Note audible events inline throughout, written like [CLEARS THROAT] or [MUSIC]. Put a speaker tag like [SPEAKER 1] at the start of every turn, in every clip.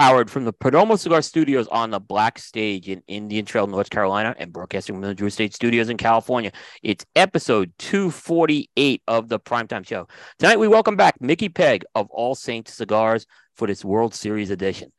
[SPEAKER 1] Howard from the Perdomo Cigar Studios on the Black Stage in Indian Trail, North Carolina, and broadcasting from the Drew Estate Studios in California. It's episode 248 of the Primetime Show. Tonight, we welcome back Mickey Pegg of All Saints Cigars for this World Series edition.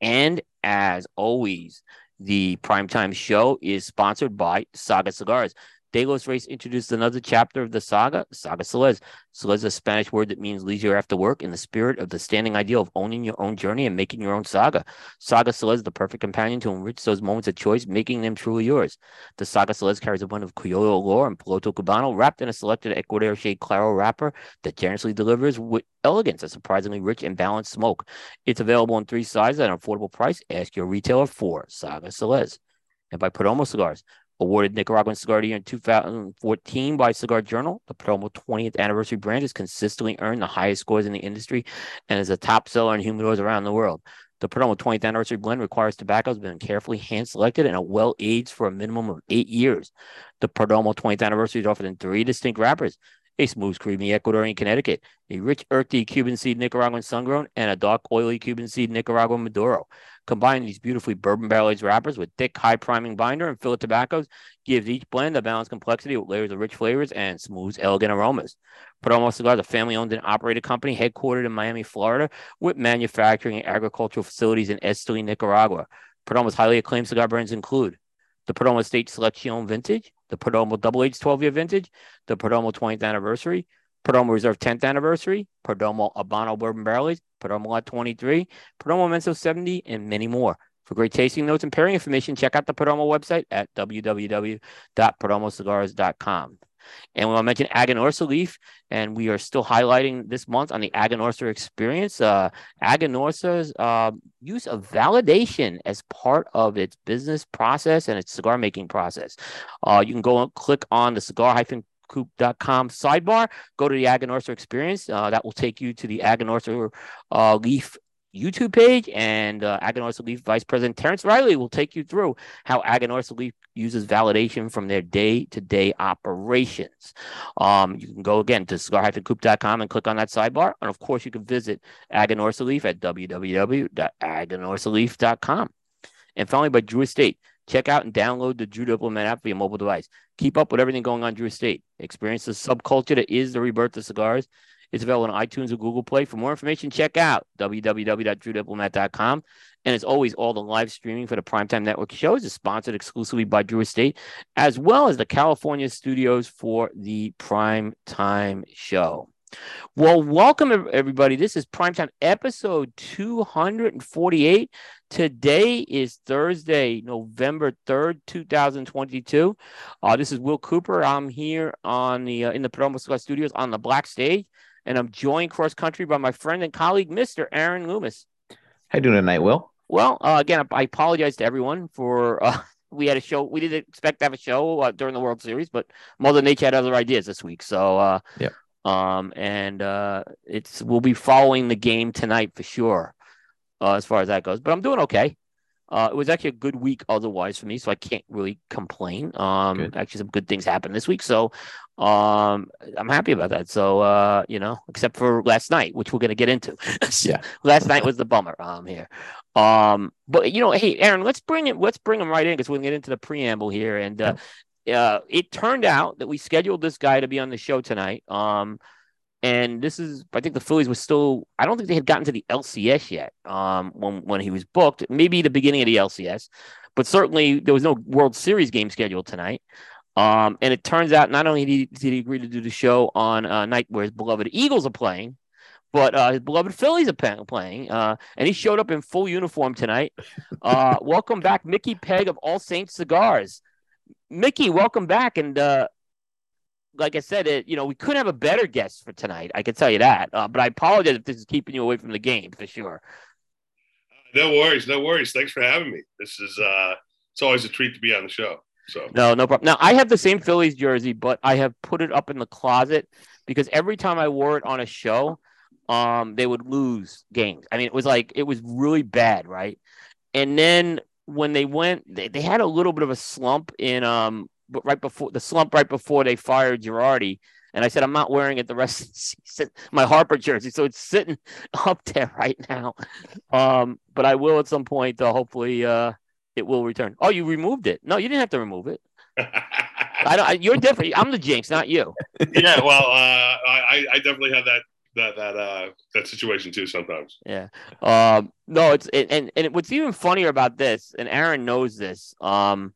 [SPEAKER 1] And as always, the Primetime Show is sponsored by Saga Cigars. De Los Reyes introduced another chapter of the saga, Saga Celez. Celez is a Spanish word that means leisure after work in the spirit of the standing ideal of owning your own journey and making your own saga. Saga Celez is the perfect companion to enrich those moments of choice, making them truly yours. The Saga Celez carries a blend of Criollo lore and Piloto Cubano wrapped in a selected Ecuador shade Claro wrapper that generously delivers with elegance a surprisingly rich and balanced smoke. It's available in three sizes at an affordable price. Ask your retailer for Saga Celez. And by Perdomo Cigars, Awarded Nicaraguan Cigar of the Year in 2014 by Cigar Journal, the Perdomo 20th anniversary brand has consistently earned the highest scores in the industry and is a top seller in humidors around the world. The Perdomo 20th anniversary blend requires tobacco has been carefully hand selected and well aged for a minimum of eight years. The Perdomo 20th anniversary is offered in three distinct wrappers a smooth, creamy Ecuadorian Connecticut, a rich, earthy Cuban seed Nicaraguan sun-grown, and a dark, oily Cuban seed Nicaraguan Maduro. Combine these beautifully bourbon barrel aged wrappers with thick, high priming binder and filler tobaccos gives each blend a balanced complexity with layers of rich flavors and smooth, elegant aromas. Perdomo Cigars, a family owned and operated company headquartered in Miami, Florida, with manufacturing and agricultural facilities in Esteli, Nicaragua. Perdomo's highly acclaimed cigar brands include the Perdomo Estate Seleccion Vintage, the Perdomo Double Aged 12 year vintage, the Perdomo 20th anniversary, Perdomo Reserve 10th anniversary, Perdomo Habano Bourbon Barrels, Perdomo Lot 23, Perdomo Inmenso 70, and many more. For great tasting notes and pairing information, check out the Perdomo website at www.perdomocigars.com. And we want to mention Aganorsa Leaf, and we are still highlighting this month on the Aganorsa experience. Uh, Aganorsa's uh, use of validation as part of its business process and its cigar making process. Uh, you can go and click on the cigar hyphen coop.com sidebar. Go to the Aganorsa experience. Uh, that will take you to the Aganorsa uh, Leaf YouTube page, and uh, Aganorsa Leaf Vice President Terence Reilly will take you through how Aganorsa Leaf uses validation from their day-to-day operations. Um, you can go again to cigar-coop.com and click on that sidebar, and of course, you can visit Aganorsa Leaf at www.aganorsaleaf.com. And finally, by Drew Estate. Check out and download the Drew Diplomat app for your mobile device. Keep up with everything going on Drew Estate. Experience the subculture that is the rebirth of cigars it's available on iTunes or Google Play. For more information, check out www.drewdiplomat.com. And as always, all the live streaming for the Primetime Network shows is sponsored exclusively by Drew Estate, as well as the California studios for the Primetime Show. Well, welcome everybody. This is Primetime episode 248. Today is Thursday, November 3rd, 2022. Uh, this is Will Cooper. I'm here on the uh, in the Perdomo Studios on the Black Stage and I'm joined cross country by my friend and colleague, Mr. Aaron Loomis.
[SPEAKER 2] How you doing tonight, Will?
[SPEAKER 1] Well, uh, again, I apologize to everyone for uh, [LAUGHS] we had a show. We didn't expect to have a show uh, during the World Series, but Mother Nature had other ideas this week. So, uh,
[SPEAKER 2] yeah.
[SPEAKER 1] Um, and uh, it's we'll be following the game tonight for sure, uh, as far as that goes. But I'm doing okay. Uh, it was actually a good week otherwise for me, so I can't really complain. Um, good. actually, some good things happened this week, so um, I'm happy about that. So, uh, you know, except for last night, which we're gonna get into. [LAUGHS]
[SPEAKER 2] yeah,
[SPEAKER 1] last night was the bummer. Um, here. Um, but you know, hey, Aaron, let's bring it. Let's bring him right in because we're gonna get into the preamble here. And uh, uh, it turned out that we scheduled this guy to be on the show tonight. Um, and this is, I think the Phillies were still, I don't think they had gotten to the LCS yet um, when, when he was booked, maybe the beginning of the LCS, but certainly there was no World Series game scheduled tonight. Um, and it turns out not only did he, did he agree to do the show on a night where his beloved Eagles are playing, but uh, his beloved Phillies are playing, uh, and he showed up in full uniform tonight. Uh, [LAUGHS] welcome back, Mickey Pegg of All Saints Cigars. Mickey, welcome back, and uh, like I said, it you know we couldn't have a better guest for tonight. I can tell you that. Uh, but I apologize if this is keeping you away from the game for sure.
[SPEAKER 3] No worries, no worries. Thanks for having me. This is uh, it's always a treat to be on the show. So
[SPEAKER 1] no, no problem. Now I have the same Phillies jersey, but I have put it up in the closet because every time I wore it on a show, um, they would lose games. I mean, it was like it was really bad, right? And then when they went, they, they had a little bit of a slump in um but right before the slump right before they fired Girardi, And I said, I'm not wearing it the rest of the [LAUGHS] season, my Harper jersey. So it's sitting [LAUGHS] up there right now. Um, but I will at some point, uh, hopefully, uh, it will return. Oh, you removed it? No, you didn't have to remove it. [LAUGHS] I don't. You're different. I'm the jinx, not you. [LAUGHS]
[SPEAKER 3] yeah, well, uh, I, I definitely have that that that uh that situation too sometimes.
[SPEAKER 1] Yeah. Um. No, it's it, and and what's even funnier about this, and Aaron knows this. Um,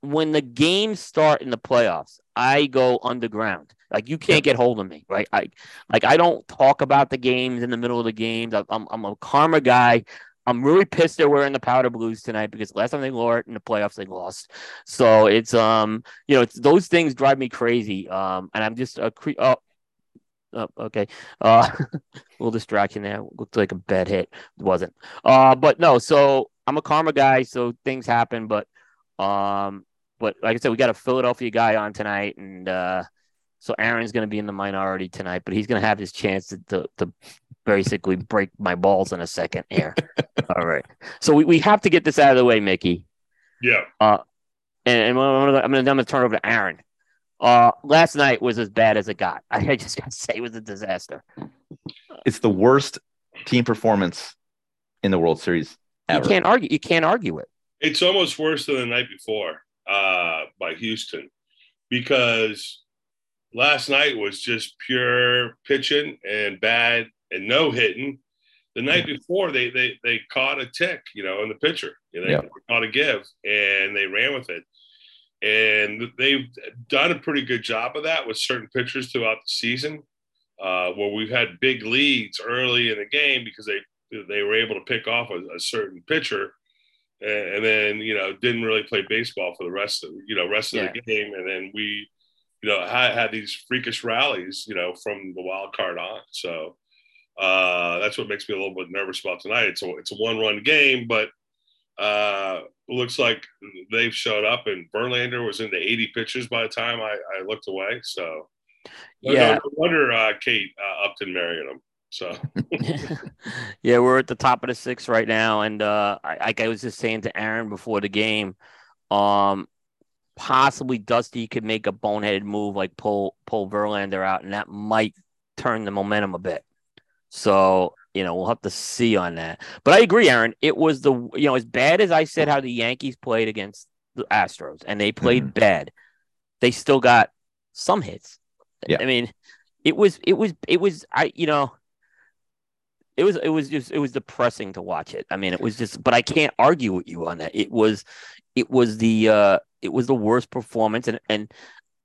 [SPEAKER 1] when the games start in the playoffs, I go underground. Like you can't get hold of me, right? I like I don't talk about the games in the middle of the games. I'm I'm a karma guy. I'm really pissed they're wearing the powder blues tonight because last time they it in the playoffs, they lost. So it's um, you know, it's those things drive me crazy. Um, and I'm just a cre- oh, oh, okay. Uh, a [LAUGHS] little distraction there. Looked like a bad hit. It wasn't. Uh, but no. So I'm a karma guy, so things happen. But um, but like I said, we got a Philadelphia guy on tonight, and uh, so Aaron's going to be in the minority tonight, but he's going to have his chance to, to, to basically break my balls in a second here. [LAUGHS] All right. So we, we have to get this out of the way, Mickey.
[SPEAKER 3] Yeah.
[SPEAKER 1] Uh, and, and I'm going to I'm gonna turn over to Aaron. Uh, last night was as bad as it got. [LAUGHS] I just got to say it was a disaster.
[SPEAKER 2] It's the worst team performance in the World Series ever.
[SPEAKER 1] You can't argue. You can't argue it.
[SPEAKER 3] It's almost worse than the night before uh, by Houston because last night was just pure pitching and bad and no hitting. The night before, they they they caught a tick, you know, in the pitcher. You know, they caught a give and they ran with it. And they've done a pretty good job of that with certain pitchers throughout the season, uh, where we've had big leads early in the game because they they were able to pick off a, a certain pitcher, and, and, then you know didn't really play baseball for the rest of you know rest of yeah. the game, and then we you know had, had these freakish rallies you know from the wild card on. So uh, that's what makes me a little bit nervous about tonight. It's a it's a one run game, but uh, looks like they've showed up, and Verlander was into 80 pitches by the time I, I looked away. So
[SPEAKER 1] yeah,
[SPEAKER 3] no wonder uh, Kate uh, Upton marrying him. So [LAUGHS]
[SPEAKER 1] yeah, we're at the top of the six right now, and uh, I, like I was just saying to Aaron before the game, um, possibly Dusty could make a boneheaded move like pull pull Verlander out, and that might turn the momentum a bit. So, you know, we'll have to see on that. But I agree, Aaron. It was the, you know, as bad as I said how the Yankees played against the Astros and they played mm-hmm. bad, they still got some hits. Yeah. I mean, it was, it was, it was, I, you know, it was, it was just, it was depressing to watch it. I mean, it was just, but I can't argue with you on that. It was, it was the, uh, it was the worst performance. And, and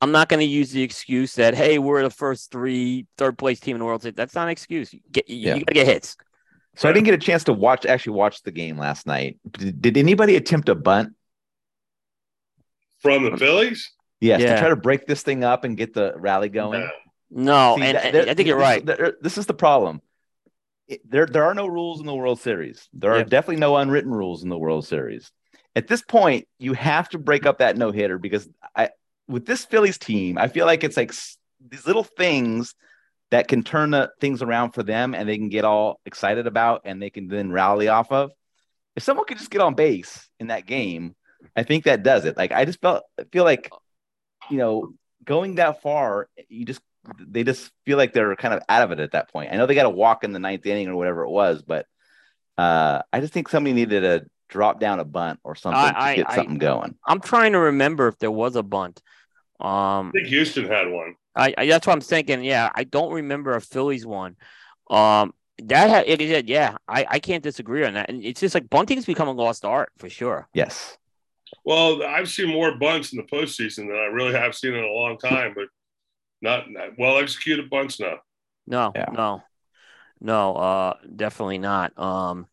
[SPEAKER 1] I'm not going to use the excuse that hey, we're the first three third place team in the world. That's not an excuse. You get you, yeah. you got to get hits.
[SPEAKER 2] So I didn't get a chance to watch actually watch the game last night. Did, did anybody attempt a bunt
[SPEAKER 3] from the Phillies?
[SPEAKER 2] Yes, yeah. to try to break this thing up and get the rally going.
[SPEAKER 1] No, no See, and, and I think you're right.
[SPEAKER 2] This, this is the problem. It, there, there are no rules in the World Series. There are definitely no unwritten rules in the World Series. At this point, you have to break up that no hitter because I, with this Phillies team, I feel like it's like these little things that can turn the things around for them and they can get all excited about and they can then rally off of. If someone could just get on base in that game, I think that does it. Like I just felt feel like you know, going that far, you just they just feel like they're kind of out of it at that point. I know they got to walk in the ninth inning or whatever it was, but uh, I just think somebody needed to drop down a bunt or something I, to get I, something going.
[SPEAKER 1] I'm trying to remember if there was a bunt. Um,
[SPEAKER 3] I think Houston had one.
[SPEAKER 1] I, I, that's what I'm thinking. Yeah, I don't remember a Phillies one. Um, that had it is yeah. I, I can't disagree on that. And it's just like bunting's become a lost art for sure.
[SPEAKER 2] Yes.
[SPEAKER 3] Well, I've seen more bunts in the postseason than I really have seen in a long time, but not, not well executed bunts now.
[SPEAKER 1] No, yeah. no, no, uh, definitely not. Um,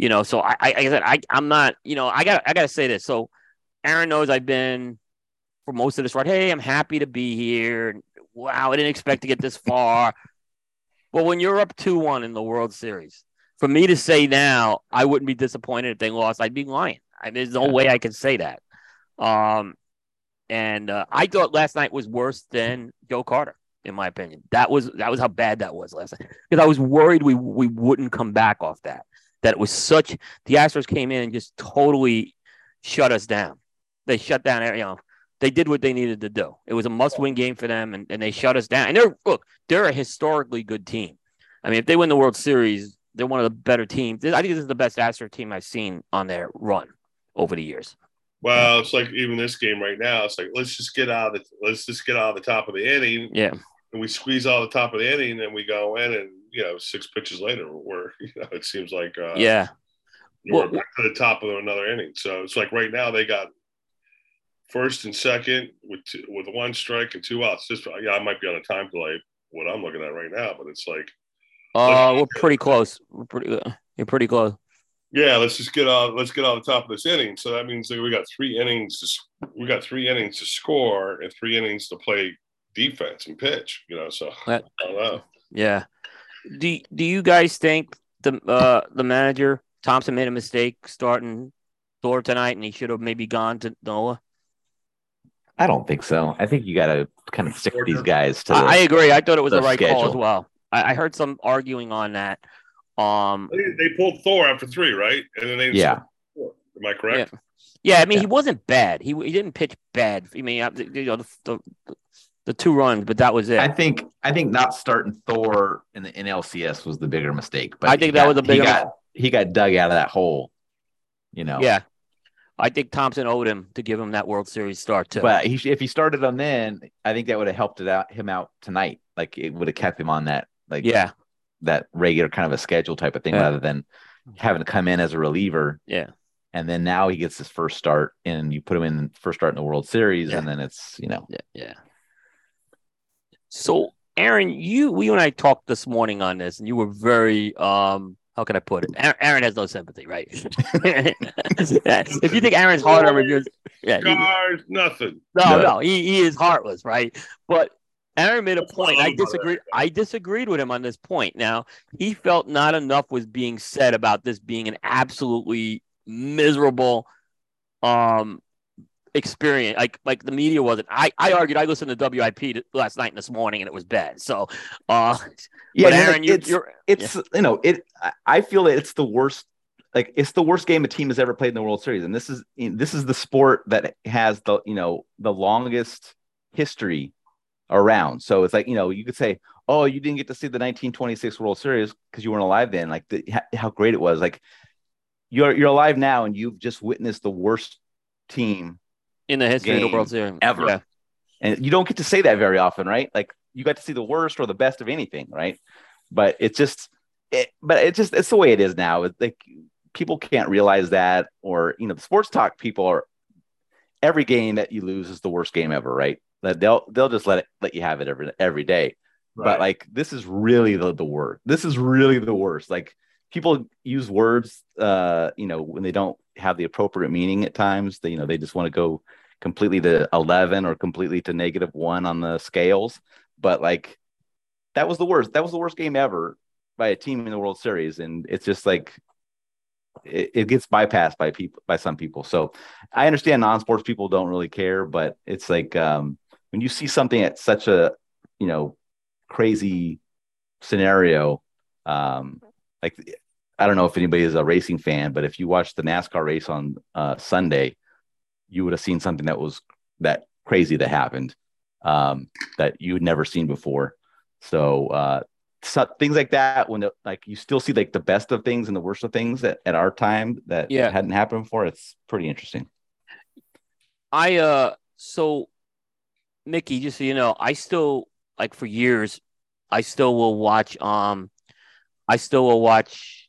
[SPEAKER 1] you know, so I, I, I said I, I'm not. You know, I got, I got to say this. So, Aaron knows I've been for most of this ride. Hey, I'm happy to be here. Wow, I didn't expect to get this far. But when you're up 2 1 in the World Series, for me to say now, I wouldn't be disappointed if they lost. I'd be lying. I, there's no way I can say that. Um, and uh, I thought last night was worse than Joe Carter, in my opinion. That was that was how bad that was last night because I was worried we we wouldn't come back off that. That it was such the Astros came in and just totally shut us down. They shut down, you know, they did what they needed to do. It was a must-win game for them, and, and they shut us down. And they're look, they're a historically good team. I mean, if they win the World Series, they're one of the better teams. I think this is the best Astro team I've seen on their run over the years.
[SPEAKER 3] Well, it's like even this game right now. It's like let's just get out of the let's just get out of the top of the inning.
[SPEAKER 1] Yeah,
[SPEAKER 3] and we squeeze out the top of the inning, and we go in, and you know, six pitches later, we're [LAUGHS] you know, it seems like uh,
[SPEAKER 1] yeah,
[SPEAKER 3] we're well, back to the top of another inning. So it's like right now they got first and second with two, with one strike and two outs. Just yeah, I might be on a time delay. What I'm looking at right now, but it's like,
[SPEAKER 1] uh, we're pretty close. We're pretty, uh, you're pretty close
[SPEAKER 3] yeah, let's just get out. Let's get out the top of this inning. So that means that we got three innings. To, we got three innings to score and three innings to play defense and pitch. You know, so that, I don't know.
[SPEAKER 1] Yeah. Do Do you guys think the uh, the manager Thomson made a mistake starting Thor tonight, and he should have maybe gone to Noah?
[SPEAKER 2] I don't think so. I think you got to kind of stick these guys to.
[SPEAKER 1] The, I agree. I thought it was the, the right schedule. call as well. I, I heard some arguing on that. Um,
[SPEAKER 3] they, they, pulled Thor after three, right? And then they
[SPEAKER 2] yeah.
[SPEAKER 3] Am I correct?
[SPEAKER 1] Yeah. Yeah, I mean, yeah. he wasn't bad. He he didn't pitch bad. I mean, you know, the, the, the two runs, but that was it.
[SPEAKER 2] I think I think not starting Thor in the NLCS was the bigger mistake. But
[SPEAKER 1] I think that
[SPEAKER 2] got,
[SPEAKER 1] was a bigger.
[SPEAKER 2] He got, he got dug out of that hole. You know.
[SPEAKER 1] Yeah, I think Thomson owed him to give him that World Series start too.
[SPEAKER 2] But he, if he started him then, I think that would have helped it out him out tonight. Like it would have kept him on that. Like
[SPEAKER 1] yeah,
[SPEAKER 2] that regular kind of a schedule type of thing yeah. rather than having to come in as a reliever.
[SPEAKER 1] Yeah.
[SPEAKER 2] And then now he gets his first start and you put him in first start in the World Series yeah. and then it's, you know.
[SPEAKER 1] Yeah. Yeah. So Aaron, you you and I talked this morning on this and you were very um how can I put it? Aaron has no sympathy, right? [LAUGHS] if you think Aaron's hard on reviews,
[SPEAKER 3] yeah, Cars, nothing.
[SPEAKER 1] No, no, no, he, he is heartless, right? But Aaron made a point. I disagreed. I disagreed with him on this point. Now he felt not enough was being said about this being an absolutely miserable um experience. Like like the media wasn't. I I argued. I listened to WIP last night and this morning, and it was bad. So, uh,
[SPEAKER 2] yeah, Aaron, it's you're, it's yeah. you know it. I feel that it's the worst. Like it's the worst game a team has ever played in the World Series, and this is this is the sport that has the you know the longest history around. So it's like, you know, you could say, oh, you didn't get to see the 1926 World Series because you weren't alive then. Like the, how great it was. Like you're you're alive now and you've just witnessed the worst team
[SPEAKER 1] in the history of the World Series
[SPEAKER 2] ever. Yeah. And you don't get to say that very often, right? Like you got to see the worst or the best of anything, right? But it's just it, but it's just it's the way it is now. It's like people can't realize that or you know, the sports talk people are every game that you lose is the worst game ever, right? that they'll they'll just let it let you have it every every day. Right. But like this is really the the worst. This is really the worst. Like people use words uh you know when they don't have the appropriate meaning at times. They you know they just want to go completely to 11 or completely to negative 1 on the scales. But like that was the worst. That was the worst game ever by a team in the World Series and it's just like it, it, gets bypassed by people by some people. So I understand non-sports people don't really care, but it's like um, when you see something at such a you know crazy scenario um like i don't know if anybody is a racing fan but if you watch the nascar race on uh sunday you would have seen something that was that crazy that happened um that you had never seen before so uh so things like that when the, like you still see like the best of things and the worst of things at, at our time that yeah. hadn't happened before it's pretty interesting
[SPEAKER 1] i uh so Mickey, just so you know, I still like for years, I still will watch. Um, I still will watch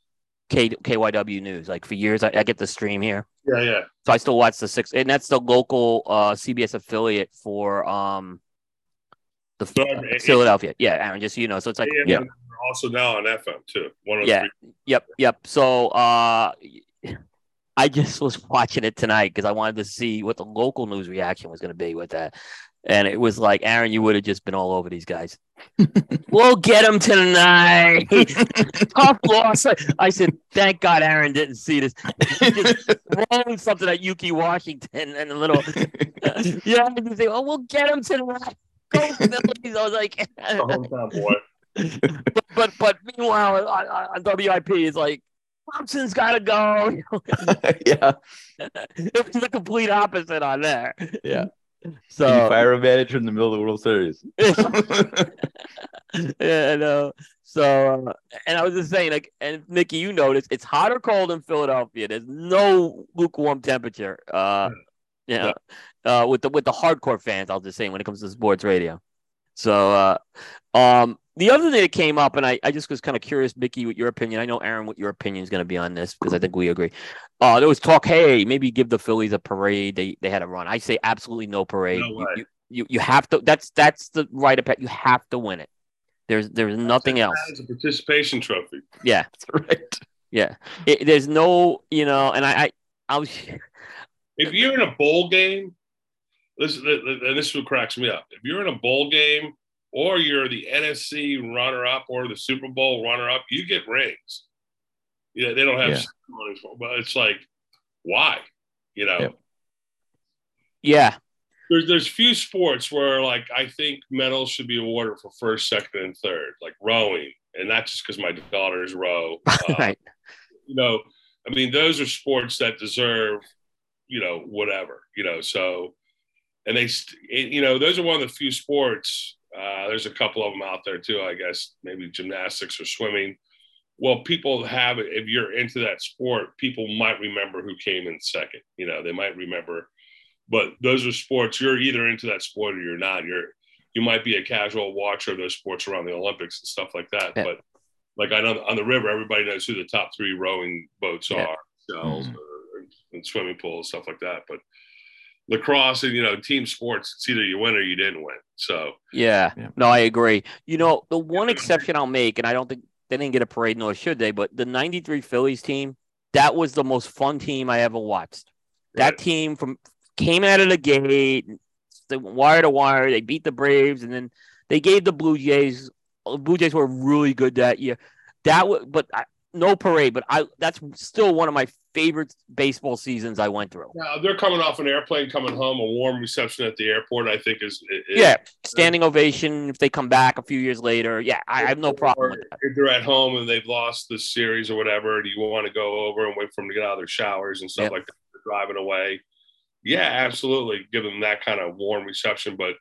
[SPEAKER 1] K, KYW News. Like for years, I, I, get the stream here.
[SPEAKER 3] Yeah, yeah.
[SPEAKER 1] So I still watch the six, and that's the local uh, CBS affiliate for um the Philadelphia. Yeah, Aaron, just so you know. So it's like
[SPEAKER 3] yeah. Also now on FM too.
[SPEAKER 1] One oh yeah. Yep. Yep. So uh. I just was [LAUGHS] watching it tonight because I wanted to see what the local news reaction was going to be with that. And it was like, Aaron, you would have just been all over these guys. [LAUGHS] we'll get them tonight. [LAUGHS] Tough loss. I said, thank God Aaron didn't see this. [LAUGHS] Throwing something at Yuki Washington and a little, yeah, you say, oh, we'll get them tonight. Go Phillies. I was like, boy. but, but, but meanwhile on, on WIP is like Thomson's got to go.
[SPEAKER 2] yeah,
[SPEAKER 1] it was the complete opposite on there.
[SPEAKER 2] Yeah,
[SPEAKER 1] So
[SPEAKER 2] Can you fire a manager in the middle of the World Series. [LAUGHS] [LAUGHS]
[SPEAKER 1] yeah, I know. So, uh, and I was just saying, like, and Mickey, you notice it's hot or cold in Philadelphia. There's no lukewarm temperature. Uh, yeah, uh, with the with the hardcore fans, I'll just say when it comes to sports radio. So, uh, um, the other thing that came up, and I, I just was kind of curious, Mickey, what your opinion. I know Aaron, what your opinion is going to be on this because I think we agree. Uh, there was talk, hey, maybe give the Phillies a parade. They they had a run. I say absolutely no parade.
[SPEAKER 3] No
[SPEAKER 1] you, you, you you have to. That's that's the right of You have to win it. There's there's nothing else.
[SPEAKER 3] It's a participation trophy.
[SPEAKER 1] Yeah, [LAUGHS]
[SPEAKER 2] That's right.
[SPEAKER 1] yeah. It, there's no, you know, and I I, I was [LAUGHS]
[SPEAKER 3] If you're in a bowl game, this and this is what cracks me up. If you're in a bowl game or you're the NFC runner-up or the Super Bowl runner-up, you get rings. Yeah, they don't have
[SPEAKER 2] Yeah.
[SPEAKER 3] ceremonies, but it's like, why? You know,
[SPEAKER 2] Yep.
[SPEAKER 1] yeah
[SPEAKER 3] there's there's few sports where like I think medals should be awarded for first, second, and third, like rowing, and not just because my daughters row. [LAUGHS] Uh,
[SPEAKER 1] right.
[SPEAKER 3] you know, I mean, those are sports that deserve, you know, whatever, you know. So, and they, st- you know, those are one of the few sports. Uh, there's a couple of them out there too, I guess, maybe gymnastics or swimming. Well, people have. If you're into that sport, people might remember who came in second. You know, they might remember. But those are sports you're either into that sport or you're not. You're you might be a casual watcher of those sports around the Olympics and stuff like that.
[SPEAKER 1] Yeah.
[SPEAKER 3] But like I know on the river, everybody knows who the top three rowing boats
[SPEAKER 1] Yeah.
[SPEAKER 3] are, shells
[SPEAKER 2] Mhm.
[SPEAKER 3] or, and swimming pools, stuff like that. But lacrosse and you know team sports, it's either you win or you didn't win. So
[SPEAKER 1] Yeah.
[SPEAKER 2] Yeah.
[SPEAKER 1] No, I agree. You know, the one exception I'll make, and I don't think they didn't get a parade, nor should they, but the 93 Phillies team, that was the most fun team I ever watched. That team from came out of the gate, they went wire to wire, they beat the Braves, and then they gave the Blue Jays. The Blue Jays were really good that year. That was, but I, no parade, but I that's still one of my favorite baseball seasons I went through.
[SPEAKER 3] now they're coming off an airplane coming home. A warm reception at the airport, I think, is, is
[SPEAKER 1] Yeah, standing ovation if they come back a few years later. Yeah, I, I have no problem with that.
[SPEAKER 3] If they're at home and they've lost the series or whatever, do you want to go over and wait for them to get out of their showers and stuff
[SPEAKER 1] Yep.
[SPEAKER 3] like that? They're driving away. Yeah, absolutely. Give them that kind of warm reception, but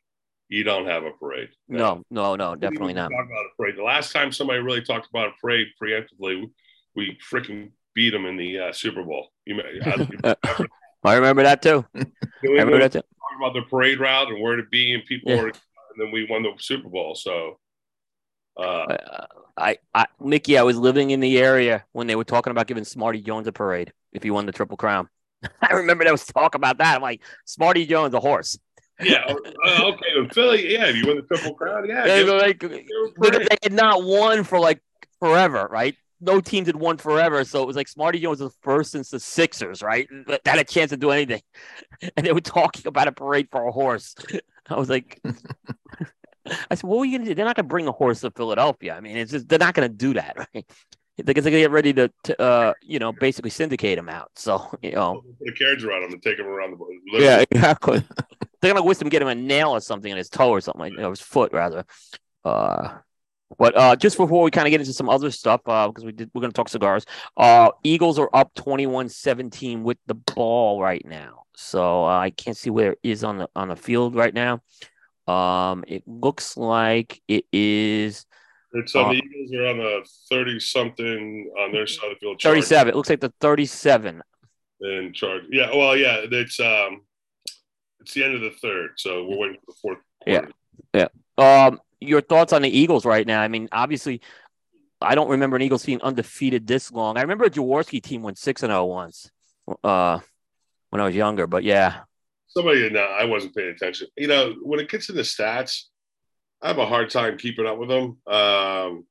[SPEAKER 3] you don't have a parade.
[SPEAKER 1] No, no, no, definitely not.
[SPEAKER 3] Talk about a parade. The last time somebody really talked about a parade preemptively, we freaking beat them in the uh, Super Bowl. You may, I, [LAUGHS]
[SPEAKER 1] I remember that too. [LAUGHS] I remember that too.
[SPEAKER 3] about the parade route and where to be, and people
[SPEAKER 1] Yeah.
[SPEAKER 3] were, and then we won the Super Bowl. So, uh,
[SPEAKER 1] Uh, I, I, Mickey, I was living in the area when they were talking about giving Smarty Jones a parade if he won the Triple Crown. [LAUGHS] I remember there was talk about that. I'm like, Smarty Jones, a horse.
[SPEAKER 3] yeah, uh, okay, in Philly, yeah, if you win the Triple Crown, yeah,
[SPEAKER 1] They
[SPEAKER 3] give
[SPEAKER 1] like,
[SPEAKER 3] a
[SPEAKER 1] because
[SPEAKER 3] parade.
[SPEAKER 1] they had not won for like forever, right? No teams had won forever, so it was like Smarty Jones was the first since the Sixers, right? That had a chance to do anything, [LAUGHS] and they were talking about a parade for a horse. [LAUGHS] I was like, [LAUGHS] I said, "What were you gonna do? They're not gonna bring a horse to Philadelphia. I mean, it's just they're not gonna do that, right? Because they're going to get ready to, to uh, you know, basically syndicate him out. So, you know,
[SPEAKER 3] put a carriage around him and take him around the
[SPEAKER 1] yeah, exactly. They're gonna whisk him, get him a nail or something in his toe or something, like or his foot rather. Uh, but uh, just before we kind of get into some other stuff, uh, because we did, we're gonna talk cigars. Uh, Eagles are up 21-17 with the ball right now, so uh, I can't see where it is on the on the field right now. Um, it looks like it is
[SPEAKER 3] It's on
[SPEAKER 1] Uh,
[SPEAKER 3] the Eagles are on the thirty something on their side of the field. charge
[SPEAKER 1] 37. It looks like the 37.
[SPEAKER 3] in charge. Yeah, well, yeah, it's um, it's the end of the third, so we're waiting for the fourth. Quarter.
[SPEAKER 1] Yeah.
[SPEAKER 3] Yeah.
[SPEAKER 1] Um, your thoughts on the Eagles right now? I mean, obviously, I don't remember an Eagles team undefeated this long. I remember a Jaworski team went six and zero once, uh, when I was younger. But yeah,
[SPEAKER 3] Somebody, no, I wasn't paying attention. You know, when it gets into stats, I have a hard time keeping up with them. Um,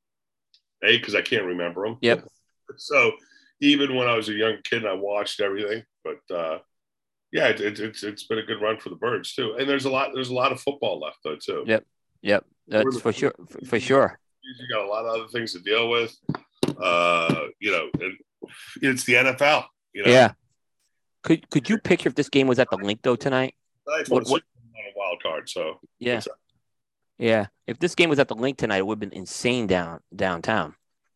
[SPEAKER 3] a because I can't remember them.
[SPEAKER 1] Yep. [LAUGHS]
[SPEAKER 3] So even when I was a young kid, I watched everything. But uh, yeah, it, it, it's it's been a good run for the Birds too. And there's a lot there's a lot of football left though too.
[SPEAKER 1] Yep. Yep, that's for sure. For, sure.
[SPEAKER 3] You got a lot of other things to deal with. Uh, you know, and it's the NFL. You know,
[SPEAKER 1] Yeah. Could could you picture if this game was at the Linc though tonight? What- what-
[SPEAKER 3] on a wild card. So
[SPEAKER 1] Yeah. Yeah. If this game was at the Linc tonight, it would have been insane down downtown.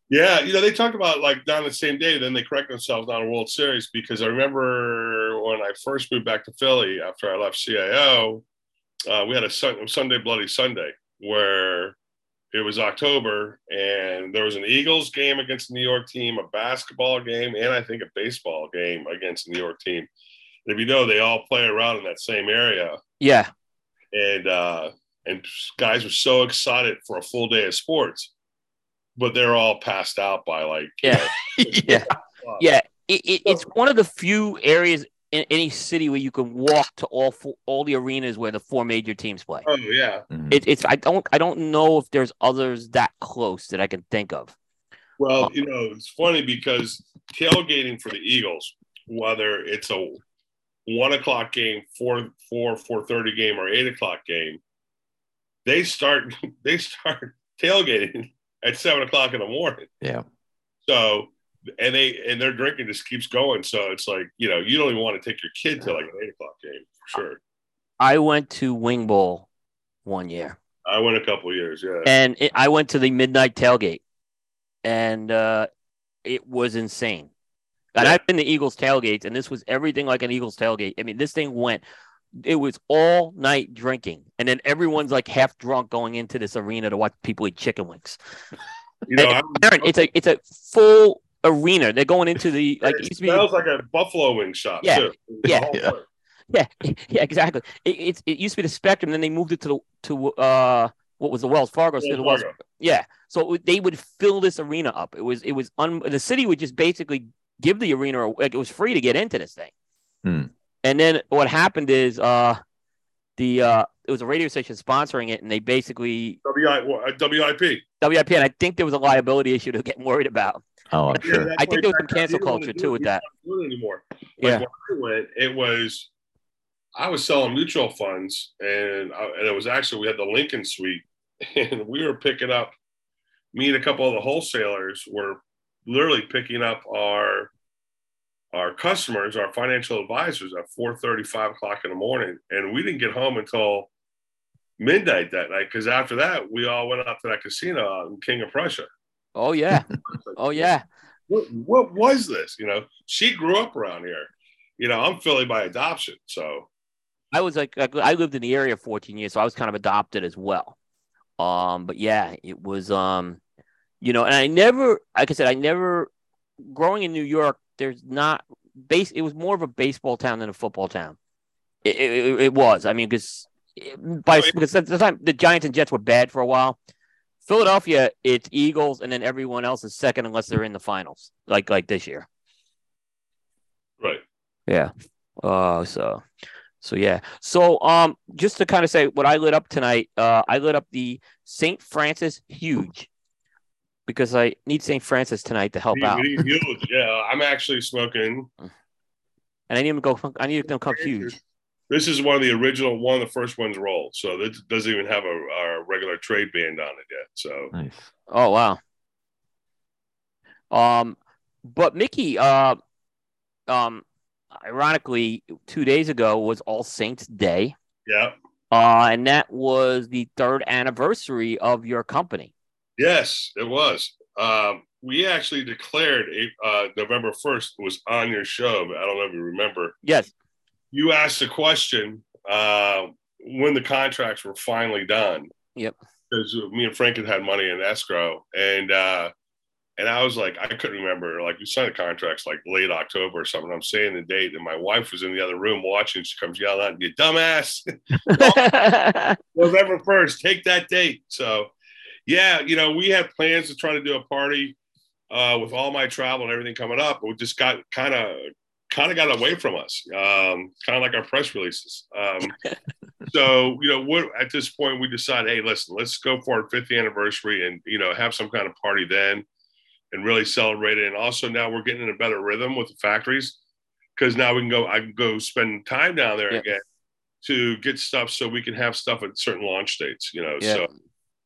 [SPEAKER 3] Yeah, you know, they talked about like down the same day, then they correct themselves on a World Series because I remember when I first moved back to Philly after I left CIO, uh, we had a sun, Sunday Bloody Sunday where it was October and there was an Eagles game against the New York team, a basketball game, and I think a baseball game against the New York team. And if you know, they all play around in that same area.
[SPEAKER 1] Yeah.
[SPEAKER 3] And uh, and guys were so excited for a full day of sports, but they're all passed out by like
[SPEAKER 1] yeah, [LAUGHS] yeah, [LAUGHS] yeah. It, it, it's one of the few areas in any city where you can walk to all four, all the arenas where the four major teams play.
[SPEAKER 3] Oh yeah, mm-hmm.
[SPEAKER 1] it, it's I don't I don't know if there's others that close that I can think of.
[SPEAKER 3] Well, you know, it's funny because tailgating for the Eagles, whether it's a one o'clock game, four four four thirty game, or eight o'clock game, they start [LAUGHS] they start tailgating at seven o'clock in the morning.
[SPEAKER 2] Yeah.
[SPEAKER 3] So and they and their drinking just keeps going. So it's like you know you don't even want to take your kid to like an eight o'clock game for sure.
[SPEAKER 1] I went to Wing Bowl one year.
[SPEAKER 3] I went a couple years, yeah.
[SPEAKER 1] And it, I went to the midnight tailgate, and uh, it was insane. And yeah. I've been to Eagles tailgates, and this was everything like an Eagles tailgate. I mean, this thing went. It was all night drinking, and then everyone's like half drunk going into this arena to watch people eat chicken wings. You know, Aaron, it's a it's a full arena. They're going into the [LAUGHS]
[SPEAKER 3] like. It, it smells be, like a buffalo wing shop.
[SPEAKER 1] Yeah,
[SPEAKER 3] too.
[SPEAKER 1] yeah, yeah. yeah, [LAUGHS] yeah, exactly. It, it, it used to be the Spectrum, then they moved it to the to uh what was the Wells Fargo? Wells Fargo. Wells, yeah, so they would fill this arena up. It was it was un, the city would just basically give the arena like it was free to get into this thing.
[SPEAKER 2] Hmm.
[SPEAKER 1] And then what happened is uh the uh it was a radio station sponsoring it, and they basically
[SPEAKER 3] WI, WIP.
[SPEAKER 1] Uh, WIP, and I think there was a liability issue to get worried about.
[SPEAKER 2] Oh, I'm sure.
[SPEAKER 1] I think there was some cancel culture too with that.
[SPEAKER 3] Anymore. Like
[SPEAKER 1] yeah.
[SPEAKER 3] When I went, it was I was selling mutual funds, and I, and it was actually we had the Lincoln Suite, [LAUGHS] and we were picking up. Me and a couple of the wholesalers were literally picking up our our customers, our financial advisors, at 4 5 o'clock in the morning, and we didn't get home until midnight that night because after that we all went out to that casino in King of Prussia.
[SPEAKER 1] Oh yeah. [LAUGHS] oh yeah.
[SPEAKER 3] What, what was this? You know, she grew up around here. You know, I'm Philly by adoption, so
[SPEAKER 1] I was like I lived in the area 14 years, so I was kind of adopted as well. Um, but yeah, it was um, you know, and I never, like I said, I never growing in New York. There's not base. It was more of a baseball town than a football town. It, it, it was. I mean, because by because at the time the Giants and Jets were bad for a while. Philadelphia, it's Eagles, and then everyone else is second unless they're in the finals, like like this year.
[SPEAKER 3] Right.
[SPEAKER 1] Yeah. Uh so so yeah. So um just to kind of say what I lit up tonight, uh I lit up the St. Francis huge because I need St. Francis tonight to help out. [LAUGHS]
[SPEAKER 3] Huge. yeah, I'm actually smoking.
[SPEAKER 1] And I need to go I need them to come huge.
[SPEAKER 3] This is one of the original, one of the first ones rolled. So it doesn't even have a, a regular trade band on it yet. So,
[SPEAKER 2] nice.
[SPEAKER 1] oh wow. Um, but Mickey, uh, um, ironically, two days ago was All Saints Day.
[SPEAKER 3] Yeah.
[SPEAKER 1] Uh, and that was the third anniversary of your company.
[SPEAKER 3] Yes, it was. Um, we actually declared uh, November 1st was on your show. I don't know if you remember.
[SPEAKER 1] Yes
[SPEAKER 3] you asked a question uh, when the contracts were finally done.
[SPEAKER 1] Yep.
[SPEAKER 3] Because me and Frank had had money in escrow, and uh, and I was like, I couldn't remember. Like we signed the contracts like late October or something. I'm saying the date, and my wife was in the other room watching. She comes yelling out, "You dumbass! [LAUGHS] [LAUGHS] November first, take that date." So, yeah, you know, we had plans to try to do a party uh, with all my travel and everything coming up, but we just got kind of kind of got away from us, um, kind of like our press releases. Um, [LAUGHS] so, you know, what at this point we decide, hey, listen, let's go for our fifth anniversary and you know have some kind of party then, and really celebrate it. And also now we're getting in a better rhythm with the factories because now we can go. I can go spend time down there again to get stuff so we can have stuff at certain launch dates. You know, so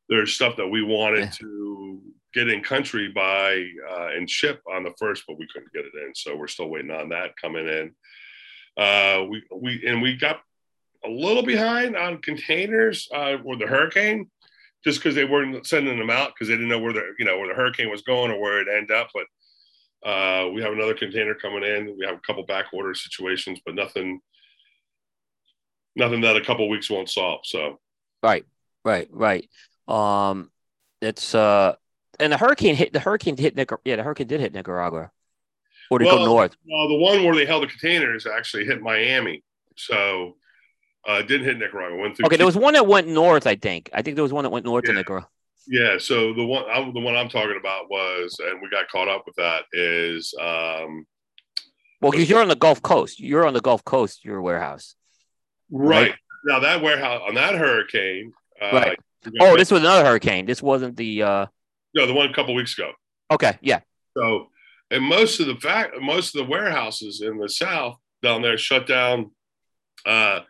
[SPEAKER 3] there's stuff that we wanted yeah. to get in country by uh, and ship on the first, but we couldn't get it in. So we're still waiting on that coming in. Uh, we we and we got a little behind on containers uh, with the hurricane, just because they weren't sending them out because they didn't know where the you know where the hurricane was going or where it ended up. But uh, we have another container coming in. We have a couple back order situations, but nothing nothing that a couple weeks won't solve. So
[SPEAKER 1] right, right, right. Um, it's uh, and the hurricane hit the hurricane hit Nicaragua. Yeah, the hurricane did hit Nicaragua. Or did well, go north?
[SPEAKER 3] Well, the one where they held the containers actually hit Miami. So uh, didn't hit Nicaragua. Went through.
[SPEAKER 1] Okay, there was one that went north. I think. I think there was one that went north
[SPEAKER 3] yeah.
[SPEAKER 1] to Nicaragua.
[SPEAKER 3] Yeah. So the one, I, the one I'm talking about was, and we got caught up with that is. Um,
[SPEAKER 1] well, because you're on the Gulf Coast. You're on the Gulf Coast. Your warehouse.
[SPEAKER 3] Right. right? Now that warehouse on that hurricane. Uh,
[SPEAKER 1] right. Oh, this was another hurricane. This wasn't the. uh
[SPEAKER 3] No, the one a couple weeks ago.
[SPEAKER 1] Okay. Yeah.
[SPEAKER 3] So, and most of the fact, most of the warehouses in the South down there shut down. Uh,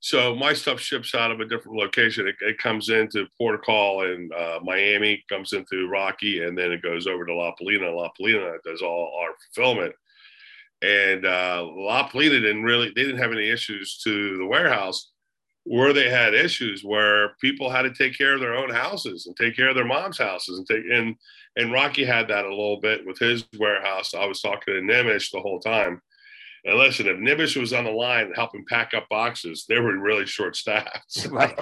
[SPEAKER 3] so my stuff ships out of a different location. It, it comes into Port Call in uh, Miami, comes into Rocky, and then it goes over to La Palina. La Palina does all our fulfillment. And uh, La Palina didn't really, they didn't have any issues to the warehouse. Where they had issues where people had to take care of their own houses and take care of their mom's houses and take and and Rocky had that a little bit with his warehouse. I was talking to Nimish the whole time and listen, if Nimish was on the line helping pack up boxes, they were really short staffed. [LAUGHS]
[SPEAKER 1] right.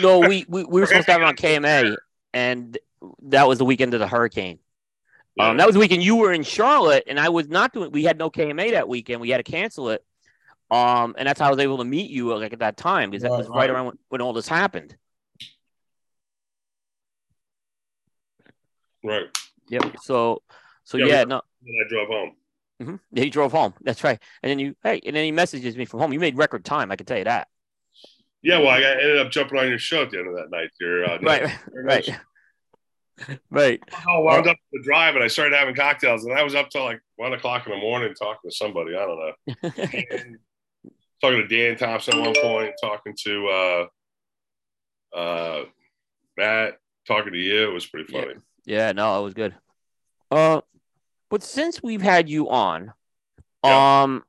[SPEAKER 1] No, we, we, we were supposed to have it on KMA, and that was the weekend of the hurricane. Yeah. Um, that was the weekend you were in Charlotte, and I was not doing. We had no KMA that weekend. We had to cancel it. Um, and that's how I was able to meet you like at that time because that was right around when, when all this happened.
[SPEAKER 3] Right.
[SPEAKER 1] Yep. So, so yeah, yeah no.
[SPEAKER 3] I drove home.
[SPEAKER 1] Mm-hmm. Yeah, he drove home. That's right. And then you, hey, and then he messages me from home. You made record time. I can tell you that.
[SPEAKER 3] Yeah, well, I ended up jumping on your show at the end of that night. Your uh, [LAUGHS]
[SPEAKER 1] right, right, [LAUGHS] right.
[SPEAKER 3] I wound up the drive, and I started having cocktails, and I was up till like one o'clock in the morning talking to somebody. I don't know. [LAUGHS] talking to Dan Thompson at one point, talking to uh, uh, Matt, talking to you. It was pretty funny.
[SPEAKER 1] Yeah, yeah no, it was good. Uh, but since we've had you on, yeah. um,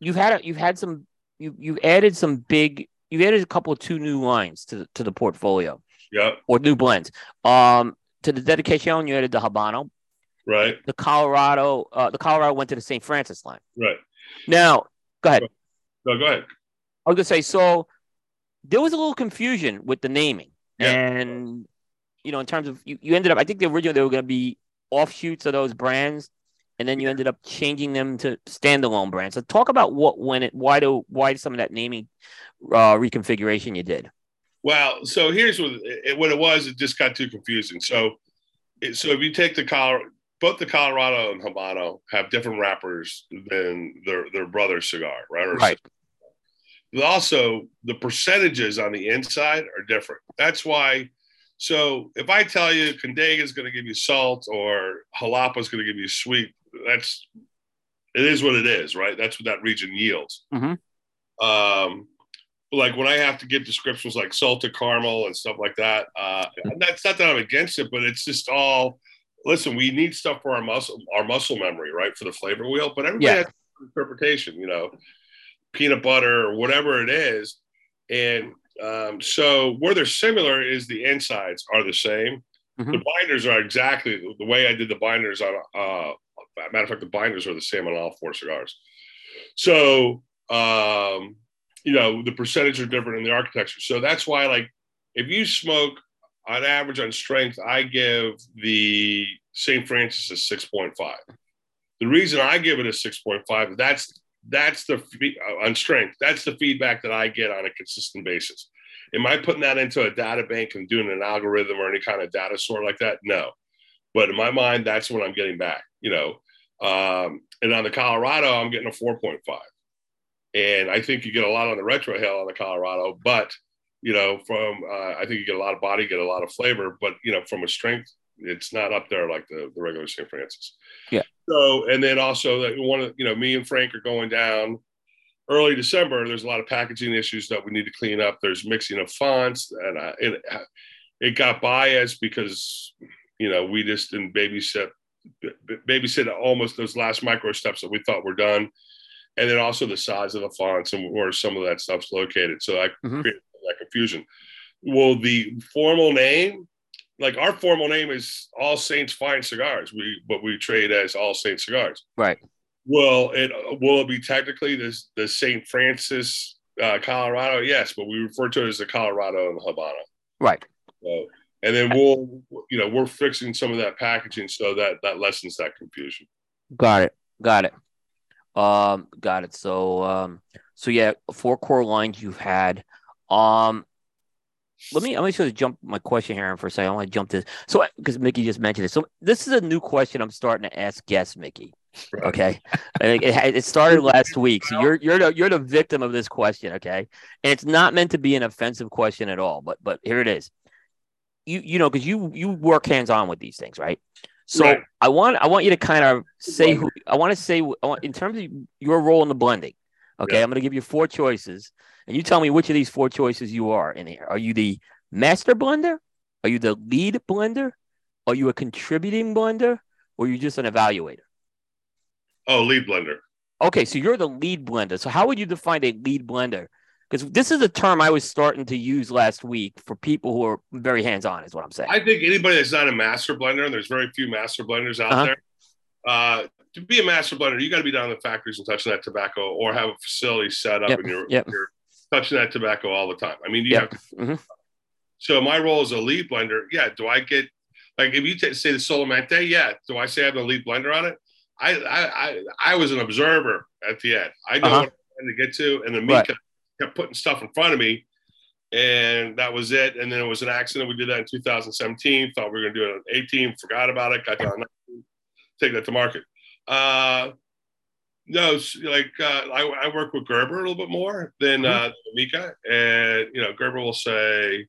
[SPEAKER 1] you've had a, you've had some you you've added some big you've added a couple of two new lines to the, to the portfolio.
[SPEAKER 3] Yeah.
[SPEAKER 1] Or new blends. Um, to the dedication, you added the Habano.
[SPEAKER 3] Right.
[SPEAKER 1] The Colorado, uh, the Colorado went to the St. Francis line.
[SPEAKER 3] Right.
[SPEAKER 1] Now, go ahead.
[SPEAKER 3] No, go ahead.
[SPEAKER 1] I was gonna say so. There was a little confusion with the naming, yeah. and you know, in terms of you, you ended up. I think the original they were gonna be offshoots of those brands, and then you ended up changing them to standalone brands. So talk about what when it why do why some of that naming uh, reconfiguration you did.
[SPEAKER 3] Well, so here's what it, what it was. It just got too confusing. So, it, so if you take the Colorado, both the Colorado and Habano have different wrappers than their their brother cigar, right? Or
[SPEAKER 1] right.
[SPEAKER 3] But also, the percentages on the inside are different. That's why so if I tell you Condega is going to give you salt or Jalapa is going to give you sweet, that's it is what it is, right? That's what that region yields.
[SPEAKER 1] Mm-hmm.
[SPEAKER 3] Um, like when I have to give descriptions like salted caramel and stuff like that, uh, that's not that I'm against it, but it's just all. Listen, we need stuff for our muscle, our muscle memory, right, for the flavor wheel. But everybody yeah. has interpretation, you know, peanut butter or whatever it is, and um, so where they're similar is the insides are the same. Mm-hmm. The binders are exactly the way I did the binders on. Uh, matter of fact, the binders are the same on all four cigars. So um, you know the percentage are different in the architecture. So that's why, like, if you smoke on average on strength, I give the St. Francis a six point five. The reason I give it a six point five that's that's the uh, on strength. That's the feedback that I get on a consistent basis. Am I putting that into a data bank and doing an algorithm or any kind of data store like that? No. But in my mind, that's what I'm getting back. You know, um, and on the Colorado, I'm getting a 4.5. And I think you get a lot on the retrohale on the Colorado, but you know, from uh, I think you get a lot of body, get a lot of flavor, but you know, from a strength, it's not up there like the, the regular St. Francis.
[SPEAKER 1] Yeah.
[SPEAKER 3] So, and then also that one of, you know, me and Frank are going down early December. There's a lot of packaging issues that we need to clean up. There's mixing of fonts and uh, it, it got biased because, you know, we just didn't babysit, babysit almost those last micro steps that we thought were done. And then also the size of the fonts and where some of that stuff's located. So I mm-hmm. created that confusion. Well, the formal name like our formal name is All Saints Fine Cigars. We but we trade as All Saints Cigars.
[SPEAKER 1] Right.
[SPEAKER 3] Well, it will it be technically the the Saint Francis uh, Colorado, yes, but we refer to it as the Colorado and the Habano.
[SPEAKER 1] Right.
[SPEAKER 3] So, and then we'll, you know, we're fixing some of that packaging so that that lessens that confusion.
[SPEAKER 1] Got it. Got it. Um, got it. So, um, so yeah, four core lines you've had. Um, let me. let me just jump my question here for a second. I want to jump this. So, because Mickey just mentioned it. So, this is a new question I'm starting to ask guests, Mickey. Right. Okay, [LAUGHS] it, it started last week, so you're you're the you're the victim of this question. Okay, and it's not meant to be an offensive question at all. But but here it is. You you know because you you work hands on with these things, right? So right. I want I want you to kind of say who I want to say I want, in terms of your role in the blending. Okay, yeah. I'm going to give you four choices, and you tell me which of these four choices you are in here. Are you the master blender? Are you the lead blender? Are you a contributing blender? Or are you just an evaluator?
[SPEAKER 3] Oh, lead blender.
[SPEAKER 1] Okay, so you're the lead blender. So how would you define a lead blender? Because this is a term I was starting to use last week for people who are very hands-on, is what I'm saying.
[SPEAKER 3] I think anybody that's not a master blender, and there's very few master blenders out uh-huh. there, uh, to be a master blender, you got to be down in the factories and touching that tobacco, or have a facility set up yep. and you're, yep. you're, touching that tobacco all the time. I mean, you yep. have to. Mm-hmm. So my role as a lead blender, yeah. Do I get like if you t- say the Solamente, yeah. Do I say I have the lead blender on it? I I I, I was an observer at the end. I know uh-huh. what I'm to get to, and then me right. kept, kept putting stuff in front of me, and that was it. And then it was an accident. We did that in 2017. Thought we were going to do it on 18. Forgot about it. Got down. Take that to market. Uh, no, like uh, I, I, work with Gerber a little bit more than mm-hmm. uh, Mika, and you know Gerber will say,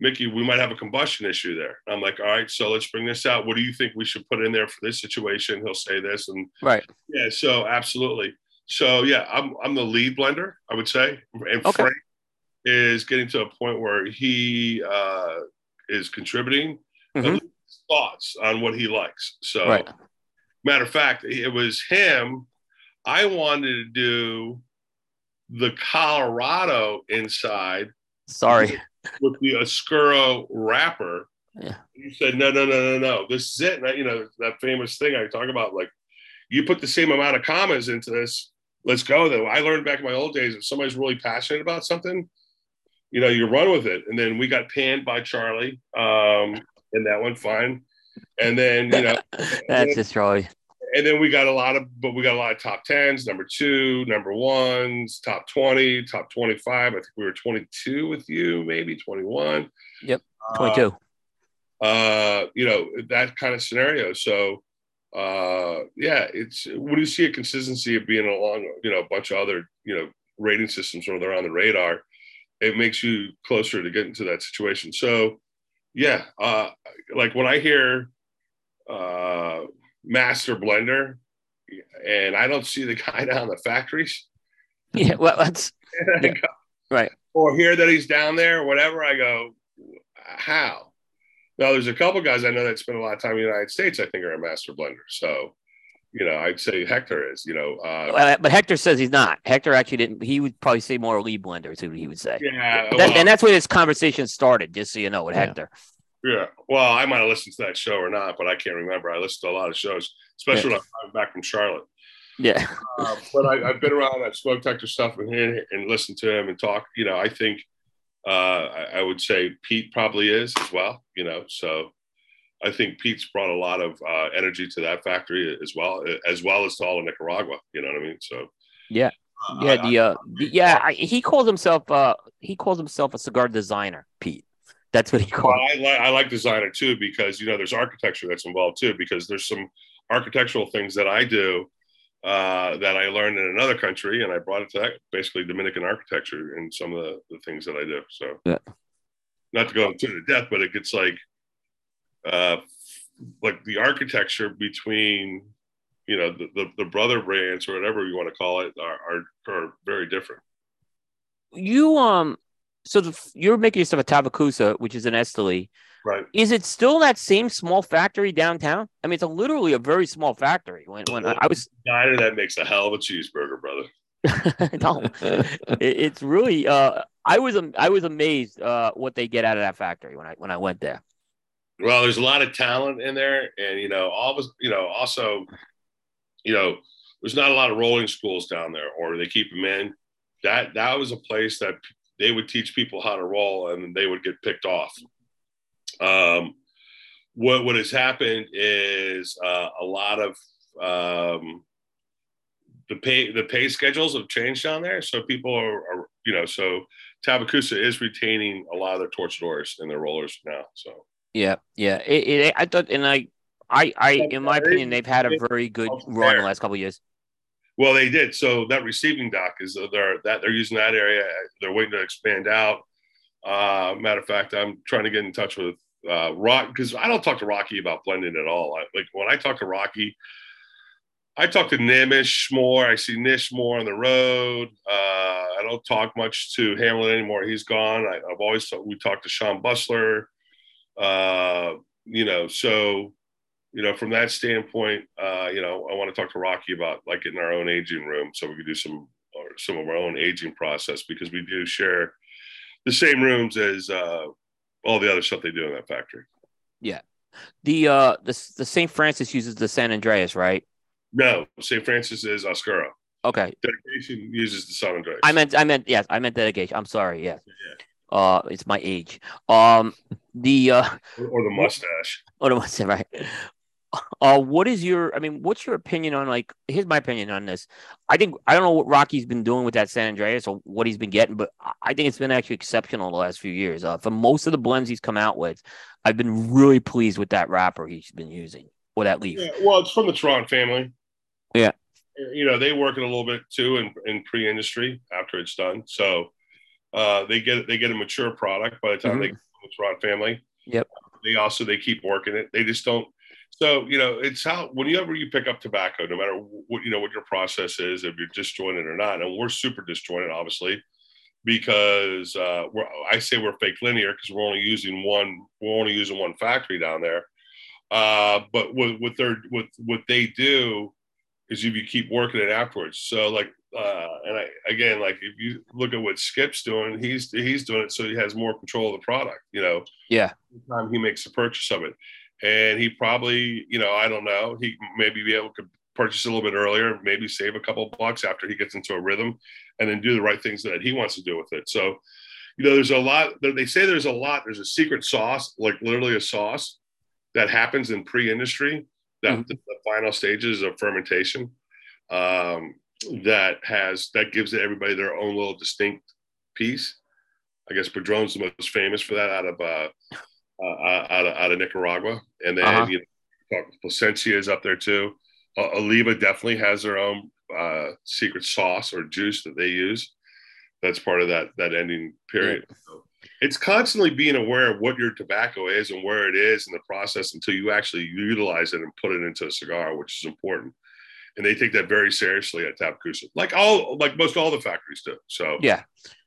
[SPEAKER 3] "Mickey, we might have a combustion issue there." I'm like, "All right, so let's bring this out. What do you think we should put in there for this situation?" He'll say this, and
[SPEAKER 1] right,
[SPEAKER 3] yeah, so absolutely. So yeah, I'm I'm the lead blender, I would say, and okay. Frank is getting to a point where he uh, is contributing mm-hmm. thoughts on what he likes. So. Right Matter of fact, it was him. I wanted to do the Colorado inside.
[SPEAKER 1] Sorry.
[SPEAKER 3] With the Oscuro wrapper.
[SPEAKER 1] Yeah.
[SPEAKER 3] He said, no, no, no, no, no. This is it. And, you know, that famous thing I talk about, like, you put the same amount of commas into this. Let's go, though. I learned back in my old days if somebody's really passionate about something, you know, you run with it. And then we got panned by Charlie, um, and that went fine. And then, you know, [LAUGHS]
[SPEAKER 1] that's just Charlie
[SPEAKER 3] and then we got a lot of, but we got a lot of top tens, number two, number ones, top 20, top 25. I think we were 22 with you, maybe 21.
[SPEAKER 1] Yep. 22.
[SPEAKER 3] Uh, uh, you know, that kind of scenario. So, uh, yeah, it's when you see a consistency of being along, you know, a bunch of other, you know, rating systems where they're on the radar, it makes you closer to getting to that situation. So, yeah, uh, like when I hear, uh, master blender, and I don't see the guy [LAUGHS] down the factories.
[SPEAKER 1] Yeah, well, that's [LAUGHS] yeah, right.
[SPEAKER 3] Or hear that he's down there, whatever. I go, how? Now, there's a couple guys I know that spend a lot of time in the United States. I think are a master blender. So, you know, I'd say Hector is. You know,
[SPEAKER 1] uh, but Hector says he's not. Hector actually didn't. He would probably say more lead blender. Is what he would say.
[SPEAKER 3] Yeah,
[SPEAKER 1] that, well, and that's where this conversation started. Just so you know, with yeah. Hector.
[SPEAKER 3] Yeah. Well, I might have listened to that show or not, but I can't remember. I listened to a lot of shows, especially yeah. when I'm back from Charlotte.
[SPEAKER 1] Yeah.
[SPEAKER 3] uh, but I, have been around that smoke detector stuff and and listened to him and talk. You know, I think uh, I, I, would say Pete probably is as well. You know, so I think Pete's brought a lot of uh, energy to that factory as well, as well as to all of Nicaragua. You know what I mean? So
[SPEAKER 1] yeah. Uh, yeah, the uh, yeah, he calls himself uh, he calls himself a cigar designer, Pete. That's what he called.
[SPEAKER 3] Well, I, like, I like designer too because you know there's architecture that's involved too because there's some architectural things that I do uh, that I learned in another country and I brought it to that basically Dominican architecture and some of the, the things that I do. So
[SPEAKER 1] yeah.
[SPEAKER 3] not to go into the depth, but it gets like uh, like the architecture between you know the, the, the brother brands or whatever you want to call it are, are, are very different.
[SPEAKER 1] You um so the, you're making yourself a Tavicusa, which is an Esteli.
[SPEAKER 3] Right.
[SPEAKER 1] Is it still that same small factory downtown? I mean, it's a, literally a very small factory. When when well, I was [LAUGHS]
[SPEAKER 3] diner that makes a hell of a cheeseburger, brother. [LAUGHS]
[SPEAKER 1] no, it, it's really. Uh, I was I was amazed uh, what they get out of that factory when I when I went there.
[SPEAKER 3] Well, there's a lot of talent in there, and you know, all of us, you know, also, you know, there's not a lot of rolling schools down there, or they keep them in that that was a place that they would teach people how to roll and they would get picked off. Um, what what has happened is uh, a lot of um, the pay the pay schedules have changed down there, so people are, are you know so Tavicusa is retaining a lot of their torcedores and their rollers now. So
[SPEAKER 1] yeah, yeah, it, it, I thought, and I, I, I, in my opinion, they've had a very good run the last couple years.
[SPEAKER 3] Well, they did. So that receiving dock is uh, they're that they're using that area. They're waiting to expand out. Uh, matter of fact, I'm trying to get in touch with uh, Rock because I don't talk to Rocky about blending at all. I, like when I talk to Rocky, I talk to Nimish more. I see Nish more on the road. Uh, I don't talk much to Hamlin anymore. He's gone. I, have always we talked to Sean Bustler. Uh, you know, so you know, from that standpoint, uh, you know, I want to talk to Rocky about like getting our own aging room so we could do some or some of our own aging process because we do share the same rooms as uh, all the other stuff they do in that factory.
[SPEAKER 1] Yeah. The uh the the St. Francis uses the San Andreas, right?
[SPEAKER 3] No, St. Francis is Oscuro.
[SPEAKER 1] Okay.
[SPEAKER 3] Dedication uses the San Andreas.
[SPEAKER 1] I meant I meant yes, I meant dedication. I'm sorry, yeah. yeah. Uh it's my age. Um the uh
[SPEAKER 3] or, or the mustache.
[SPEAKER 1] Or the mustache, [LAUGHS] right. Uh, what is your? I mean, what's your opinion on like? Here's my opinion on this. I think I don't know what Rocky's been doing with that San Andreas or what he's been getting, but I think it's been actually exceptional the last few years. Uh, for most of the blends he's come out with, I've been really pleased with that wrapper he's been using or that leaf.
[SPEAKER 3] Yeah, well, it's from the Tron family.
[SPEAKER 1] Yeah,
[SPEAKER 3] you know they work it a little bit too in, in pre-industry after it's done, so uh, they get they get a mature product by the time mm-hmm. they get the Tron family.
[SPEAKER 1] Yep.
[SPEAKER 3] They also they keep working it. They just don't so you know, it's how whenever you pick up tobacco, no matter what you know what your process is, if you're disjointed or not, and we're super disjointed, obviously, because uh, we're, I say we're fake linear because we're only using one, we're only using one factory down there. Uh, but what, what they're what what they do is if you keep working it afterwards. So like, uh, and I again like if you look at what Skip's doing, he's he's doing it so he has more control of the product. You know,
[SPEAKER 1] yeah.
[SPEAKER 3] time he makes the purchase of it and he probably, you know, I don't know, he maybe be able to purchase a little bit earlier, maybe save a couple bucks after he gets into a rhythm, and then do the right things that he wants to do with it. So, you know, there's a lot. They say there's a lot. There's a secret sauce, like literally a sauce, that happens in pre-industry. That mm-hmm. the, the, final stages of fermentation, um, that has that gives everybody their own little distinct piece. I guess Padron's the most famous for that out of uh, uh, out, of, out of Nicaragua. And then, uh-huh. you know, Plasencia is up there too. Uh, Oliva definitely has their own uh, secret sauce or juice that they use. That's part of that that ending period. Yeah. So it's constantly being aware of what your tobacco is and where it is in the process until you actually utilize it and put it into a cigar, which is important. And they take that very seriously at Tavicusa, like all like most all the factories do. So
[SPEAKER 1] yeah,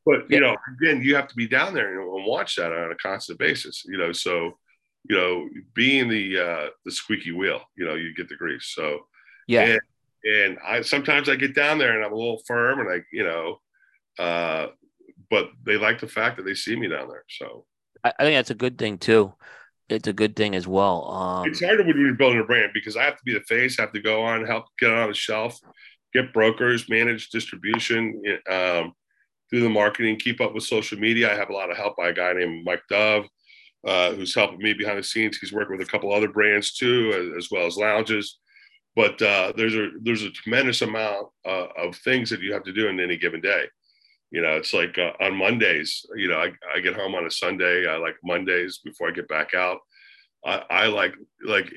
[SPEAKER 3] but you know, again, you have to be down there and watch that on a constant basis. You know, so you know, being the uh, the squeaky wheel, you know, you get the grease. So
[SPEAKER 1] yeah,
[SPEAKER 3] and, and I sometimes I get down there and I'm a little firm and I, you know, uh, but they like the fact that they see me down there. So
[SPEAKER 1] I, I think that's a good thing too. It's a good thing as well. Um,
[SPEAKER 3] it's harder when you're building a brand because I have to be the face, I have to go on, help get on the shelf, get brokers, manage distribution. Um, do the marketing, keep up with social media. I have a lot of help by a guy named Mike Dove, uh, who's helping me behind the scenes. He's working with a couple other brands too, as, as well as lounges. But uh, there's a there's a tremendous amount uh, of things that you have to do in any given day. You know, it's like uh, on Mondays. You know, I, I get home on a Sunday. I like Mondays before I get back out. I, I like like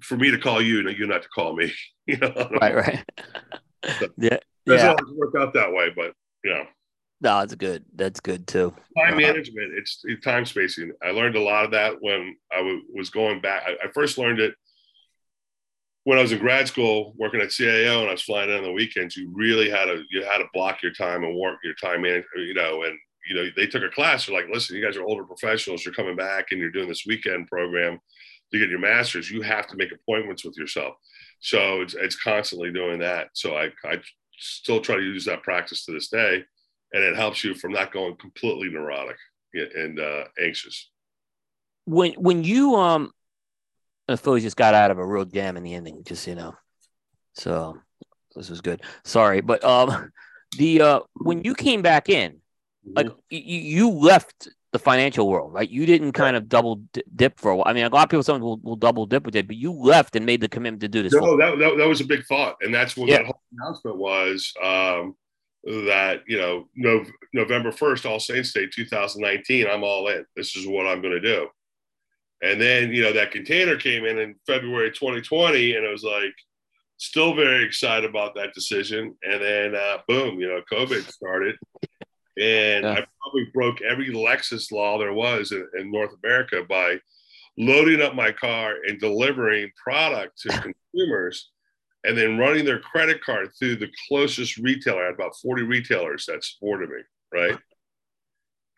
[SPEAKER 3] for me to call you, and you not to call me. [LAUGHS] You know,
[SPEAKER 1] right, right.
[SPEAKER 3] So, yeah, doesn't yeah. always work out that way, but yeah.
[SPEAKER 1] No, that's good. That's good too.
[SPEAKER 3] Time uh, management. It's, it's, time spacing. I learned a lot of that when I w- was going back. I, I, first learned it when I was in grad school working at CAO and I was flying in on the weekends. You really had to you had to block your time and work your time in. You know, and you know they took a class. They're like, listen, you guys are older professionals. You're coming back and you're doing this weekend program to get your master's. You have to make appointments with yourself. So it's, it's constantly doing that. So I, I still try to use that practice to this day, and it helps you from not going completely neurotic and uh, anxious.
[SPEAKER 1] When when you um, Phillies just got out of a real jam in the ending, just you know, so this was good. Sorry, but um, [LAUGHS] The uh, when you came back in, like
[SPEAKER 3] Mhm.
[SPEAKER 1] you, you left the financial world, right? You didn't kind of double dip for a while. I mean, a lot of people sometimes will, will double dip with it, but you left and made the commitment to do this.
[SPEAKER 3] No, that, that, that was a big thought. And that's what
[SPEAKER 1] Yeah.
[SPEAKER 3] that whole announcement was um, that, you know, no, November 1st, All Saints Day 2019, I'm all in. This is what I'm going to do. And then, you know, that container came in in February 2020, and it was like, still very excited about that decision. And then, uh, boom, you know, COVID started. And
[SPEAKER 1] Yeah.
[SPEAKER 3] I probably broke every nexus law there was in, in North America by loading up my car and delivering product to [LAUGHS] consumers and then running their credit card through the closest retailer. I had about 40 retailers that supported me, right?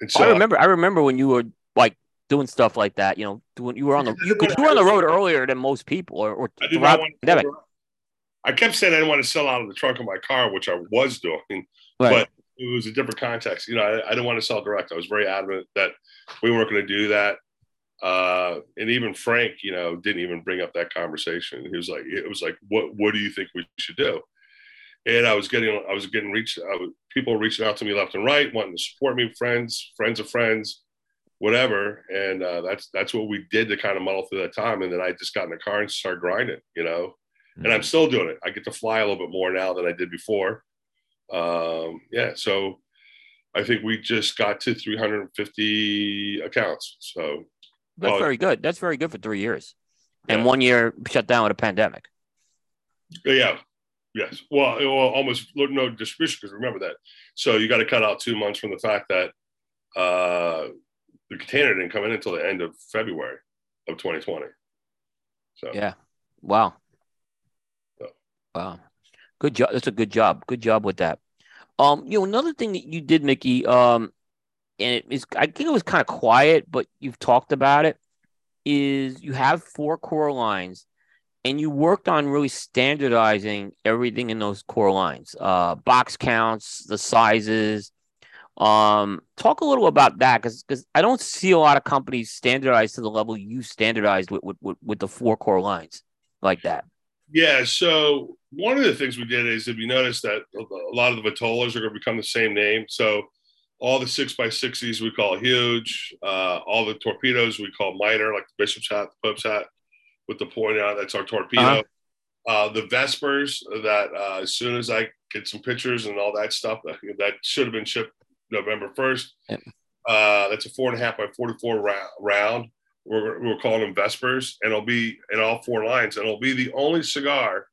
[SPEAKER 3] And so
[SPEAKER 1] I remember. I remember when you were like doing stuff like that. You know, doing you were on the you, you were on the road earlier than most people, or, or
[SPEAKER 3] I
[SPEAKER 1] throughout the pandemic.
[SPEAKER 3] I kept saying I didn't want to sell out of the trunk of my car, which I was doing,
[SPEAKER 1] Right.
[SPEAKER 3] but it was a different context. You know, I, I didn't want to sell direct. I was very adamant that we weren't going to do that. Uh, and even Frank, you know, didn't even bring up that conversation. He was like, it was like, what, what do you think we should do? And I was getting, I was getting reached, I was, people reaching out to me left and right, wanting to support me, friends, friends of friends, whatever. And uh, that's, that's what we did to kind of muddle through that time. And then I just got in the car and started grinding, you know, and I'm still doing it. I get to fly a little bit more now than I did before. Um, yeah, so I think we just got to 350 accounts. So
[SPEAKER 1] That's
[SPEAKER 3] Oh.
[SPEAKER 1] very good. That's very good for three years, and one year shut down with a pandemic.
[SPEAKER 3] yeah, yes. Well, well almost no distribution because remember that. So you got to cut out two months from the fact that uh, the container didn't come in until the end of February of 2020. So
[SPEAKER 1] Yeah. Wow.
[SPEAKER 3] So.
[SPEAKER 1] Wow. Good job. That's a good job. Good job with that. Um, you know, another thing that you did, Mickey, um, and it is I think it was kind of quiet, but you've talked about it, is you have four core lines and you worked on really standardizing everything in those core lines. Uh box counts, the sizes. Um, talk a little about that because because I don't see a lot of companies standardized to the level you standardized with with, with, with the four core lines like that.
[SPEAKER 3] Yeah. So one of the things we did is if you notice that a lot of the Vitolas are going to become the same name. So all the six by sixties we call huge. Uh, all the torpedoes we call miter, like the bishop's hat, the pope's hat, with the point out. That's our torpedo.
[SPEAKER 1] Uh-huh.
[SPEAKER 3] Uh, the Vespers that uh, as soon as I get some pictures and all that stuff that, should have been shipped November first.
[SPEAKER 1] Yep.
[SPEAKER 3] Uh, that's a four and a half by forty-four round. round. We're, we're calling them Vespers, and it'll be in all four lines, and it'll be the only cigar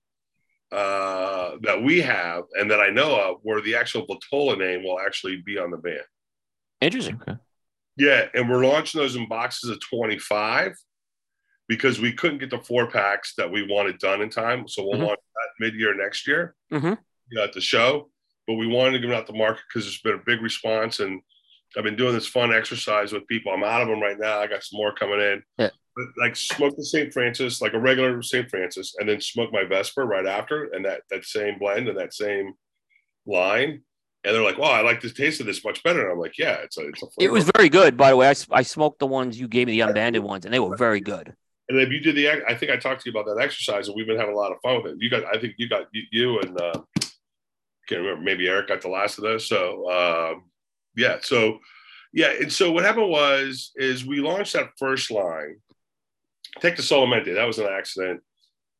[SPEAKER 3] uh, that we have and that I know of where the actual Vitola name will actually be on the band.
[SPEAKER 1] Interesting.
[SPEAKER 2] Okay.
[SPEAKER 3] Yeah, and we're launching those in boxes of 25 because we couldn't get the four packs that we wanted done in time. So we'll
[SPEAKER 1] Mhm.
[SPEAKER 3] launch that mid-year next year
[SPEAKER 1] Mhm.
[SPEAKER 3] you know, at the show. But we wanted to give it out the market because there's been a big response, and I've been doing this fun exercise with people. I'm out of them right now. I got some more coming in.
[SPEAKER 1] Yeah.
[SPEAKER 3] But like smoke the St. Francis, like a regular St. Francis, and then smoke my Vesper right after, and that that same blend and that same line. And they're like, "Well, I like the taste of this much better." And I'm like, "Yeah, it's a, it's a
[SPEAKER 1] It was very good, by the way. I, I smoked the ones you gave me, the unbanded ones, and they were very good.
[SPEAKER 3] And if you did the, I think I talked to you about that exercise, and we've been having a lot of fun with it. You got, I think you got you, you and uh, can't remember, maybe Eric got the last of those. So um, yeah, so yeah, and so what happened was is we launched that first line. Take the Solamente, that was an accident,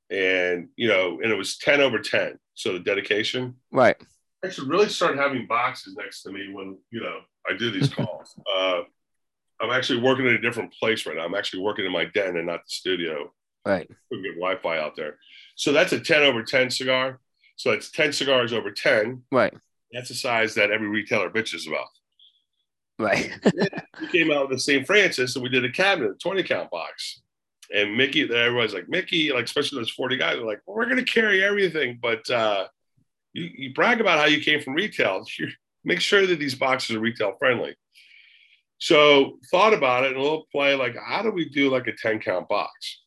[SPEAKER 3] and you know, and it was ten over ten. So the dedication.
[SPEAKER 1] Right.
[SPEAKER 3] I should really start having boxes next to me when you know I do these [LAUGHS] calls. uh, I'm actually working in a different place right now. I'm actually working in my den and not the studio.
[SPEAKER 1] Right.
[SPEAKER 3] We get Wi-Fi out there. So that's a 10 over 10 cigar. So it's 10 cigars over 10.
[SPEAKER 1] Right.
[SPEAKER 3] That's the size that every retailer bitches about.
[SPEAKER 1] Right.
[SPEAKER 3] We came out with the St. Francis and we did a cabinet, 20 count box. And Mickey, everybody's like, Mickey, like especially those 40 guys are like, well, we're gonna carry everything, but uh you, you brag about how you came from retail. [LAUGHS] You make sure that these boxes are retail friendly. So thought about it and a little play like, how do we do like a 10 count box?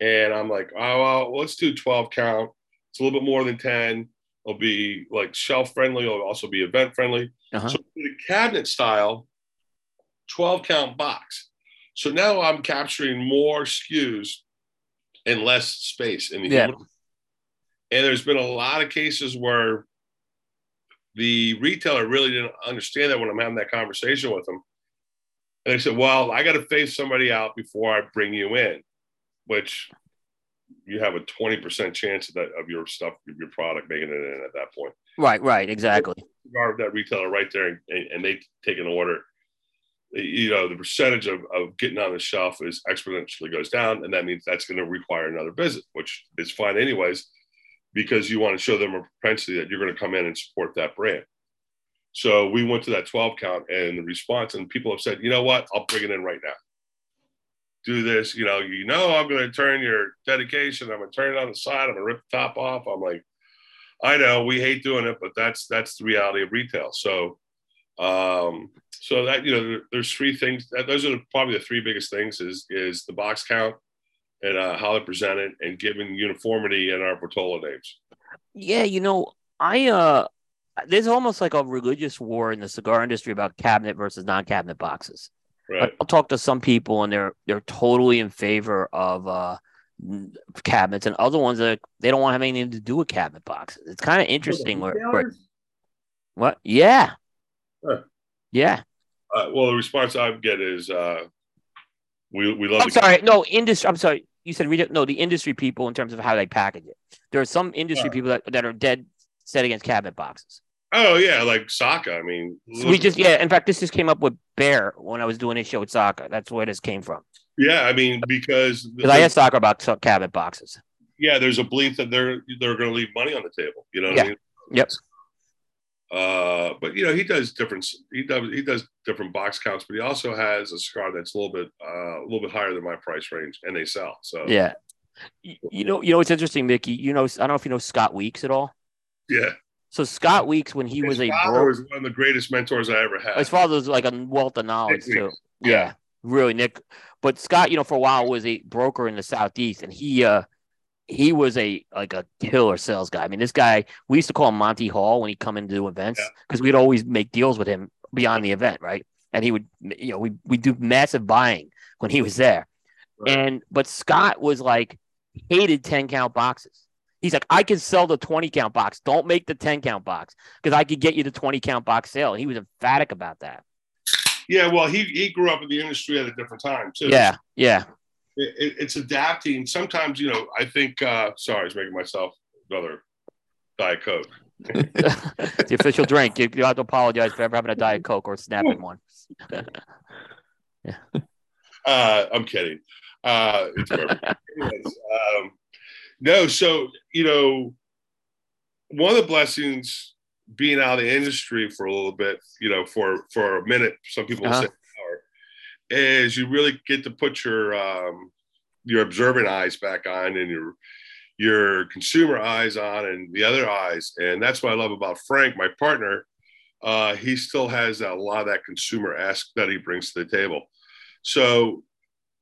[SPEAKER 3] And I'm like, oh well, let's do 12 count. It's a little bit more than 10. It'll be like shelf friendly. It'll also be event friendly.
[SPEAKER 1] Uh-huh.
[SPEAKER 3] So the cabinet style, 12 count box. So now I'm capturing more SKUs and less space in the
[SPEAKER 1] Yeah.
[SPEAKER 3] And there's been a lot of cases where the retailer really didn't understand that when I'm having that conversation with them. And they said, well, I got to face somebody out before I bring you in, which you have a 20% chance of that of your stuff, of your product making it in at that point.
[SPEAKER 1] Right, right, exactly.
[SPEAKER 3] That retailer right there and, and they take an order. You know, the percentage of, of getting on the shelf is exponentially goes down, and that means that's going to require another visit, which is fine anyways, because you want to show them a propensity that you're going to come in and support that brand. So we went to that 12 count and the response, and people have said, you know what, I'll bring it in right now. Do this, you know, you know, I'm going to turn your dedication. I'm going to turn it on the side. I'm going to rip the top off. I'm like, I know we hate doing it, but that's that's the reality of retail. So, um, so that you know, there's three things. That, those are probably the three biggest things: is is the box count and uh, how they present it, and giving uniformity in our Vitola names.
[SPEAKER 1] Yeah, you know, I uh there's almost like a religious war in the cigar industry about cabinet versus non-cabinet boxes.
[SPEAKER 3] Right.
[SPEAKER 1] I'll talk to some people and they're they're totally in favor of uh, cabinets, and other ones that they don't want to have anything to do with cabinet boxes. It's kind of interesting. Where, where, what? Yeah.
[SPEAKER 3] Huh.
[SPEAKER 1] Yeah.
[SPEAKER 3] Uh, well, the response I get is uh, we we love.
[SPEAKER 1] I'm sorry. No industry. I'm sorry. You said no. The industry people in terms of how they package it. There are some industry people that, that are dead set against cabinet boxes.
[SPEAKER 3] Oh yeah, like Saka. I mean,
[SPEAKER 1] we just yeah. In fact, this just came up with Bear when I was doing a show with Saka. That's where this came from.
[SPEAKER 3] Yeah, I mean because
[SPEAKER 1] because I asked Saka about cabinet boxes.
[SPEAKER 3] Yeah, there's a belief that they're they're going to leave money on the table. You know.
[SPEAKER 1] yeah.
[SPEAKER 3] I mean?
[SPEAKER 1] Yep.
[SPEAKER 3] Uh, but you know he does different. He does he does different box counts, but he also has a cigar that's a little bit uh, a little bit higher than my price range, and they sell. So
[SPEAKER 1] yeah. You know, you know, it's interesting, Mickey. You know, I don't know if you know Scott Weeks at all.
[SPEAKER 3] Yeah.
[SPEAKER 1] So Scott Weeks, when he
[SPEAKER 3] His
[SPEAKER 1] was a
[SPEAKER 3] father
[SPEAKER 1] bro-
[SPEAKER 3] was one of the greatest mentors I ever had.
[SPEAKER 1] his father was like a wealth of knowledge too. Yeah.
[SPEAKER 3] Yeah.
[SPEAKER 1] really, Nick. But Scott, you know, for a while was a broker in the southeast, and he uh he was a like a killer sales guy. I mean, this guy we used to call him Monty Hall when he come in to do events
[SPEAKER 3] Yeah.
[SPEAKER 1] because we'd always make deals with him beyond the event, right? And he would, you know, we we do massive buying when he was there.
[SPEAKER 3] Right.
[SPEAKER 1] And but Scott was like hated 10 count boxes. He's like, I can sell the 20 count box. Don't make the 10 count box because I could get you the 20 count box sale. He was emphatic about that.
[SPEAKER 3] yeah, well, he he grew up in the industry at a different time too.
[SPEAKER 1] Yeah. Yeah.
[SPEAKER 3] it, it- it's adapting. Sometimes, you know, I think. uh Sorry, I was making myself another diet coke. [LAUGHS] [LAUGHS]
[SPEAKER 1] it's the official drink. You, you have to apologize for ever having a Diet Coke or snapping one. [LAUGHS] Yeah.
[SPEAKER 3] Uh, I'm kidding. Uh, it's perfect. Anyways, um, no, so you know, one of the blessings being out of the industry for a little bit, you know, for for a minute, some people
[SPEAKER 1] Uh-huh.
[SPEAKER 3] say hour, is you really get to put your um, your observant eyes back on and your your consumer eyes on and the other eyes, and that's what I love about Frank, my partner. Uh, he still has a lot of that consumer ask that he brings to the table. So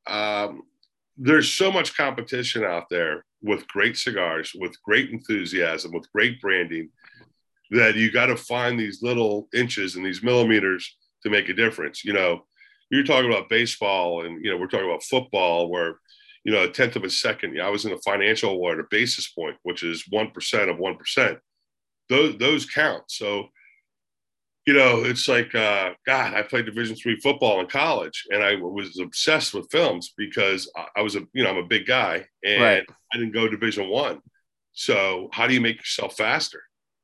[SPEAKER 3] um, there's so much competition out there with great cigars, with great enthusiasm, with great branding that you got to find these little inches and these millimeters to make a difference. You know, you're talking about baseball and, you know, we're talking about football where, you know, a tenth of a second, I was in a financial award, a basis point, which is 1% of 1%. Those, those count. So, you know, it's like, uh, God, I played Division three football in college, and I was obsessed with films because I- was a, you know, I'm a big guy, and
[SPEAKER 1] Right.
[SPEAKER 3] I didn't go Division one. So how do you make yourself faster?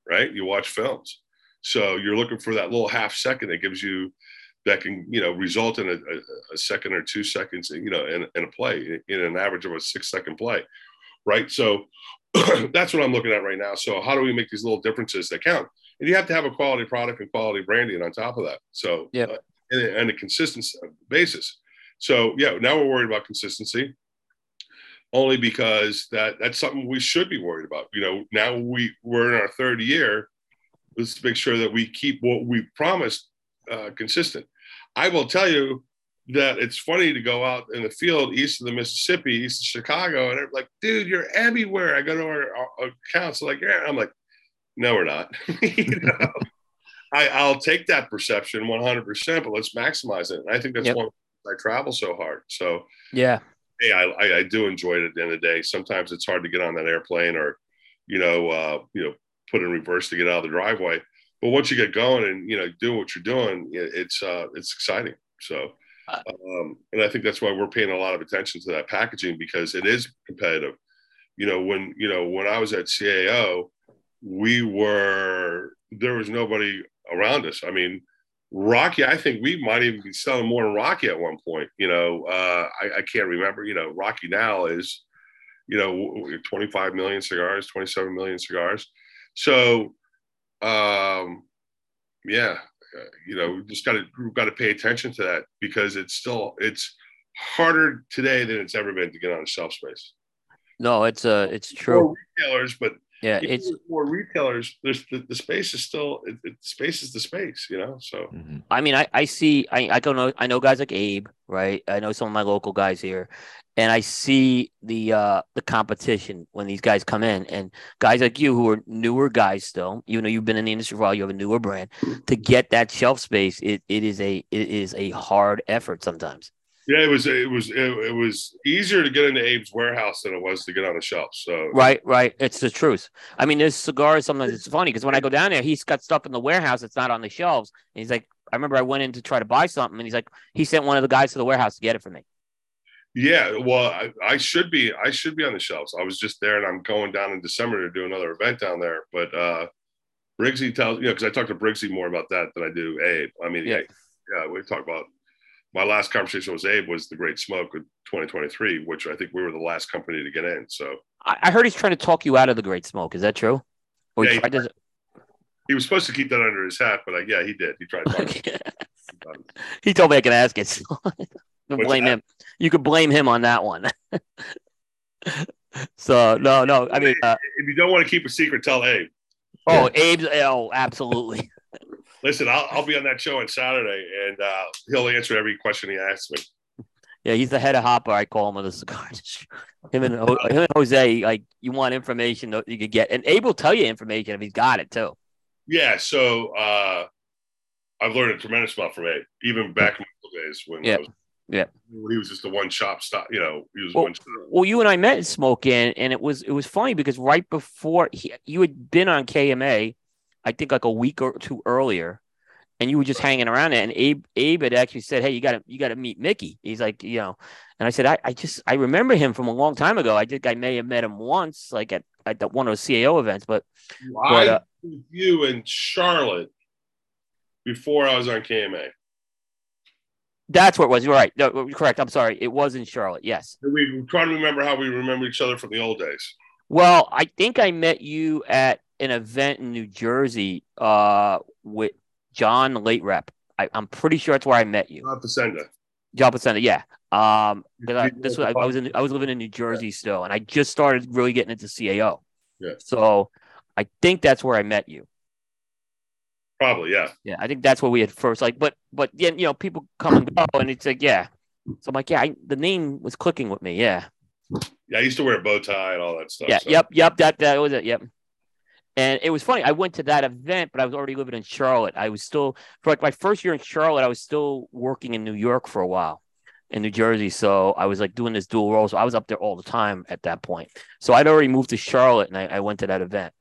[SPEAKER 3] Right? You watch films. So you're looking for that little half second that gives you that can, you know, result in a, a, a second or two seconds, you know, in, in a play, in an average of a six second play. Right. So [CLEARS THROAT] that's what I'm looking at right now. So how do we make these little differences that count? And you have to have a quality product and quality branding on top of that. So,
[SPEAKER 1] yeah,
[SPEAKER 3] uh, and, and a consistent basis. So, yeah, now we're worried about consistency only because that that's something we should be worried about. You know, now we we're in our third year. Let's make sure that we keep what we promised uh, consistent. I will tell you that it's funny to go out in the field east of the Mississippi, east of Chicago, and they're like, dude, you're everywhere. I go to our, our accounts, like, yeah, I'm like, no, we're not. [LAUGHS] you know? I, I'll take that perception 100%, but let's maximize it. And I think that's
[SPEAKER 1] Yep.
[SPEAKER 3] one I travel so hard. So,
[SPEAKER 1] Yeah.
[SPEAKER 3] hey, I, I, I do enjoy it at the end of the day. Sometimes it's hard to get on that airplane or, you know, uh, you know, put in reverse to get out of the driveway. but once you get going and you know doing what you're doing, it's uh, it's exciting. So, uh, um, and I think that's why we're paying a lot of attention to that packaging because it is competitive. You know, when you know when I was at CAO, we were there was nobody around us. I mean, Rocky, I think we might even be selling more than Rocky at one point. You know, uh, I, I, can't remember. You know, Rocky now is, you know, 25 million cigars, 27 million cigars. So, um, yeah, you know, we just got to we've got to pay attention to that because it's still it's harder today than it's ever been to get on a shelf space.
[SPEAKER 1] No, it's uh, it's true.
[SPEAKER 3] More retailers, but
[SPEAKER 1] yeah, it's
[SPEAKER 3] more retailers. There's the, the space is still it, it, space is the space, you know. So
[SPEAKER 1] mm-hmm. I mean, I I see I I don't know I know guys like Abe, right? I know some of my local guys here, and I see the uh the competition when these guys come in, and guys like you who are newer guys still, you know, you've been in the industry for a while, you have a newer brand, to get that shelf space, it it is a it is a hard effort sometimes.
[SPEAKER 3] Yeah, it was it was it, it, was easier to get into Abe's warehouse than it was to get on the shelf. So
[SPEAKER 1] right, right, it's the truth. I mean, there's cigars. Sometimes it's funny because when I go down there, he's got stuff in the warehouse that's not on the shelves, and he's like, I remember I went in to try to buy something, and he's like, he sent one of the guys to the warehouse to get it for me.
[SPEAKER 3] Yeah, well, I, I should be I should be on the shelves. I was just there, and I'm going down in December to do another event down there. But uh Briggsy tells you know because I talk to Briggsy more about that than I do Abe. I mean, yeah, yeah, we talk about my last conversation with Abe was the Great Smoke of 2023, which I think we were the last company to get in. So
[SPEAKER 1] I heard he's trying to talk you out of the Great Smoke. Is that true?
[SPEAKER 3] Or yeah, he, to... he, was supposed to keep that under his hat, but like, yeah, he did. He tried. [LAUGHS]
[SPEAKER 1] he told me I could ask it. So [LAUGHS] blame him. You could blame him on that one. [LAUGHS] so no, no. I mean, uh,
[SPEAKER 3] if you don't want to keep a secret, tell Abe.
[SPEAKER 1] Oh, yeah. Abe's. Oh, absolutely.
[SPEAKER 3] Listen, I'll, I'll be on that show on Saturday, and uh, he'll answer every question he asks me.
[SPEAKER 1] Yeah, he's the head of Hopper. I call him with the cigar. [LAUGHS] him and him and Jose, like you want information that you could get, and Abe will tell you information if he's got it too.
[SPEAKER 3] Yeah, so uh, I've learned a tremendous amount from Abe, even back in the days when
[SPEAKER 1] yeah. Was, yeah.
[SPEAKER 3] When he was just the one shop stop, you know, he was
[SPEAKER 1] well,
[SPEAKER 3] one shop.
[SPEAKER 1] Well, you and I met in Smoke Inn, and it was it was funny because right before he, you had been on KMA, I think like a week or two earlier, and you were just hanging around it. And Abe, Abe had actually said, "Hey, you got to you got to meet Mickey." He's like, you know, and I said, I, I just I remember him from a long time ago. I think I may have met him once, like at at the, one of the CAO events. But,
[SPEAKER 3] well, but uh, you in Charlotte before I was on KMA.
[SPEAKER 1] That's what it was. You're right. No, correct. I'm sorry. It was in Charlotte. Yes.
[SPEAKER 3] We trying to remember how we remember each other from the old days.
[SPEAKER 1] Well, I think I met you at an event in New Jersey uh, with John Late Rep. I, am pretty sure that's where I met you.
[SPEAKER 3] John Pacenda.
[SPEAKER 1] John Pacenda, yeah. Um, I, this was, I, I, was in, I was living in New Jersey yeah. still, and I just started really getting into CAO.
[SPEAKER 3] Yeah.
[SPEAKER 1] So I think that's where I met you.
[SPEAKER 3] Probably, yeah.
[SPEAKER 1] Yeah, I think that's where we had first like, but but yeah, you know, people come and go, and it's like, yeah. So I'm like, yeah, I, the name was clicking with me, yeah.
[SPEAKER 3] Yeah, I used to wear a bow tie and all that stuff.
[SPEAKER 1] Yeah,
[SPEAKER 3] so.
[SPEAKER 1] yep, yep. That that was it. Yep. And it was funny. I went to that event, but I was already living in Charlotte. I was still for like my first year in Charlotte. I was still working in New York for a while, in New Jersey. So I was like doing this dual role. So I was up there all the time at that point. So I'd already moved to Charlotte, and I, I went to that event.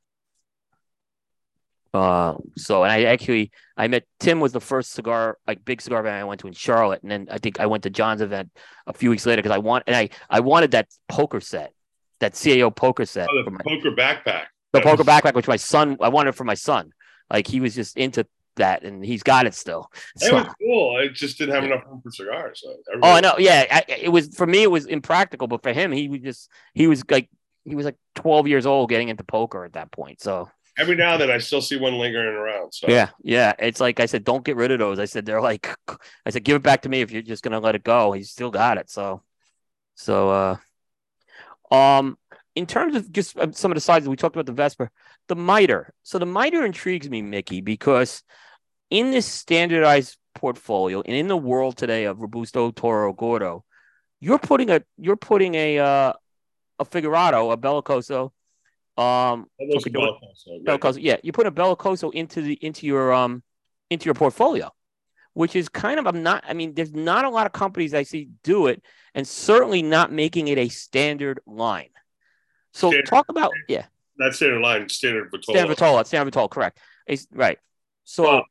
[SPEAKER 1] Uh, so and I actually I met Tim was the first cigar like big cigar event I went to in Charlotte, and then I think I went to John's event a few weeks later because I want and I I wanted that poker set, that CAO poker set.
[SPEAKER 3] Oh, the my, poker backpack.
[SPEAKER 1] The poker backpack, which my son I wanted for my son. Like he was just into that, and he's got it still.
[SPEAKER 3] It was cool. I just didn't have enough room for cigars. So
[SPEAKER 1] oh, I know. Yeah, I, it was for me. It was impractical, but for him, he was just he was like he was like 12 years old getting into poker at that point. So
[SPEAKER 3] every now and then I still see one lingering around. So
[SPEAKER 1] yeah, yeah. It's like I said, don't get rid of those. I said they're like I said, give it back to me if you're just gonna let it go. He's still got it. So so uh um in terms of just uh, some of the sizes we talked about the Vesper, the miter. So the miter intrigues me, Mickey, because in this standardized portfolio and in the world today of Robusto Toro Gordo, you're putting a you're putting a uh, a Figurado, a Bellicoso, um, okay, Bellicoso, yeah, you put a Bellicoso into the into your um into your portfolio, which is kind of I'm not. I mean, there's not a lot of companies I see do it, and certainly not making it a standard line. So standard, talk about yeah.
[SPEAKER 3] Not standard line, standard Vitola.
[SPEAKER 1] Standard Vitola, standard Vitola, correct. It's, right. So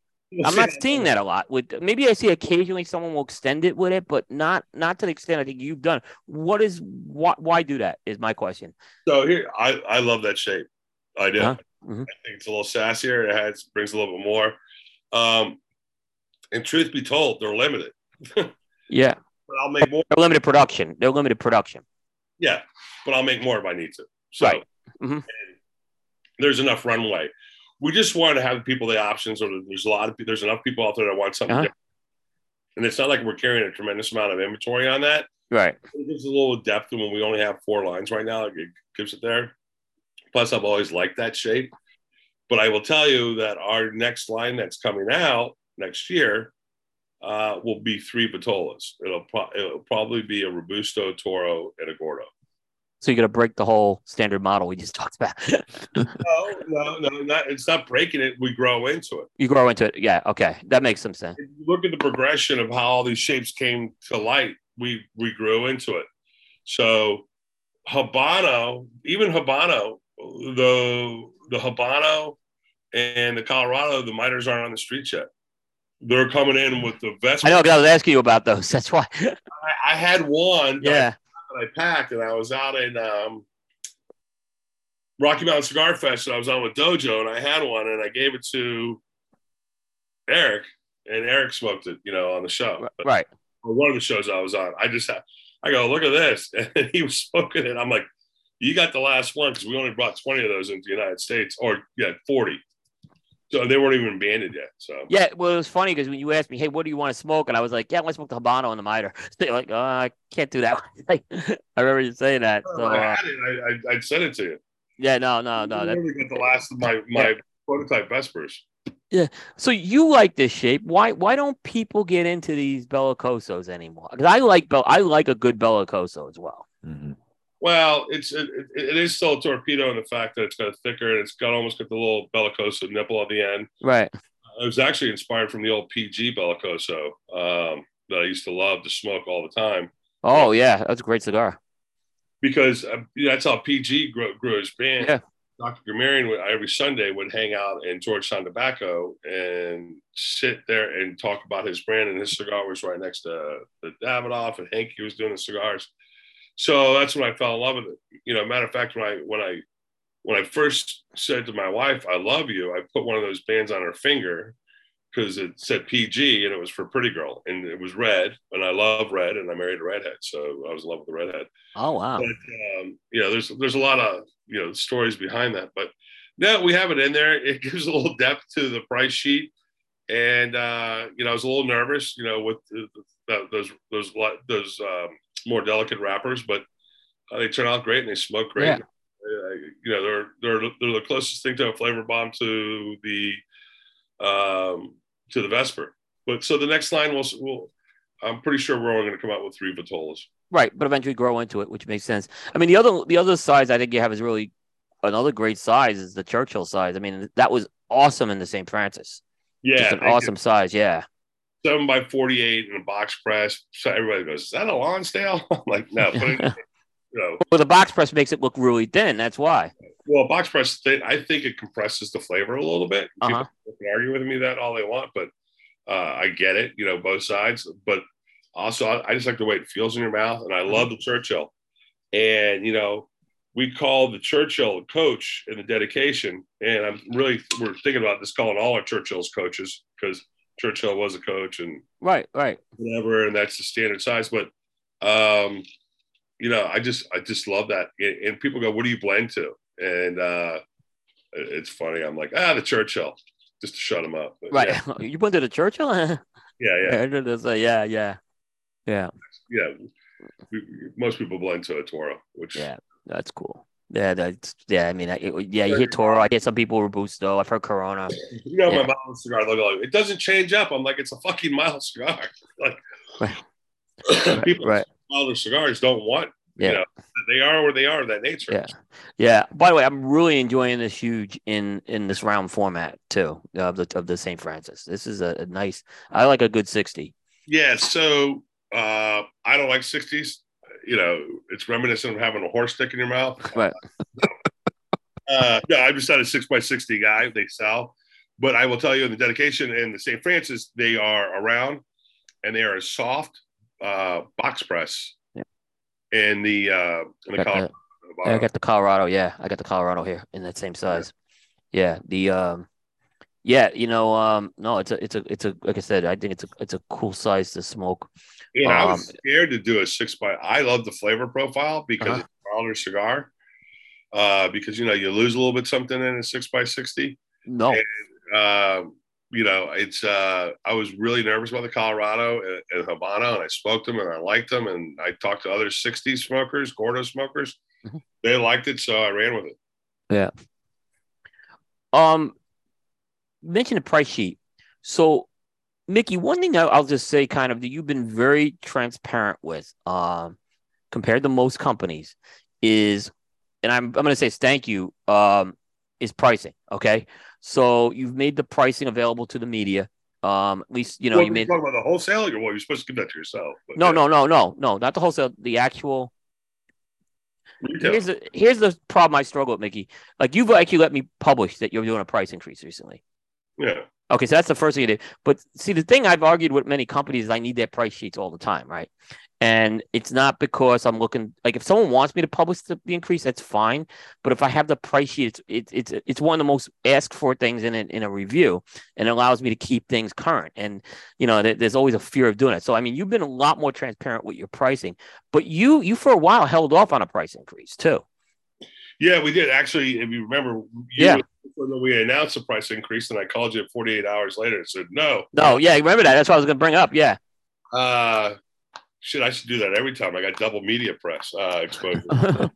[SPEAKER 1] I'm not seeing that a lot. With maybe I see occasionally someone will extend it with it, but not not to the extent I think you've done. What is why why do that? Is my question.
[SPEAKER 3] So here, I I love that shape. I do. Uh-huh. Mm-hmm. I think it's a little sassier. It has brings a little bit more. Um, and truth be told, they're limited. [LAUGHS]
[SPEAKER 1] yeah.
[SPEAKER 3] But I'll make more.
[SPEAKER 1] They're limited production. They're limited production.
[SPEAKER 3] Yeah, but I'll make more if I need to. So
[SPEAKER 1] right. mm-hmm.
[SPEAKER 3] there's enough runway. We just want to have people the options, or there's a lot of there's enough people out there that want something uh-huh. different. And it's not like we're carrying a tremendous amount of inventory on that.
[SPEAKER 1] Right.
[SPEAKER 3] It gives a little depth when we only have four lines right now. It gives it there. Plus, I've always liked that shape. But I will tell you that our next line that's coming out next year uh, will be three Vitolas. It'll, pro- it'll probably be a Robusto, Toro, and a Gordo.
[SPEAKER 1] So you're gonna break the whole standard model we just [LAUGHS] talked about.
[SPEAKER 3] no, no, no, not, it's not breaking it. We grow into it.
[SPEAKER 1] You grow into it. Yeah. Okay. That makes some sense.
[SPEAKER 3] Look at the progression of how all these shapes came to light. We we grew into it. So Habano, even Habano, the the Habano and the Colorado, the miters aren't on the street yet. They're coming in with the vest.
[SPEAKER 1] I know. I was asking you about those. [LAUGHS] That's why.
[SPEAKER 3] I, I, had one.
[SPEAKER 1] Yeah.
[SPEAKER 3] I, packed, and I was out in um, Rocky Mountain Cigar Fest, and I was on with Dojo, and I had one, and I gave it to Eric, and Eric smoked it, you know, on the show.
[SPEAKER 1] But, right.
[SPEAKER 3] one of the shows I was on, I just had, I go, look at this, [LAUGHS] and he was smoking it. I'm like, you got the last one because we only brought 20 of those into the United States, or yeah, 40. So they weren't even banded yet. So
[SPEAKER 1] yeah, well, it was funny because when you asked me, "Hey, what do you want to smoke?" and I was like, "Yeah, I want to smoke the Habano and the Miter." [LAUGHS] They're like, "Oh, I can't do that." [LAUGHS] like, I remember you saying that.
[SPEAKER 3] So I had it. I, I, would send it to you.
[SPEAKER 1] Yeah, no, no, no.
[SPEAKER 3] That really got the last of my my yeah. prototype Vespers.
[SPEAKER 1] Yeah. So you like this shape? Why why don't people get into these bellicosos anymore? Because I like bell I like a good bellicoso as well.
[SPEAKER 2] Mm-hmm.
[SPEAKER 3] Well, it's it, it is still a torpedo in the fact that it's got a thicker and it's got almost got the little bellicoso nipple at the end.
[SPEAKER 1] Right.
[SPEAKER 3] it was actually inspired from the old PG bellicoso um, that I used to love to smoke all the time.
[SPEAKER 1] Oh yeah, that's a great cigar.
[SPEAKER 3] Because uh, that's how PG grew, grew his band.
[SPEAKER 1] Yeah.
[SPEAKER 3] Dr. Would every Sunday would hang out in Georgetown Tobacco and sit there and talk about his brand. And his cigar was right next to the Davidoff, and Hank was doing the cigars. So that's when I fell in love with it. You know, matter of fact, when I when I when I first said to my wife, "I love you," I put one of those bands on her finger because it said PG and it was for Pretty Girl and it was red, and I love red, and I married a redhead, so I was in love with the redhead.
[SPEAKER 1] Oh wow!
[SPEAKER 3] But um, you know, there's there's a lot of you know stories behind that, but no, we have it in there. It [LAUGHS] gives a little depth to the price sheet, and uh, you know, I was a little nervous, you know, with the, the, those those those um, more delicate wrappers, but uh, they turn out great and they smoke great. Yeah. Uh, you know, they're they're they're the closest thing to a flavor bomb to the um, to the Vesper. But so the next line will will I'm pretty sure we're only going to come out with three Vitolas.
[SPEAKER 1] Right, but eventually grow into it, which makes sense. I mean, the other the other size I think you have is really another great size is the Churchill size. I mean, that was awesome in the St. Francis.
[SPEAKER 3] Yeah,
[SPEAKER 1] Just an awesome you. size. Yeah
[SPEAKER 3] seven by forty eight in a box press. So everybody goes, "Is that a Lonsdale?" [LAUGHS] I'm like, "No." Put it, [LAUGHS]
[SPEAKER 1] you know. Well, the box press makes it look really thin. That's why.
[SPEAKER 3] Well, box press, I think it compresses the flavor a little bit. Uh-huh. People can argue with me that all they want, but uh, I get it. You know, both sides. But also, I, I just like the way it feels in your mouth, and I mm-hmm. love the Churchill. And you know, we call the Churchill coach in the dedication, and I'm really we're thinking about this calling all our Churchills coaches because Churchill was a coach and
[SPEAKER 1] right, right,
[SPEAKER 3] whatever, and that's the standard size. But um, you know, I just I just love that. And people go, "What do you blend to?" And uh, it's funny. I'm like, ah, the Churchill, just to shut them up.
[SPEAKER 1] But, right. Yeah. [LAUGHS] you blend to the Churchill? [LAUGHS]
[SPEAKER 3] yeah, yeah.
[SPEAKER 1] yeah, yeah, yeah.
[SPEAKER 3] Yeah. We, most people blend to a Toro, which
[SPEAKER 1] yeah, that's cool. Yeah, that's yeah. I mean, I, yeah, you hear Toro. I hear some people Robusto. I've heard Corona.
[SPEAKER 3] You know, yeah. my mild cigar logo. Like, it doesn't change up. I'm like, it's a fucking mild cigar. [LAUGHS] Like right. [COUGHS] people, right. milder cigars don't want. Yeah, you know, they are where they are. That nature.
[SPEAKER 1] Yeah, yeah. By the way, I'm really enjoying this huge in in this round format too of the of the St. Francis. This is a, a nice. I like a good sixty.
[SPEAKER 3] Yeah. So uh, I don't like sixties you know, it's reminiscent of having a horse stick in your mouth. [LAUGHS]
[SPEAKER 1] Right.
[SPEAKER 3] uh, no, I'm just not a six by sixty guy. They sell, but I will tell you in the dedication and the St. Francis, they are around and they are a soft uh, box press.
[SPEAKER 1] Yeah.
[SPEAKER 3] In the uh, in the Colorado.
[SPEAKER 1] I got the Colorado. Yeah, I got the Colorado here in that same size. Yeah, the um, yeah, you know, um, no, it's a, it's a, it's a, like I said, I think it's a, it's a cool size to smoke.
[SPEAKER 3] Yeah, I
[SPEAKER 1] Um,
[SPEAKER 3] was scared to do a six by. I love the flavor profile because
[SPEAKER 1] Uh-huh.
[SPEAKER 3] it's a milder cigar. Uh, because you know you lose a little bit something in a six by sixty.
[SPEAKER 1] No,
[SPEAKER 3] Um, you know, it's. Uh, I was really nervous about the Colorado and, and and I smoked them and I liked them, and I talked to other sixty smokers, Gordo smokers.
[SPEAKER 1] Mhm.
[SPEAKER 3] They liked it, so I ran with it. Yeah.
[SPEAKER 1] Um, mention the price sheet. So, Mickey, one thing I'll just say, kind of, that you've been very transparent with, um, compared to most companies, is, and I'm I'm going to say thank you, um, is pricing. Okay, so you've made the pricing available to the media. Um, at least you know
[SPEAKER 3] Well,
[SPEAKER 1] you made.
[SPEAKER 3] talking about the wholesale, or what? You're supposed to give that to yourself.
[SPEAKER 1] No,
[SPEAKER 3] yeah,
[SPEAKER 1] no, no, no, no, not the wholesale. The actual.
[SPEAKER 3] retail.
[SPEAKER 1] Here's the here's the problem I struggle with, Mickey. Like you've actually let me publish that you're doing a price increase recently.
[SPEAKER 3] yeah.
[SPEAKER 1] Okay, so that's the first thing you did. But see, the thing I've argued with many companies is I need their price sheets all the time, right? And it's not because I'm looking like if someone wants me to publish the, the increase, that's fine. But if I have the price sheet, it's it's it's, it's one of the most asked for things in a, in a review, and it allows me to keep things current. And you know, there, there's always a fear of doing it. So I mean, you've been a lot more transparent with your pricing, but you you for a while held off on a price increase too.
[SPEAKER 3] Yeah, we did actually. If you remember, you
[SPEAKER 1] Yeah.
[SPEAKER 3] we announced the price increase, and I called you 48 hours later and said no.
[SPEAKER 1] No, yeah, remember that? That's what I was going to bring up. Yeah.
[SPEAKER 3] Uh, shit, I should do that every time. I got double media press uh, exposure. [LAUGHS]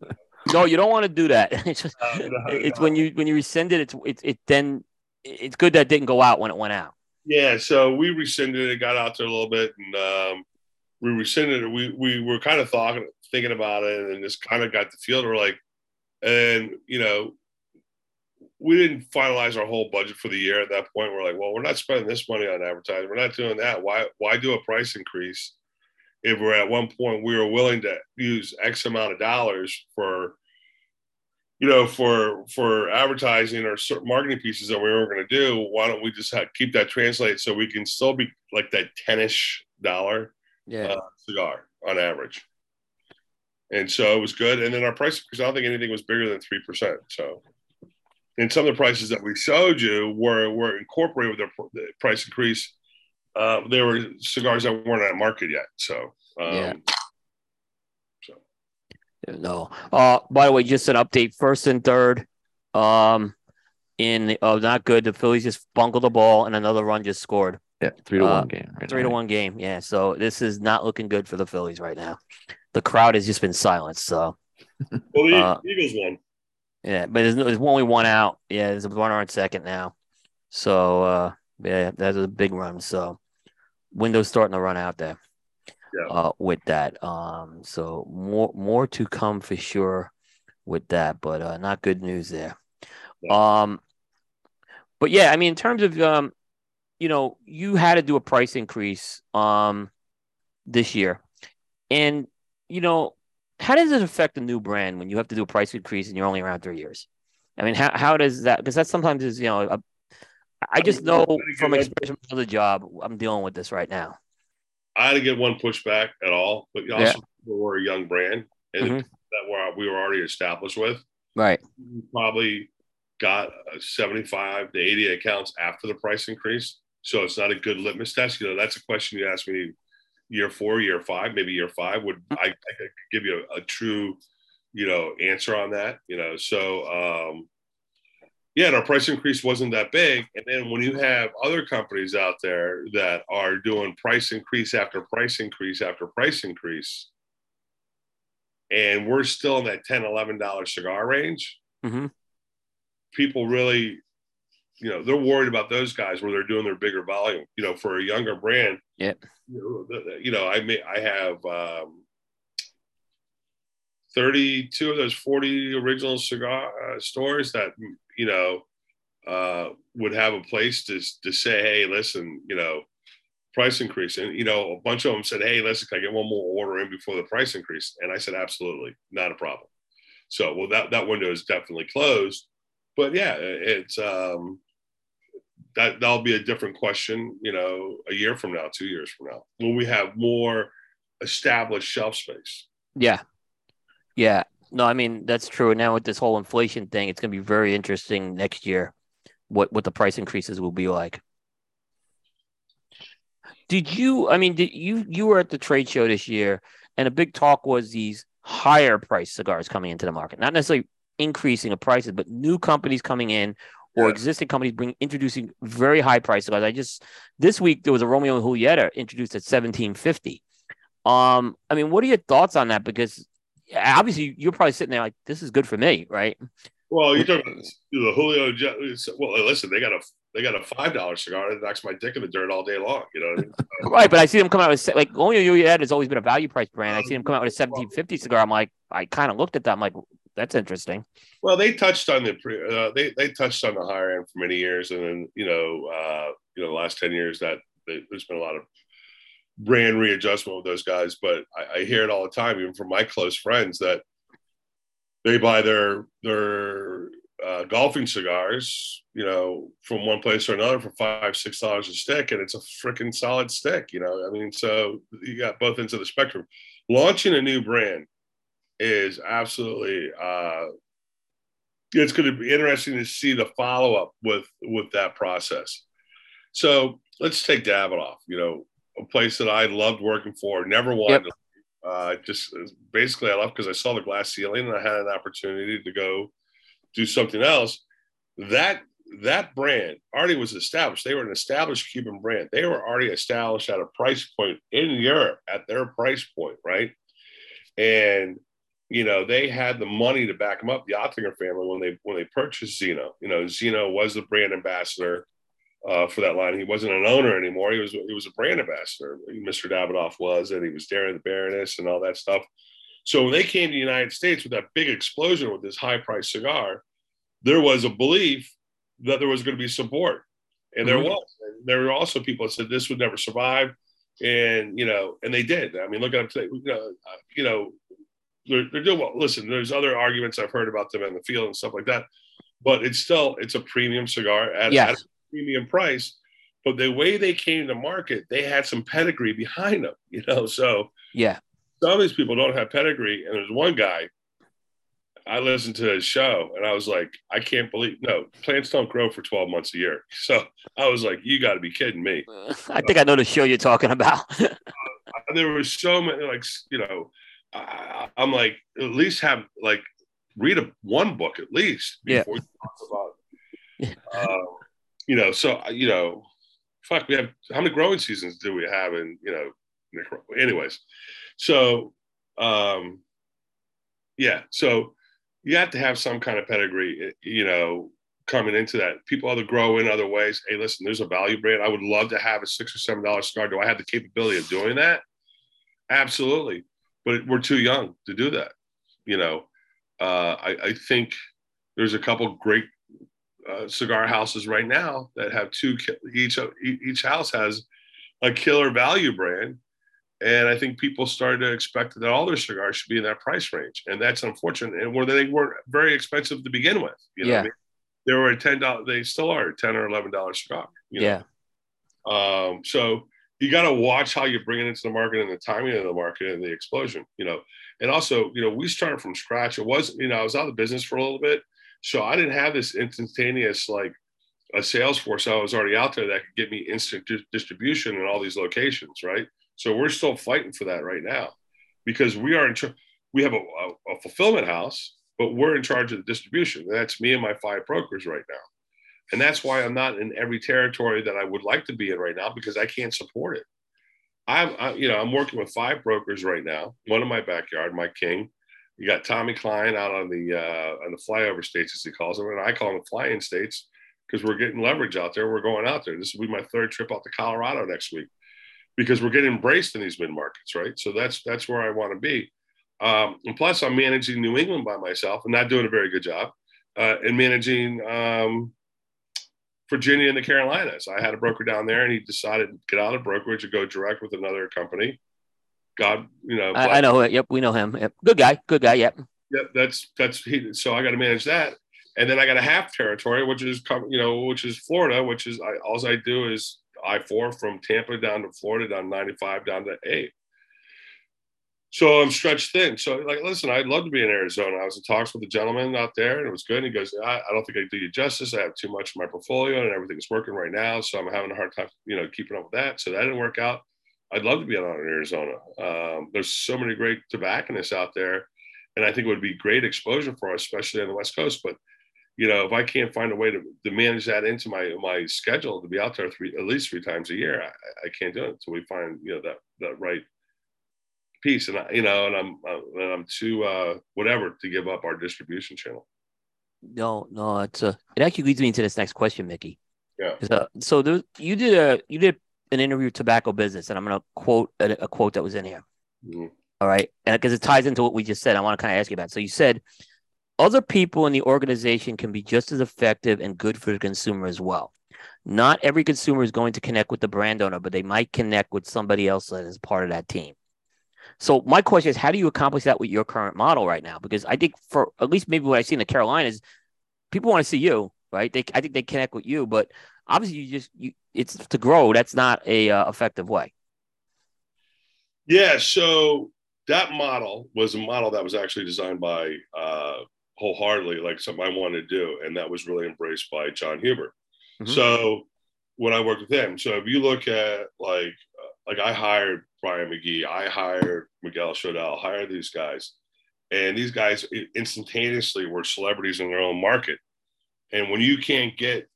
[SPEAKER 1] no, you don't want to do that. [LAUGHS] It's just,
[SPEAKER 3] Uh, no,
[SPEAKER 1] it's
[SPEAKER 3] no.
[SPEAKER 1] when you when you rescind it. It's it, it then it's good that it didn't go out when it went out.
[SPEAKER 3] Yeah, so we rescinded it, got out there a little bit, and um, we rescinded it. We we were kind of thought, thinking about it, and just kind of got the feel. We're like, and you know, we didn't finalize our whole budget for the year at that point. We're like, well, we're not spending this money on advertising. We're not doing that. Why why do a price increase if we're at one point we were willing to use X amount of dollars for you know, for for advertising or certain marketing pieces that we were going to do, why don't we just have, keep that translate so we can still be like that ten-ish dollar
[SPEAKER 1] Yeah.
[SPEAKER 3] uh, cigar on average. And so it was good. And then our price, because I don't think anything was bigger than three percent. So, and some of the prices that we showed you were were incorporated with their the price increase. Uh, there were cigars that weren't on market yet. So, um,
[SPEAKER 1] Yeah.
[SPEAKER 3] So
[SPEAKER 1] No. Uh, by the way, just an update. First and third, um, in oh, not good. The Phillies just bungled the ball, and another run just scored.
[SPEAKER 2] Yeah, three to
[SPEAKER 1] Uh,
[SPEAKER 2] one game. right
[SPEAKER 1] Three to one game. Yeah. So this is not looking good for the Phillies right now. The crowd has just been silenced. So [LAUGHS]
[SPEAKER 3] well, the
[SPEAKER 1] Uh,
[SPEAKER 3] Eagles won.
[SPEAKER 1] yeah, but there's, there's only one out. Yeah, there's a runner on second now. So uh, yeah, that's a big run. So Windows starting to run out there.
[SPEAKER 3] Yeah.
[SPEAKER 1] Uh, with that. Um, so more more to come for sure with that, but uh, not good news there. Um, but yeah, I mean, in terms of um, you know, you had to do a price increase um this year, and you know, how does it affect a new brand when you have to do a price increase and you're only around three years? I mean, how how does that? Because that sometimes is you know, a, I just know from experience from the job, I'm dealing with this right now.
[SPEAKER 3] I didn't get one pushback at all, but also
[SPEAKER 1] Yeah.
[SPEAKER 3] we're a young brand and
[SPEAKER 1] Mhm.
[SPEAKER 3] that we're, we were already established with.
[SPEAKER 1] Right.
[SPEAKER 3] We probably got uh, 75 to 80 accounts after the price increase. So it's not a good litmus test. You know, that's a question you ask me year four, year five, maybe year five. Would I, I could give you a, a true, you know, answer on that? You know, so um, yeah, and our price increase wasn't that big. And then when you have other companies out there that are doing price increase after price increase after price increase, and we're still in that 10 $11 cigar range,
[SPEAKER 1] hmm
[SPEAKER 3] people really, you know, they're worried about those guys where they're doing their bigger volume. You know, for a younger brand,
[SPEAKER 1] yeah.
[SPEAKER 3] You know, you know I may I have um, 32 of those 40 original cigar uh, stores that you know uh, would have a place to to say, hey, listen, you know, price increase, and you know, a bunch of them said, hey, listen, can I get one more order in before the price increase? And I said, absolutely, not a problem. So, well, that that window is definitely closed, but yeah, it's um, that that'll be a different question, you know, a year from now, two years from now, when we have more established shelf space.
[SPEAKER 1] Yeah. Yeah. No, I mean that's true. And now with this whole inflation thing, it's gonna be very interesting next year what what the price increases will be like. Did you I mean did you you were at the trade show this year and a big talk was these higher price cigars coming into the market, not necessarily increasing of prices, but new companies coming in or yeah. existing companies bring introducing very high prices. cigars. I just this week there was a Romeo and Julieta introduced at 1750. Um, I mean, what are your thoughts on that? Because obviously you're probably sitting there like, this is good for me, right?
[SPEAKER 3] Well, you're talking about the Julio. Well, listen, they got a they got a five dollar cigar that knocks my dick in the dirt all day long. You know, I [LAUGHS] mean?
[SPEAKER 1] right? But I see them come out with like Romeo Juliet has always been a value price brand. I see them come out with a seventeen fifty cigar. I'm like, I kind of looked at that. I'm like, that's interesting.
[SPEAKER 3] Well, they touched on the pre, uh, they they touched on the higher end for many years, and then you know, uh, you know, the last ten years that there's been a lot of brand readjustment with those guys. But I, I hear it all the time, even from my close friends, that they buy their their uh, golfing cigars, you know, from one place or another for five, six dollars a stick, and it's a freaking solid stick. You know, I mean, so you got both ends of the spectrum. Launching a new brand is absolutely. Uh, it's going to be interesting to see the follow up with with that process. So let's take Davidoff. You know, a place that I loved working for, never wanted yep. to uh, just basically I left because I saw the glass ceiling and I had an opportunity to go do something else. That that brand already was established. They were an established Cuban brand. They were already established at a price point in Europe at their price point, right? And you know they had the money to back them up. The Oettinger family when they when they purchased Zino, you know Zino was the brand ambassador uh, for that line. He wasn't an owner anymore. He was he was a brand ambassador. Mr. Davidoff was, and he was Darren the Baroness and all that stuff. So when they came to the United States with that big explosion with this high price cigar, there was a belief that there was going to be support, and there mm-hmm. was. And there were also people that said this would never survive, and you know, and they did. I mean, look at them today. You know, uh, you know, they're, they're doing well. Listen, there's other arguments I've heard about them in the field and stuff like that, but it's still it's a premium cigar at, yes. at premium price. But the way they came to market, they had some pedigree behind them, you know. So
[SPEAKER 1] yeah,
[SPEAKER 3] some of these people don't have pedigree. And there's one guy, I listened to his show and I was like, I can't believe no plants don't grow for 12 months a year. [LAUGHS] So I was like, you got to be kidding me. [LAUGHS]
[SPEAKER 1] I think I know the show you're talking about. [LAUGHS]
[SPEAKER 3] uh, there was so many, like, you know, I, am like, at least have like read a one book at least before yeah. you talk about. [LAUGHS] Uh, you know, so you know, fuck, we have how many growing seasons do we have? And you know, anyways, so um, yeah, so you have to have some kind of pedigree, eh, you know, coming into that. People other grow in other ways. Hey, listen, there's a value brand. I would love to have a six or seven dollar cigar. Do I have the capability of doing that? Absolutely, but we're too young to do that. You know, uh, I, I think there's a couple great uh, cigar houses right now that have two each each house has a killer value brand and i think people started to expect that all their cigars should be in that price range and that's unfortunate and where they weren't very expensive to begin with you know yeah. I mean? they were a ten dollars they still are 10 or 11 dollar cigar
[SPEAKER 1] yeah
[SPEAKER 3] know? um so you got to watch how you bring it into the market and the timing of the market and the explosion you know and also you know we started from scratch it wasn't you know i was out of the business for a little bit so I didn't have this instantaneous like a sales force I was already out there that could get me instant di- distribution in all these locations, right? So we're still fighting for that right now because we are in charge. We have a, a, a, fulfillment house, but we're in charge of the distribution. That's me and my five brokers right now. And that's why I'm not in every territory that I would like to be in right now because I can't support it. I'm, I, you know, I'm working with five brokers right now. One in my backyard, my King, you got Tommy Klein out on the uh, on the flyover states as he calls them, and I call them flying states because we're getting leverage out there. We're going out there. This will be my third trip out to Colorado next week because we're getting embraced in these mid markets, right? So that's that's where I want to be. Um, and plus, I'm managing New England by myself and not doing a very good job, uh, and managing um, Virginia and the Carolinas. I had a broker down there, and he decided to get out of brokerage and go direct with another company. God, you know.
[SPEAKER 1] I, I know. Yep, we know him. Yep. Good guy. Good guy. Yep.
[SPEAKER 3] Yep. That's that's he. So I got to manage that, and then I got a half territory, which is you know, which is Florida, which is I, all I do is I four from Tampa down to Florida, down 95 down to eight. So I'm stretched thin. So like, listen, I'd love to be in Arizona. I was in talks with a gentleman out there, and it was good. And he goes, I, I don't think I do you justice. I have too much in my portfolio, and everything's working right now. So I'm having a hard time, you know, keeping up with that. So that didn't work out. I'd love to be out in Arizona. Um, there's so many great tobacconists out there, and I think it would be great exposure for us, especially on the West Coast. But you know, if I can't find a way to, to manage that into my my schedule to be out there three at least three times a year, I, I can't do it until we find you know that that right piece. And I, you know, and I'm uh, and I'm too uh, whatever to give up our distribution channel.
[SPEAKER 1] No, no, it's a. It actually leads me into this next question, Mickey.
[SPEAKER 3] Yeah.
[SPEAKER 1] Uh, so there, you did a you did an interview with tobacco business, and I'm going to quote a, a, quote that was in here. Mm-hmm. All right, and because it ties into what we just said, I want to kind of ask you about. So you said other people in the organization can be just as effective and good for the consumer as well. Not every consumer is going to connect with the brand owner, but they might connect with somebody else that is part of that team. So my question is, how do you accomplish that with your current model right now? Because I think for at least maybe what I see in the Carolinas, people want to see you, right? They I think they connect with you, but obviously you just you it's to grow. That's not a uh, effective way.
[SPEAKER 3] Yeah. So that model was a model that was actually designed by uh, wholeheartedly, like something I wanted to do, and that was really embraced by John Huber. Mm-hmm. So when I worked with him, so if you look at like uh, like I hired Brian McGee, I hired Miguel Shodell, Hire these guys, and these guys instantaneously were celebrities in their own market. And when you can't get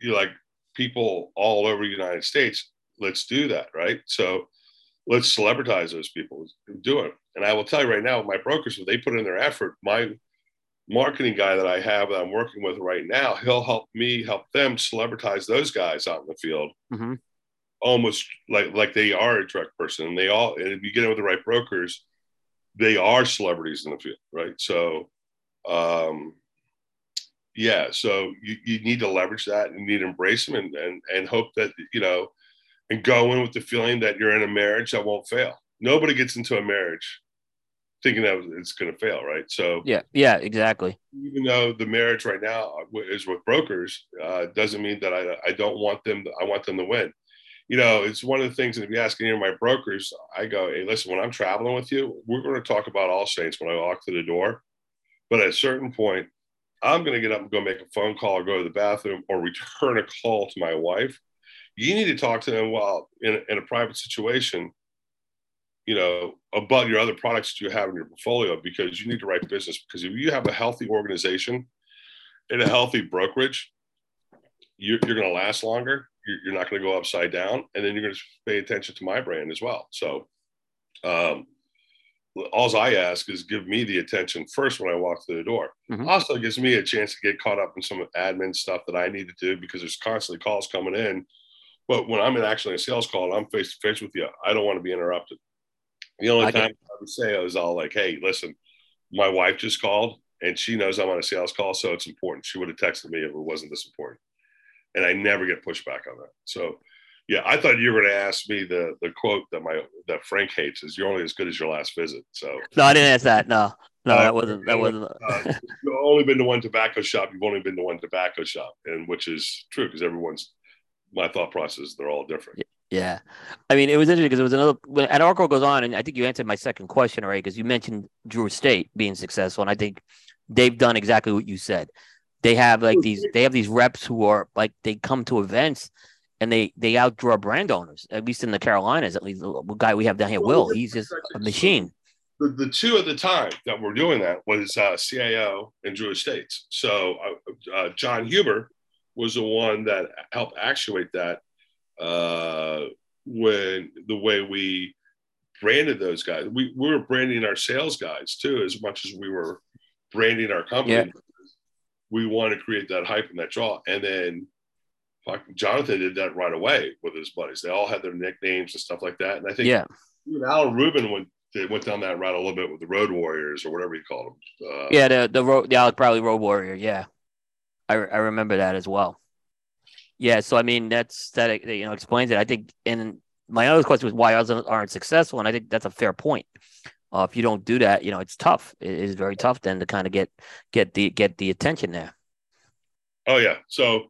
[SPEAKER 3] you know, like people all over the United States, let's do that, right? So let's celebritize those people. Do it. And I will tell you right now, my brokers, if they put in their effort, my marketing guy that I have that I'm working with right now, he'll help me help them celebritize those guys out in the field. Mm-hmm. Almost like like they are a direct person, and they all. And if you get in with the right brokers, they are celebrities in the field, right? So, um, yeah so you, you need to leverage that and need to embrace them and, and and hope that you know and go in with the feeling that you're in a marriage that won't fail nobody gets into a marriage thinking that it's going to fail right so
[SPEAKER 1] yeah yeah exactly
[SPEAKER 3] even though the marriage right now is with brokers uh, doesn't mean that I, I don't want them to, i want them to win you know it's one of the things and if you ask any of my brokers i go hey listen when i'm traveling with you we're going to talk about all saints when i walk to the door but at a certain point I'm going to get up and go make a phone call or go to the bathroom or return a call to my wife. You need to talk to them while in, in a private situation, you know, about your other products that you have in your portfolio because you need to write business. Because if you have a healthy organization and a healthy brokerage, you're, you're going to last longer. You're, not going to go upside down. And then you're going to pay attention to my brand as well. So, um, all I ask is give me the attention first when I walk through the door. Mm-hmm. Also gives me a chance to get caught up in some admin stuff that I need to do because there's constantly calls coming in. But when I'm in actually a sales call and I'm face to face with you, I don't want to be interrupted. The only I time. I would say is all like, hey, listen, my wife just called and she knows I'm on a sales call, so it's important. She would have texted me if it wasn't this important. And I never get pushback on that. So yeah, I thought you were going to ask me the the quote that my that Frank hates is "You're only as good as your last visit." So
[SPEAKER 1] no, I didn't ask that. No, no, uh, that wasn't that wasn't. [LAUGHS]
[SPEAKER 3] uh, you've only been to one tobacco shop. You've only been to one tobacco shop, and which is true because everyone's my thought process. They're all different.
[SPEAKER 1] Yeah, I mean, it was interesting because it was another. When an article goes on, and I think you answered my second question already because you mentioned Drew Estate being successful, and I think they've done exactly what you said. They have like these. They have these reps who are like they come to events and they they outdraw brand owners. At least in the Carolinas, at least the guy we have down here, Will, he's just a machine.
[SPEAKER 3] The, the two at the time that were doing that was uh, CAO and Drew Estates. So uh, uh, Jon Huber was the one that helped actuate that uh, when the way we branded those guys. We, we were branding our sales guys too, as much as we were branding our company. Yeah. We want to create that hype and that draw. And then Jonathan did that right away with his buddies. They all had their nicknames and stuff like that. And I think
[SPEAKER 1] yeah,
[SPEAKER 3] even Al Rubin went they went down that route a little bit with the Road Warriors or whatever you called them.
[SPEAKER 1] Uh, yeah, the the road probably Road Warrior. Yeah, I I remember that as well. Yeah, so I mean that's that you know explains it. I think, and my other question was why others aren't successful, and I think that's a fair point. Uh, if you don't do that, you know it's tough. It is very tough then to kind of get get the get the attention there.
[SPEAKER 3] Oh yeah. So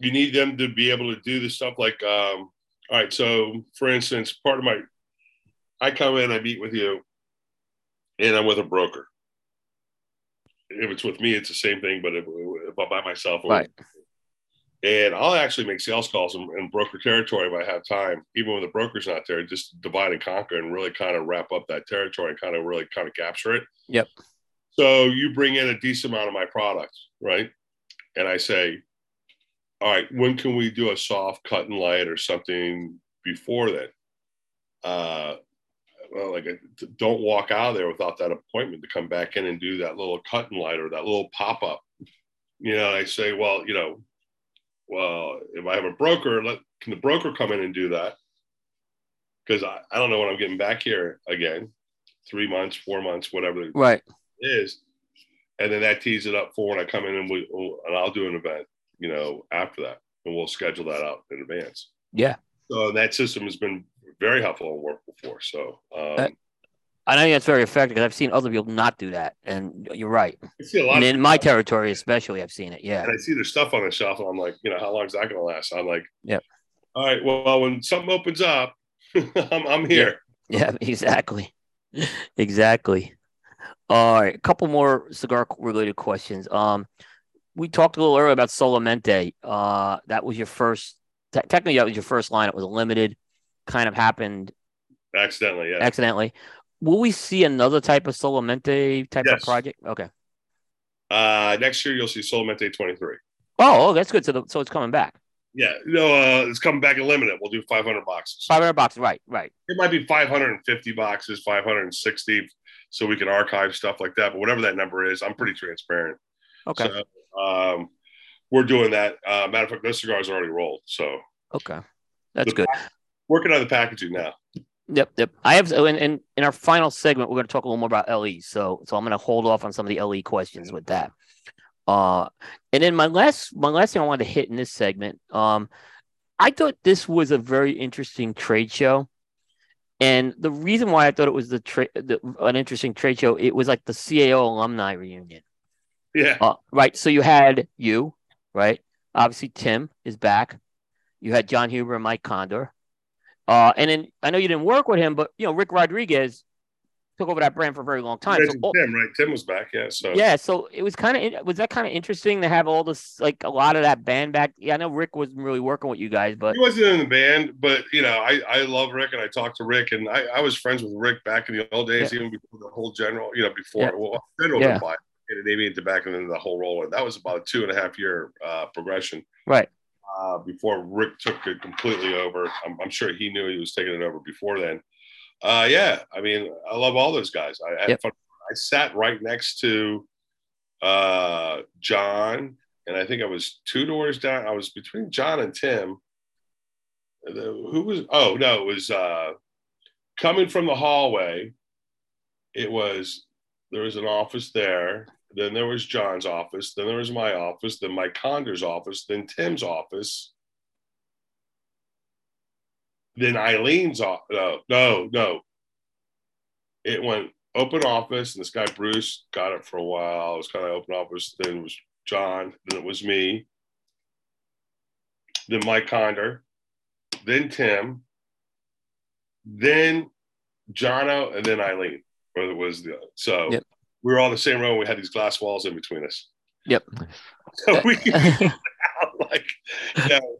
[SPEAKER 3] you need them to be able to do the stuff like, um, all right. So for instance, part of my, I come in, I meet with you, and I'm with a broker. If it's with me, it's the same thing. But if, if I'm by myself,
[SPEAKER 1] right.
[SPEAKER 3] And I'll actually make sales calls in, in, broker territory if I have time, even when the broker's not there, just divide and conquer and really kind of wrap up that territory and kind of really kind of capture it.
[SPEAKER 1] Yep.
[SPEAKER 3] So you bring in a decent amount of my product, right? And I say, all right, when can we do a soft cut and light or something before then? Uh, well, like don't walk out of there without that appointment to come back in and do that little cut and light or that little pop up. You know, I say, well, you know, well, if I have a broker, let can the broker come in and do that? Because I, I don't know when I'm getting back here again, three months, four months, whatever
[SPEAKER 1] right
[SPEAKER 3] it is, and then that tees it up for when I come in and we and I'll do an event, you know, after that, and we'll schedule that out in advance.
[SPEAKER 1] Yeah.
[SPEAKER 3] So that system has been very helpful and worked before. So um,
[SPEAKER 1] I know that's very effective because I've seen other people not do that, and you're right.
[SPEAKER 3] I see a lot
[SPEAKER 1] in my territory, especially, I've seen it. Yeah,
[SPEAKER 3] and I see their stuff on the shelf, and I'm like, you know, how long is that going to last? I'm like,
[SPEAKER 1] yeah.
[SPEAKER 3] All right, well, when something opens up, [LAUGHS] I'm, I'm here.
[SPEAKER 1] Yeah, yeah [LAUGHS] exactly, exactly. All right, a couple more cigar related questions. Um, we talked a little earlier about Solamente. Uh, that was your first. Te- technically, that was your first line. It was limited. Kind of happened
[SPEAKER 3] accidentally. Yeah,
[SPEAKER 1] accidentally will we see another type of Solamente type yes. of project? Okay.
[SPEAKER 3] Uh, next year you'll see Solamente 23.
[SPEAKER 1] Oh, oh, that's good. So, the, so it's coming back.
[SPEAKER 3] Yeah, no, uh, it's coming back in limited. We'll do 500 boxes.
[SPEAKER 1] 500 boxes, right, right.
[SPEAKER 3] It might be 550 boxes, 560, so we can archive stuff like that. But whatever that number is, I'm pretty transparent.
[SPEAKER 1] Okay.
[SPEAKER 3] So, um, we're doing that. Uh, matter of fact, those cigars are already rolled. So.
[SPEAKER 1] Okay, that's good.
[SPEAKER 3] Working on the packaging now.
[SPEAKER 1] Yep, yep. I have in, in in our final segment, we're going to talk a little more about LE. So so I'm going to hold off on some of the LE questions with that. Uh, and then my last my last thing I wanted to hit in this segment, um, I thought this was a very interesting trade show, and the reason why I thought it was the, tra- the an interesting trade show, it was like the CAO alumni reunion.
[SPEAKER 3] Yeah.
[SPEAKER 1] Uh, right. So you had you, right? Obviously, Tim is back. You had John Huber and Mike Conder. Uh, and then I know you didn't work with him, but you know Rick Rodriguez took over that brand for a very long time.
[SPEAKER 3] So, Tim, right? Tim was back, yeah. So
[SPEAKER 1] yeah, so it was kind of was that kind of interesting to have all this like a lot of that band back. Yeah, I know Rick wasn't really working with you guys, but
[SPEAKER 3] he wasn't in the band. But you know, I I love Rick and I talked to Rick and I, I was friends with Rick back in the old days, yeah. even before the whole general. You know, before yeah. well, general yeah. by Navy into back and then the whole roller. That was about a two and a half year uh, progression.
[SPEAKER 1] Right
[SPEAKER 3] uh, before Rick took it completely over. I'm, I'm, sure he knew he was taking it over before then. Uh, yeah, I mean, I love all those guys. I yep. fun. I sat right next to uh, John, and I think I was two doors down. I was between John and Tim. Who was? Oh no, it was uh, coming from the hallway. It was there was an office there then there was John's office. Then there was my office. Then Mike Conder's office. Then Tim's office. Then Eileen's office. No, no, no. It went open office, and this guy Bruce got it for a while. It was kind of open office. Then it was John. Then it was me. Then Mike Conder. Then Tim. Then Jono, and then Eileen. Or it was the so. Yep we were all in the same row. And we had these glass walls in between us.
[SPEAKER 1] Yep. [LAUGHS]
[SPEAKER 3] So we like, you know,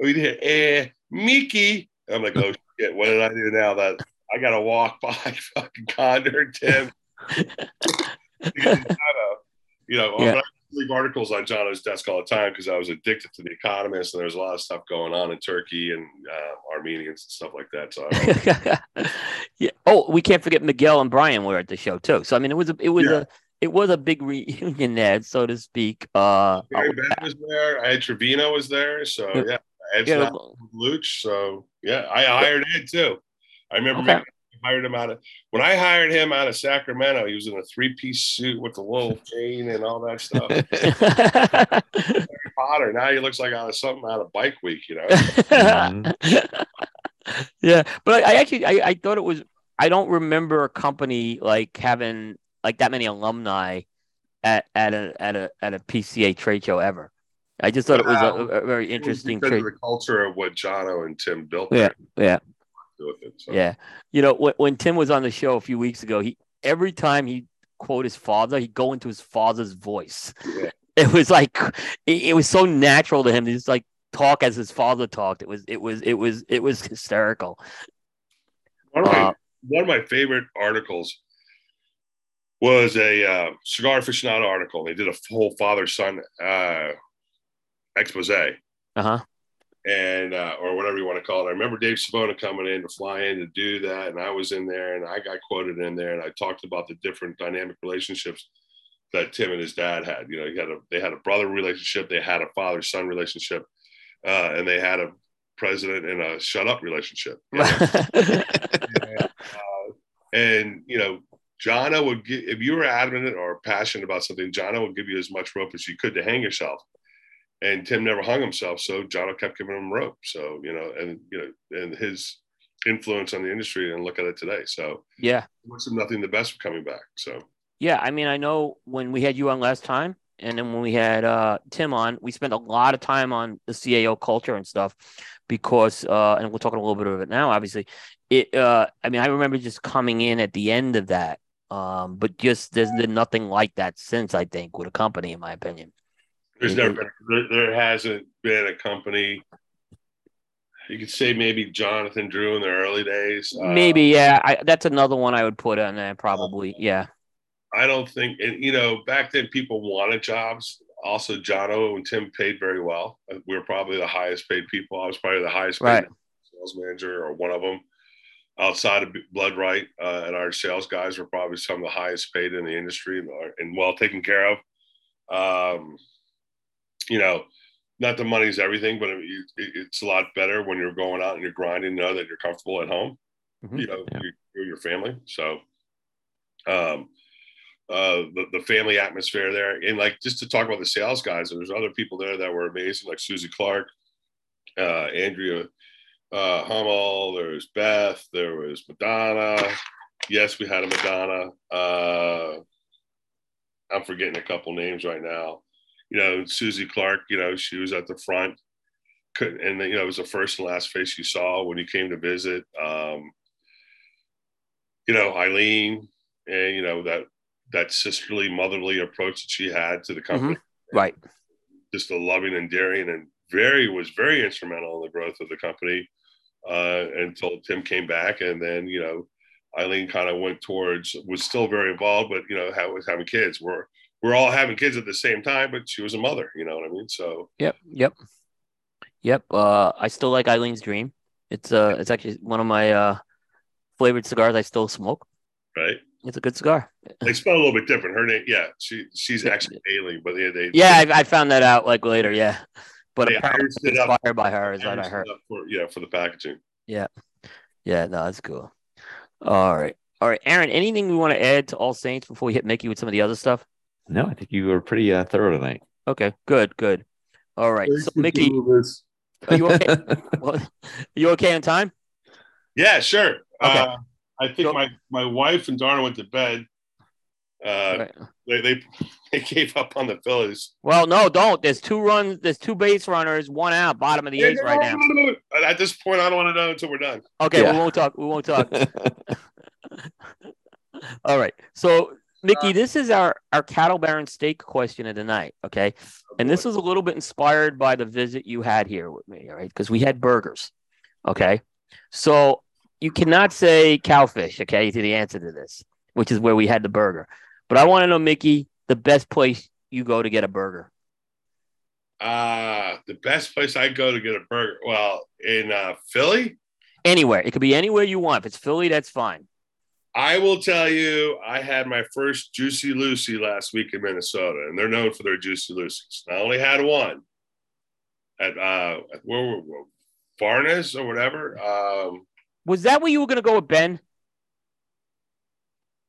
[SPEAKER 3] we'd hear, eh, Mickey. I'm like, oh shit, what did I do now? That I gotta walk by [LAUGHS] fucking Conder Tim. [LAUGHS] you know, yeah leave articles on Jono's desk all the time because I was addicted to the Economist, and there's a lot of stuff going on in Turkey and uh, Armenians and stuff like that.
[SPEAKER 1] So, [LAUGHS] yeah. Oh, we can't forget Miguel and Brian were at the show too. So I mean, it was a it was yeah. a it was a big reunion there, so to speak. Uh,
[SPEAKER 3] Barry Ben was there. I had Trevino was there. So yeah, Ed's yeah. not Luch. So yeah, I hired Ed too. I remember okay. making hired him out of when I hired him out of Sacramento. He was in a three piece suit with a little [LAUGHS] chain and all that stuff. Harry [LAUGHS] Potter. Now he looks like out of something out of Bike Week, you know. [LAUGHS]
[SPEAKER 1] yeah, but I actually I, I thought it was. I don't remember a company like having like that many alumni at at a at a at a PCA trade show ever. I just thought it was a, a very interesting
[SPEAKER 3] because
[SPEAKER 1] trait.
[SPEAKER 3] of the culture of what Jono and Tim built.
[SPEAKER 1] Yeah,
[SPEAKER 3] there
[SPEAKER 1] yeah.
[SPEAKER 3] With it, so.
[SPEAKER 1] Yeah, you know when, when Tim was on the show a few weeks ago, he every time he quote his father, he'd go into his father's voice.
[SPEAKER 3] Yeah. [LAUGHS]
[SPEAKER 1] It was like it, it was so natural to him to just like talk as his father talked. It was it was it was it was hysterical.
[SPEAKER 3] One of my,
[SPEAKER 1] Uh,
[SPEAKER 3] one of my favorite articles was a uh, cigar aficionado article. They did a whole father son uh, expose,
[SPEAKER 1] Uh huh.
[SPEAKER 3] And uh, or whatever you want to call it. I remember Dave Savona coming in to fly in to do that, and I was in there, and I got quoted in there, and I talked about the different dynamic relationships that Tim and his dad had. You know, he had a they had a brother relationship, they had a father son relationship, uh, and they had a president and a shut up relationship. you know? [LAUGHS] And you know, Jono would give if you were adamant or passionate about something, Jono would give you as much rope as you could to hang yourself. And Tim never hung himself, so Jono kept giving him rope. So you know, and you know, and his influence on the industry, and look at it today. So
[SPEAKER 1] yeah.
[SPEAKER 3] wish him nothing the best for coming back. So
[SPEAKER 1] Yeah, I mean, I know when we had you on last time, and then when we had uh, Tim on, we spent a lot of time on the CAO culture and stuff because, uh, and we're talking a little bit of it now. Obviously, it. Uh, I mean, I remember just coming in at the end of that, um, but just there's been nothing like that since. I think with a company, in my opinion.
[SPEAKER 3] There's never been there, there hasn't been a company. You could say maybe Jonathan Drew in the early days. Uh,
[SPEAKER 1] Maybe, yeah. I, that's another one I would put on there. Probably, yeah.
[SPEAKER 3] I don't think, and you know, back then people wanted jobs. Also, Jono and Tim paid very well. We were probably the highest paid people. I was probably the highest paid
[SPEAKER 1] Right.
[SPEAKER 3] sales manager or one of them outside of Blood Right. Uh, and our sales guys were probably some of the highest paid in the industry and, and well taken care of. Um, you know, not the money's everything, but it, it, it's a lot better when you're going out and you're grinding, know that you're comfortable at home
[SPEAKER 1] Mhm.
[SPEAKER 3] you know,
[SPEAKER 2] Yeah.
[SPEAKER 3] your, your- your family. So, um, uh, the, the family atmosphere there, and like just to talk about the sales guys, there's other people there that were amazing, like Susie Clark, uh, Andrea uh, Hummel. There was Beth. There was Madonna. Yes, we had a Madonna. Uh, I'm forgetting a couple names right now. You know, Susie Clark. You know, she was at the front. And you know, it was the first and last face you saw when you came to visit. Um, you know, Eileen, and you know that that sisterly, motherly approach that she had to the company,
[SPEAKER 1] Right.
[SPEAKER 3] just the loving and daring, and very was very instrumental in the growth of the company uh, until Tim came back, and then you know, Eileen kind of went towards was still very involved, but you know, how was having kids. We're we're all having kids at the same time, but she was a mother. You know what I mean? So
[SPEAKER 1] Yep. Yep. Yep. Uh, I still like Eileen's Dream. It's uh, it's actually one of my uh flavored cigars I still smoke.
[SPEAKER 3] right.
[SPEAKER 1] It's a good cigar.
[SPEAKER 3] They spell a little bit different. Her name, yeah, she she's actually Aileen, but they, they
[SPEAKER 1] Yeah, I, I found that out like later. Yeah, but
[SPEAKER 3] they it up
[SPEAKER 1] inspired by her is what I heard.
[SPEAKER 3] for, yeah, for the packaging.
[SPEAKER 1] Yeah, yeah, no, that's cool. All right, all right, Aaron. Anything we want to add to All Saints before we hit Mickey with some of the other stuff?
[SPEAKER 2] No, I think you were pretty uh, thorough tonight.
[SPEAKER 1] Okay, good, good. All right, so Mickey, are you okay? [LAUGHS] Well, you okay on time?
[SPEAKER 3] Yeah, sure.
[SPEAKER 1] Okay.
[SPEAKER 3] Uh, I think
[SPEAKER 1] So-
[SPEAKER 3] my my wife and Donna went to bed. Uh,
[SPEAKER 1] Okay.
[SPEAKER 3] they, they [LAUGHS] they gave up on the Phillies.
[SPEAKER 1] Well, no, don't. There's two runs. There's two base runners, one out, bottom of the eighth right now.
[SPEAKER 3] At this point, I don't want to know until we're done.
[SPEAKER 1] Okay,
[SPEAKER 2] Yeah.
[SPEAKER 1] we won't talk. We won't talk. [LAUGHS] All right. So, Mickey, this is our our cattle baron steak question of the night. Okay, and this was a little bit inspired by the visit you had here with me. All right, because we had burgers. Okay, so you cannot say cowfish. Okay, to the answer to this, which is where we had the burger. But I want to know, Mickey, the best place you go to get a burger.
[SPEAKER 3] Uh the best place I go to get a burger. Well, in uh, Philly,
[SPEAKER 1] Anywhere. It could be anywhere you want. If it's Philly, that's fine.
[SPEAKER 3] I will tell you, I had my first Juicy Lucy last week in Minnesota, and they're known for their Juicy Lucy's. I only had one at uh, where were we? Farnes or whatever. Um,
[SPEAKER 1] Was that where you were going to go with Ben?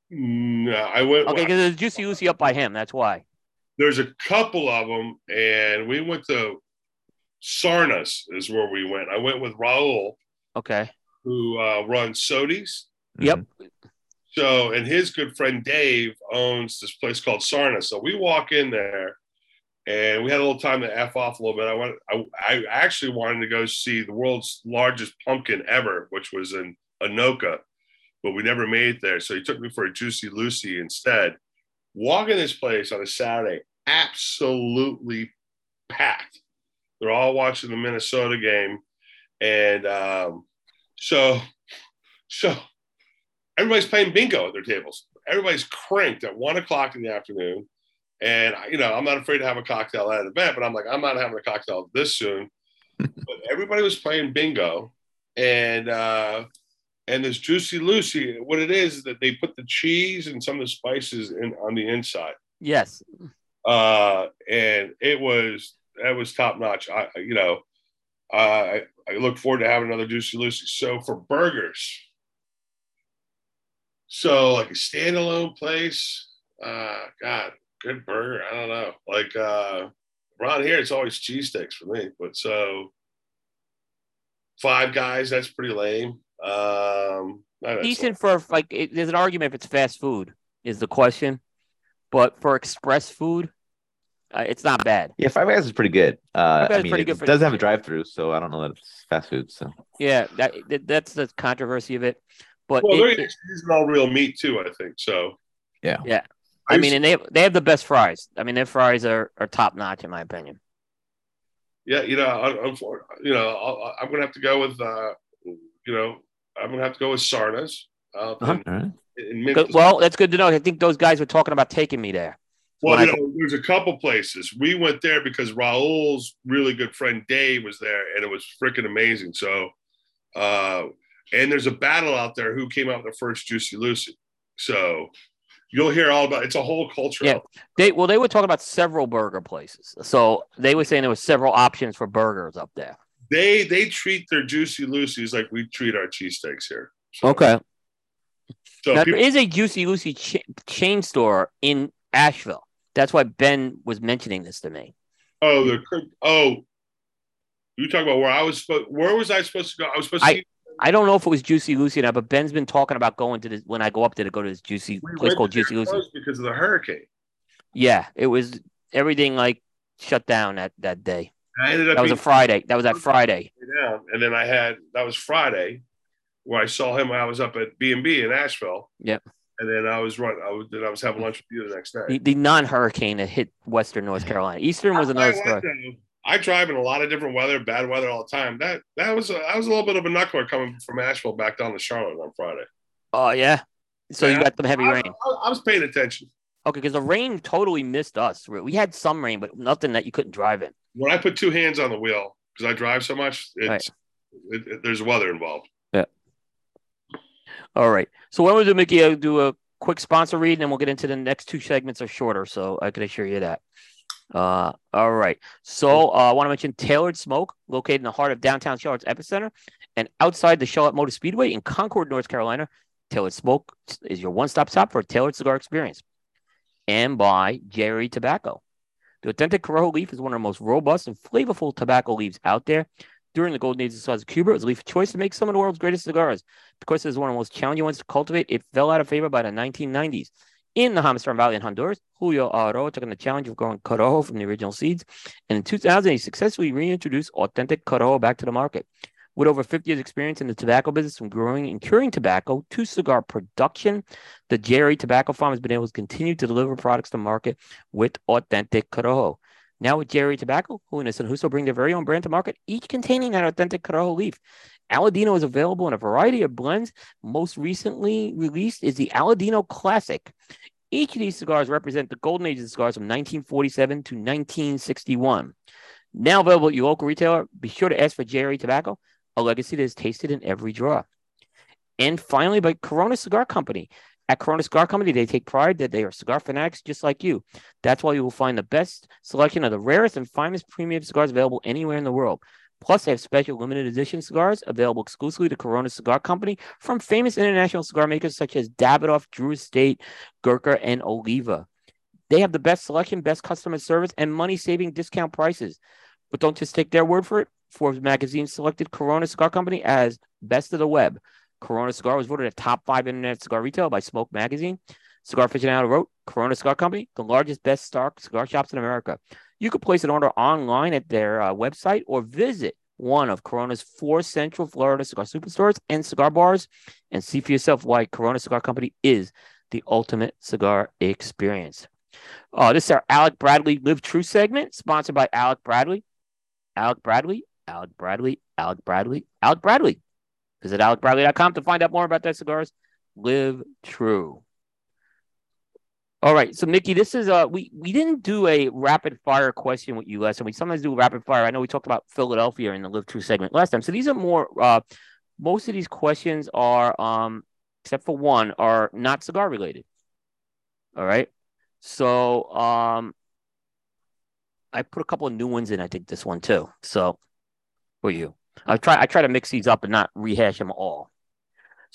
[SPEAKER 3] no, I went.
[SPEAKER 1] Okay, because there's Juicy Lucy up by him. That's why.
[SPEAKER 3] there's a couple of them, and we went to Sarnas is where we went. I went with Raul,
[SPEAKER 1] Okay.
[SPEAKER 3] who uh, runs Sodi's.
[SPEAKER 1] Yep.
[SPEAKER 3] So, and his good friend Dave owns this place called Sarna. So we walk in there, and we had a little time to f off a little bit. I went. I, I actually wanted to go see the world's largest pumpkin ever, which was in Anoka, but we never made it there. So he took me for a Juicy Lucy instead. Walking this place on a Saturday, absolutely packed. They're all watching the Minnesota game, and um, so [LAUGHS] so everybody's playing bingo at their tables. Everybody's cranked at one o'clock in the afternoon and you know, I'm not afraid to have a cocktail at an event, but I'm like, I'm not having a cocktail this soon. [LAUGHS] but everybody was playing bingo, and uh, and this juicy Lucy. What it is is that they put the cheese and some of the spices in on the inside.
[SPEAKER 1] Yes.
[SPEAKER 3] Uh, and it was that was top notch. I you know, uh, I I look forward to having another juicy Lucy. So for burgers, so like a standalone place. Uh, God, good burger. I don't know. Like uh around here, it's always cheese cheesesteaks for me. But so five guys, that's pretty lame. Um
[SPEAKER 1] decent for like it, there's an argument if it's fast food is the question, but for express food, uh, it's not bad.
[SPEAKER 2] Yeah, Five Guys is pretty good. Uh, I mean, pretty it good does have a drive-through, so I don't know that it's fast food. So
[SPEAKER 1] yeah, that, that's the controversy of it. But
[SPEAKER 3] well, it, they're using all real meat too. I think so.
[SPEAKER 2] Yeah,
[SPEAKER 1] yeah. I, mean, and they have, they have the best fries. I mean, their fries are, are top notch in my opinion.
[SPEAKER 3] Yeah, you know, I'm, you know, i am gonna have to go with, uh, you know, I'm gonna have to go with Sarna's. Uh, uh-huh.
[SPEAKER 1] in, in well, that's good to know. I think those guys were talking about taking me there.
[SPEAKER 3] Well, you know, there's a couple places. We went there because Raul's really good friend Dave was there, and it was freaking amazing. So, uh, and there's a battle out there who came out with the first Juicy Lucy. So you'll hear all about it's a whole culture.
[SPEAKER 1] Yeah, they well they were talking about several burger places, so they were saying there were several options for burgers up there.
[SPEAKER 3] They they treat their juicy Lucy's like we treat our cheesesteaks here. So,
[SPEAKER 1] okay. So now, people, there is a Juicy Lucy ch- chain store in Asheville. That's why Ben was mentioning this to me.
[SPEAKER 3] Oh, the oh, you talk about where I was supposed. Where was I supposed to go? I was supposed to. I,
[SPEAKER 1] I don't know if it was Juicy Lucy or not, but Ben's been talking about going to this when I go up there to go to this juicy we place called Juicy Lucy
[SPEAKER 3] because of the hurricane.
[SPEAKER 1] Yeah, it was everything like shut down that that day.
[SPEAKER 3] I ended up
[SPEAKER 1] that was a Friday. That was that Friday.
[SPEAKER 3] Down, and then I had that was Friday, where I saw him. I was up at B and B in Asheville.
[SPEAKER 1] Yep.
[SPEAKER 3] And then I was running. I was then I was having lunch with you the next day.
[SPEAKER 1] The, the non-hurricane that hit Western North Carolina. Eastern was another story.
[SPEAKER 3] I drive in a lot of different weather, bad weather all the time. That that was a, that was a little bit of a knuckler coming from Asheville back down to Charlotte on Friday.
[SPEAKER 1] Oh yeah, so yeah, you got some heavy
[SPEAKER 3] I,
[SPEAKER 1] rain.
[SPEAKER 3] I, I, was paying attention.
[SPEAKER 1] Okay, because the rain totally missed us. We had some rain, but nothing that you couldn't drive in.
[SPEAKER 3] When I put two hands on the wheel because I drive so much, it's right. it, it, there's weather involved.
[SPEAKER 1] Yeah. All right. So when we do Mickey, I'll do a quick sponsor read, and then we'll get into the next two segments are shorter. So I can assure you that. Uh, all right. So uh, I want to mention Tailored Smoke, located in the heart of downtown Charlotte's epicenter and outside the Charlotte Motor Speedway in Concord, North Carolina. Tailored Smoke is your one-stop shop for a tailored cigar experience. And by Jerry Tobacco. The authentic Corojo leaf is one of the most robust and flavorful tobacco leaves out there. During the golden age of cigars Cuba, it was a leaf of choice to make some of the world's greatest cigars. Because it is one of the most challenging ones to cultivate, it fell out of favor by the 1990s. In the Jamastran Valley in Honduras, Julio Eiroa took on the challenge of growing Corojo from the original seeds. And in 2000, he successfully reintroduced authentic Corojo back to the market. With over 50 years' experience in the tobacco business from growing and curing tobacco to cigar production, the Jerry Tobacco Farm has been able to continue to deliver products to market with authentic Corojo. Now with Jerry Tobacco, Holiness and Huso bring their very own brand to market, each containing an authentic Corojo leaf. Aladino is available in a variety of blends. Most recently released is the Aladino Classic. Each of these cigars represent the golden age of cigars from 1947 to 1961. Now available at your local retailer, be sure to ask for Jerry Tobacco, a legacy that is tasted in every draw. And finally, by Corona Cigar Company. At Corona Cigar Company, they take pride that they are cigar fanatics just like you. That's why you will find the best selection of the rarest and finest premium cigars available anywhere in the world. Plus, they have special limited edition cigars available exclusively to Corona Cigar Company from famous international cigar makers such as Davidoff, Drew Estate, Gurkha, and Oliva. They have the best selection, best customer service, and money saving discount prices. But don't just take their word for it. Forbes magazine selected Corona Cigar Company as best of the web. Corona Cigar was voted a top five internet cigar retail by Smoke Magazine. Cigar aficionado wrote Corona Cigar Company, the largest best stock cigar shops in America. You could place an order online at their uh, website or visit one of Corona's four Central Florida cigar superstores and cigar bars and see for yourself why Corona Cigar Company is the ultimate cigar experience. Uh, this is our Alec Bradley Live True segment, sponsored by Alec Bradley. Alec Bradley, Alec Bradley, Alec Bradley, Alec Bradley. Visit alecbradley.com to find out more about their cigars. Live true. All right, so Mickey, this is uh we we didn't do a rapid fire question with you last time. We sometimes do rapid fire. I know we talked about Philadelphia in the Live True segment last time. So these are more uh most of these questions are um except for one are not cigar related. All right. So um I put a couple of new ones in, I think this one too. So for you. I try I try to mix these up and not rehash them all.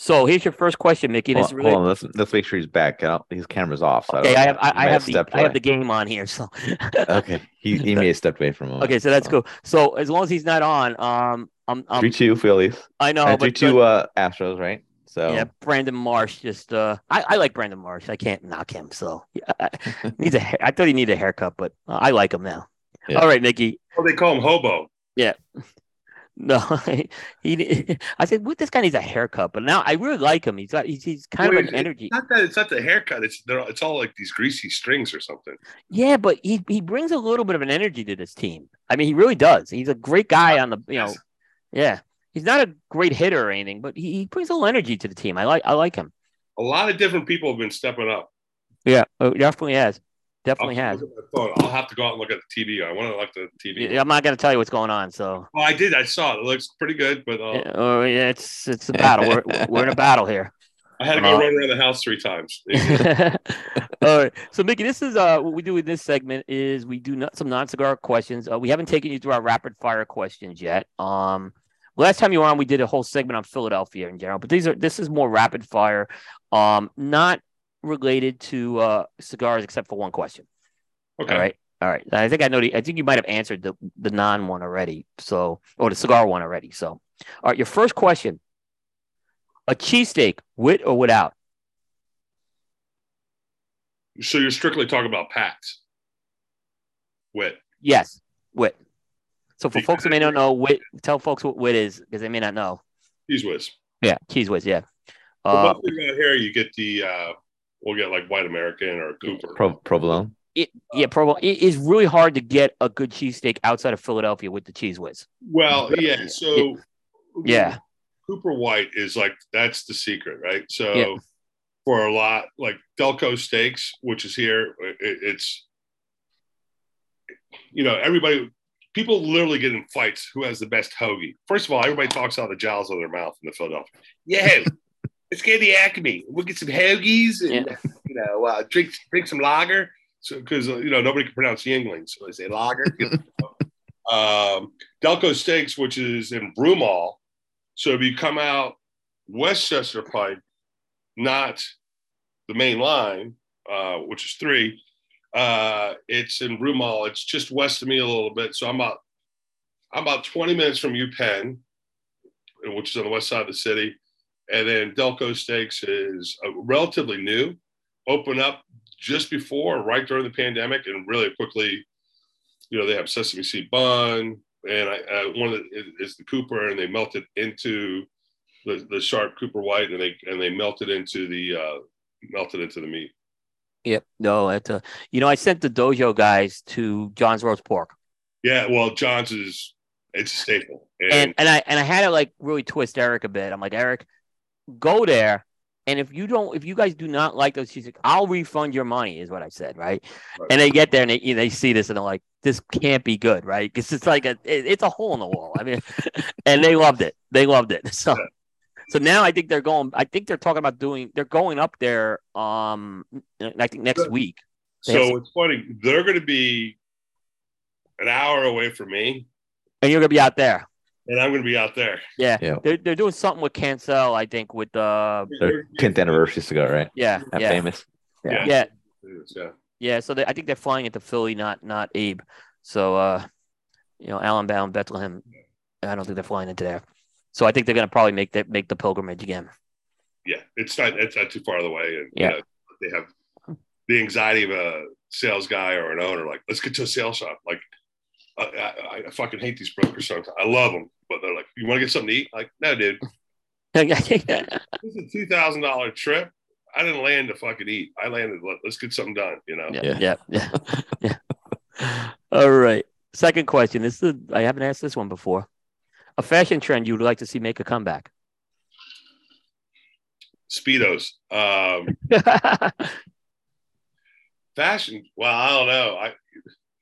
[SPEAKER 1] So here's your first question, Mickey.
[SPEAKER 2] This hold, really... hold on, let's let's make sure he's back. His camera's off.
[SPEAKER 1] So okay, I, have I, I have the I have the game on here. So [LAUGHS]
[SPEAKER 2] okay, he he may have stepped away from him.
[SPEAKER 1] Okay, so that's so. cool. So as long as he's not on, um, I'm, I'm
[SPEAKER 2] three two Phillies.
[SPEAKER 1] I know,
[SPEAKER 2] three two uh, Astros, right? So
[SPEAKER 1] yeah, Brandon Marsh just uh, I, I like Brandon Marsh. I can't knock him. So [LAUGHS] yeah, needs a. I thought he needed a haircut, but uh, I like him now. Yeah. All right, Mickey.
[SPEAKER 3] Well, they call him Hobo.
[SPEAKER 1] Yeah. No, [LAUGHS] he. [LAUGHS] I said, "What? This guy needs a haircut." But now I really like him. He's got. He's, he's kind Wait, of an energy.
[SPEAKER 3] Not that it's not the haircut. It's it's all like these greasy strings or something.
[SPEAKER 1] Yeah, but he he brings a little bit of an energy to this team. I mean, he really does. He's a great guy on the. You know, yeah. He's not a great hitter or anything, but he, he brings a little energy to the team. I like. I like him.
[SPEAKER 3] A lot of different people have been stepping up.
[SPEAKER 1] Yeah, oh, definitely has. Definitely
[SPEAKER 3] I'll
[SPEAKER 1] has.
[SPEAKER 3] I'll have to go out and look at the TV. I want to look at the TV.
[SPEAKER 1] Yeah, I'm not going to tell you what's going on. So.
[SPEAKER 3] Oh, I did. I saw it. It looks pretty good, but. Uh,
[SPEAKER 1] yeah, oh yeah, it's it's a battle. we're we're in a battle here.
[SPEAKER 3] I had to go uh, run around the house three times. [LAUGHS]
[SPEAKER 1] All right. So, Mickey, this is uh what we do in this segment is we do not, some non-cigar questions. Uh, we haven't taken you through our rapid fire questions yet. Um, last time you were on, we did a whole segment on Philadelphia in general, but these are this is more rapid fire. Um, not related to uh cigars except for one question.
[SPEAKER 3] Okay.
[SPEAKER 1] All right. All right. I think I know. The, I think you might have answered the the non one already. So, or the cigar one already. So, all right. Your first question: A cheesesteak, with or without?
[SPEAKER 3] So you're strictly talking about packs. Wit.
[SPEAKER 1] Yes, wit. So for folks that may not know, wit, tell folks what wit is because they may not know.
[SPEAKER 3] Cheese whiz.
[SPEAKER 1] Yeah, cheese whiz. Yeah.
[SPEAKER 3] Uh, here you get the uh, we'll get like white American or Cooper.
[SPEAKER 2] Pro, provolone
[SPEAKER 1] it, yeah, probably it is really hard to get a good cheesesteak outside of Philadelphia with the cheese whiz.
[SPEAKER 3] Well, yeah. So,
[SPEAKER 1] yeah,
[SPEAKER 3] Cooper White is like that's the secret, right? So, yeah. for a lot like Delco Steaks, which is here, it, it's you know everybody. People literally get in fights who has the best hoagie. First of all, everybody talks out of the jowls of their mouth in the Philadelphia. [LAUGHS] Yeah, let's get the Acme. We'll get some hoagies and yeah. you know uh, drink drink some lager so because uh, you know nobody can pronounce Yuengling, so they say lager. [LAUGHS] um, Delco Steaks, which is in Broomall. So if you come out Westchester Pike, not the main line, uh, which is three, uh, it's in Broomall. It's just west of me a little bit. So I'm about I'm about 20 minutes from UPenn, which is on the west side of the city. And then Delco Steaks is uh, relatively new, open up just before, right during the pandemic, and really quickly, you know, they have sesame seed bun, and I, uh, one of the, is the Cooper, and they melt it into the, the sharp Cooper white, and they and they melt it into the uh, melted into the meat.
[SPEAKER 1] Yep. No, a, you know, I sent the dojo guys to John's roast pork.
[SPEAKER 3] Yeah, well, John's is it's a staple.
[SPEAKER 1] And, and and I and I had to like really twist Eric a bit. I'm like, Eric, go there and if you don't, if you guys do not like those cheesesteaks, I'll refund your money, is what I said, right? right. And they get there and they, you know, they see this and they're like, this can't be good, right? Because it's like a, it, it's a hole in the wall. I mean, [LAUGHS] and they loved it. They loved it. [LAUGHS] So, yeah. so now I think they're going. I think they're talking about doing. They're going up there. Um, I think next week.
[SPEAKER 3] So it's funny. They're going to be an hour away from me,
[SPEAKER 1] and you're going to be out there
[SPEAKER 3] and I'm going to be out there.
[SPEAKER 1] Yeah, yeah. They're, they're doing something with Cancel, I think, with the uh,
[SPEAKER 2] their 10th anniversary cigar, right?
[SPEAKER 1] Yeah,
[SPEAKER 2] That
[SPEAKER 1] yeah.
[SPEAKER 2] famous.
[SPEAKER 1] Yeah, yeah, yeah. yeah. So they, I think they're flying into Philly, not not Abe. So, uh, you know, Allentown, Bethlehem. I don't think they're flying into there. So I think they're going to probably make that make the pilgrimage again.
[SPEAKER 3] Yeah, it's not it's not too far away, and
[SPEAKER 1] yeah,
[SPEAKER 3] you know, they have the anxiety of a sales guy or an owner, like, let's get to a sales shop. Like, I, I, I fucking hate these brokers sometimes. I love them, but they're like, you want to get something to eat? Like, no, dude. [LAUGHS] [LAUGHS] this is a two thousand dollar trip. I didn't land to fucking eat. I landed. Let, us get something done. You know.
[SPEAKER 1] Yeah. Yeah. Yeah. [LAUGHS] yeah. All right. Second question. This is I haven't asked this one before. A fashion trend you would like to see make a comeback?
[SPEAKER 3] Speedos. Um, fashion. Well, I don't know. I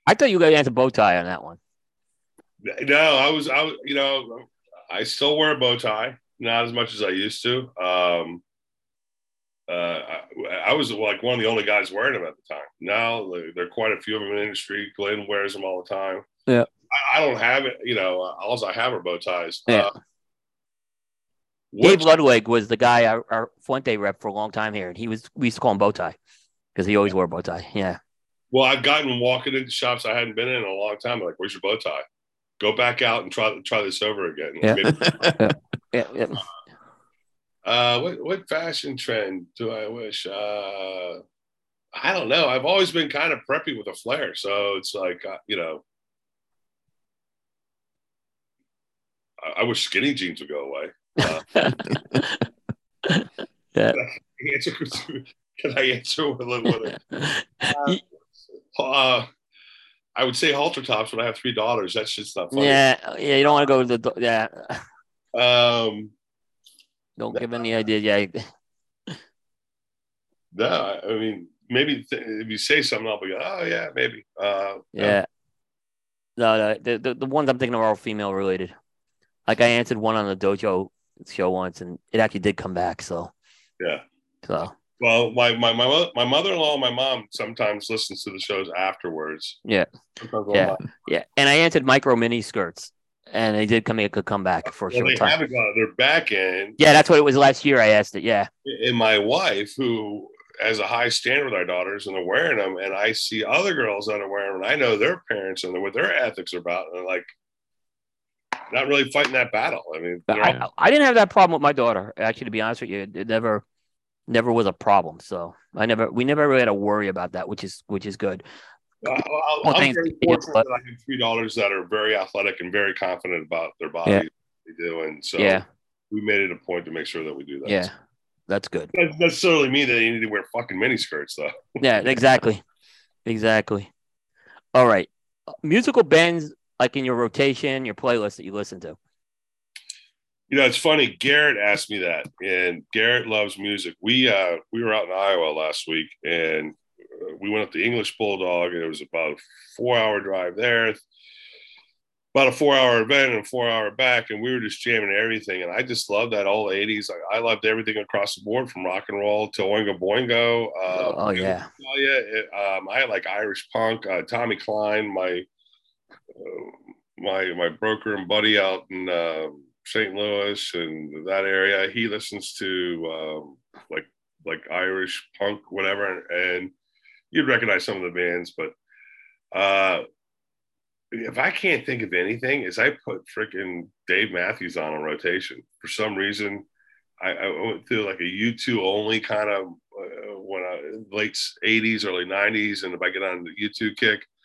[SPEAKER 1] I thought you got to answer bow tie on that one.
[SPEAKER 3] No, I was. I was. You know, I still wear a bow tie, not as much as I used to. Um, uh, I, I, was like one of the only guys wearing them at the time. Now there are quite a few of them in the industry. Glenn wears them all the time.
[SPEAKER 1] Yeah.
[SPEAKER 3] I, I don't have it. You know, all I have are bow ties.
[SPEAKER 1] Yeah. Uh, Dave Ludwig was the guy our, our, Fuente rep for a long time here, and he was we used to call him bow tie because he always wore a bow tie. Yeah.
[SPEAKER 3] Well, I've gotten walking into shops I hadn't been in, in a long time. Like, where's your bow tie? Go back out and try try this over again.
[SPEAKER 1] Yeah. [LAUGHS] yeah. yeah. yeah.
[SPEAKER 3] Uh, what what fashion trend do I wish? Uh, I don't know. I've always been kind of preppy with a flair, so it's like uh, you know. I, I, wish skinny jeans would go away. Uh, [LAUGHS] yeah. [LAUGHS] Can I answer, can I answer with a little? Uh, I would say halter tops when I have three dollars. That's just not funny.
[SPEAKER 1] Yeah, yeah. You don't want to go to the yeah.
[SPEAKER 3] Um,
[SPEAKER 1] don't give any idea. Yeah. [LAUGHS]
[SPEAKER 3] No, I mean maybe th- if you say something, I'll be like, oh yeah, maybe. Uh,
[SPEAKER 1] yeah. No, no, the, the the ones I'm thinking of are all female related. Like I answered one on the dojo show once, and it actually did come back. So
[SPEAKER 3] yeah.
[SPEAKER 1] So
[SPEAKER 3] well, my my my, my mother in law, my mom sometimes listens to the shows afterwards.
[SPEAKER 1] Yeah, yeah, yeah. And I answered micro mini skirts, and they did come make a comeback for a well, short
[SPEAKER 3] they
[SPEAKER 1] time.
[SPEAKER 3] haven't got their back in.
[SPEAKER 1] Yeah, that's what it was last year. I asked it. Yeah.
[SPEAKER 3] And my wife, who has a high standard with our daughters, and they're wearing them, and I see other girls that are wearing them, and I know their parents and what their ethics are about, and like. Not really fighting that battle. I mean,
[SPEAKER 1] I, all... I didn't have that problem with my daughter. Actually, to be honest with you, it never never was a problem. So I never, we never really had to worry about that, which is, which is good.
[SPEAKER 3] Uh, well, I'm very fortunate that I have three daughters that are very athletic and very confident about their body. Yeah. They do, and so
[SPEAKER 1] yeah,
[SPEAKER 3] we made it a point to make sure that we do that.
[SPEAKER 1] Yeah, that's good.
[SPEAKER 3] That doesn't necessarily mean that they need to wear fucking mini skirts, though. [LAUGHS]
[SPEAKER 1] yeah, exactly, exactly. All right, musical bands like in your rotation, your playlist that you listen to.
[SPEAKER 3] You know, it's funny. Garrett asked me that, and Garrett loves music. We uh, we were out in Iowa last week, and uh, we went up the English Bulldog, and it was about a four-hour drive there, about a four-hour event and a four-hour back, and we were just jamming everything. And I just love that old '80s. I, I loved everything across the board, from rock and roll to Oingo Boingo.
[SPEAKER 1] Uh, oh yeah,
[SPEAKER 3] yeah. Um, I like Irish punk. Uh, Tommy Klein, my uh, my my broker and buddy out in. Uh, St. Louis and that area. He listens to um, like like Irish punk, whatever, and you'd recognize some of the bands. But uh, if I can't think of anything, is I put freaking Dave Matthews on a rotation for some reason. I, I went through like a U2 only kind of uh, when I late 80s, early 90s, and if I get on the U2 kick, uh,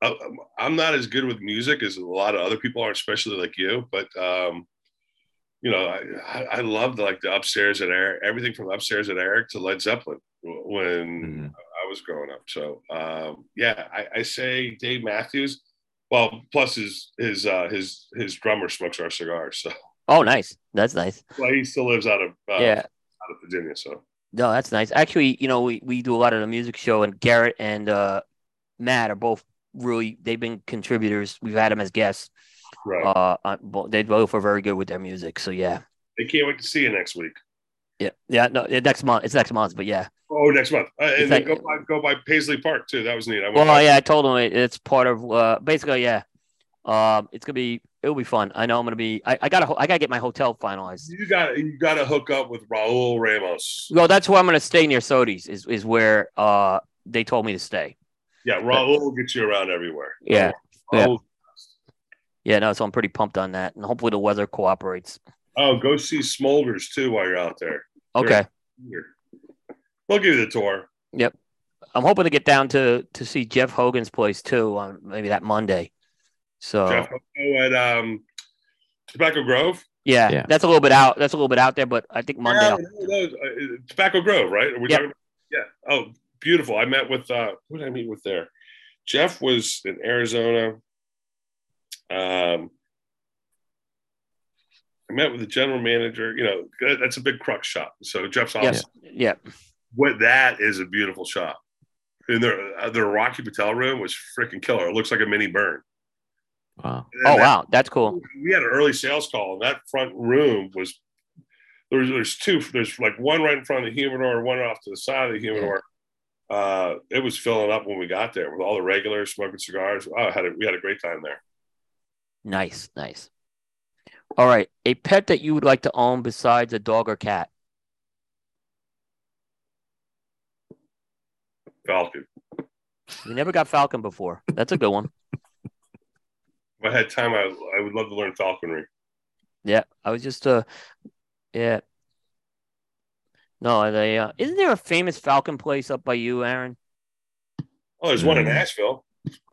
[SPEAKER 3] I'm not as good with music as a lot of other people are, especially like you. But um, you know, I, I loved like the upstairs at Eric, everything from upstairs at Eric to Led Zeppelin when mm-hmm. I was growing up. So um, yeah, I, I, say Dave Matthews. Well, plus his his uh, his his drummer smokes our cigars. So
[SPEAKER 1] oh, nice. That's nice.
[SPEAKER 3] Well, he still lives out of uh,
[SPEAKER 1] yeah
[SPEAKER 3] out of Virginia. So
[SPEAKER 1] no, that's nice. Actually, you know, we, we do a lot of the music show, and Garrett and uh, Matt are both really they've been contributors. We've had them as guests.
[SPEAKER 3] Right.
[SPEAKER 1] Uh, they both are very good with their music. So yeah.
[SPEAKER 3] They can't wait to see you next week.
[SPEAKER 1] Yeah, yeah, no, next month. It's next month, but yeah.
[SPEAKER 3] Oh, next month, uh, and then go by go by Paisley Park too. That was neat. I
[SPEAKER 1] well, by. yeah, I told them it's part of uh, basically, yeah. Um, it's gonna be it'll be fun. I know I'm gonna be. I, I gotta I gotta get my hotel finalized.
[SPEAKER 3] You got you got to hook up with Raul Ramos.
[SPEAKER 1] Well, that's where I'm gonna stay near Sodi's. Is is where uh they told me to stay.
[SPEAKER 3] Yeah, Raul will get you around everywhere.
[SPEAKER 1] Yeah. Raul, yeah. Yeah, no, so I'm pretty pumped on that, and hopefully the weather cooperates.
[SPEAKER 3] Oh, go see Smolders too while you're out there.
[SPEAKER 1] Okay.
[SPEAKER 3] We'll give you the tour.
[SPEAKER 1] Yep. I'm hoping to get down to to see Jeff Hogan's place too on maybe that Monday. So
[SPEAKER 3] Jeff at um, Tobacco Grove.
[SPEAKER 1] Yeah,
[SPEAKER 2] Yeah.
[SPEAKER 1] that's a little bit out. That's a little bit out there, but I think Monday.
[SPEAKER 3] Yeah,
[SPEAKER 1] I'll-
[SPEAKER 3] no, no, uh, Tobacco Grove, right? Are we
[SPEAKER 1] Yep.
[SPEAKER 3] talking about- yeah. Oh, beautiful. I met with uh who did I meet with there? Jeff was in Arizona. Um I met with the general manager. You know, that's a big crux shop. So Jeff's office,
[SPEAKER 1] Yeah.
[SPEAKER 3] what that is a beautiful shop. And their uh, their Rocky Patel room was freaking killer. It looks like a mini burn.
[SPEAKER 2] Wow.
[SPEAKER 3] And
[SPEAKER 1] Oh
[SPEAKER 3] that-
[SPEAKER 1] wow, that's cool.
[SPEAKER 3] we had an early sales call, and that front room was there's there's two. There's like one right in front of the humidor, one off to the side of the humidor. Uh, it was filling up when we got there with all the regulars smoking cigars. Oh, I had a, we had a great time there.
[SPEAKER 1] Nice, nice. All right, a pet that you would like to own besides a dog or cat.
[SPEAKER 3] Falcon.
[SPEAKER 1] You never got Falcon before. That's a good one.
[SPEAKER 3] If [LAUGHS] [LAUGHS] I had time, I, I would love to learn falconry.
[SPEAKER 1] Yeah, I was just uh, yeah. No, they uh, isn't there a famous Falcon place up by you, Aaron?
[SPEAKER 3] Oh, there's one in
[SPEAKER 2] Mm.
[SPEAKER 3] Nashville.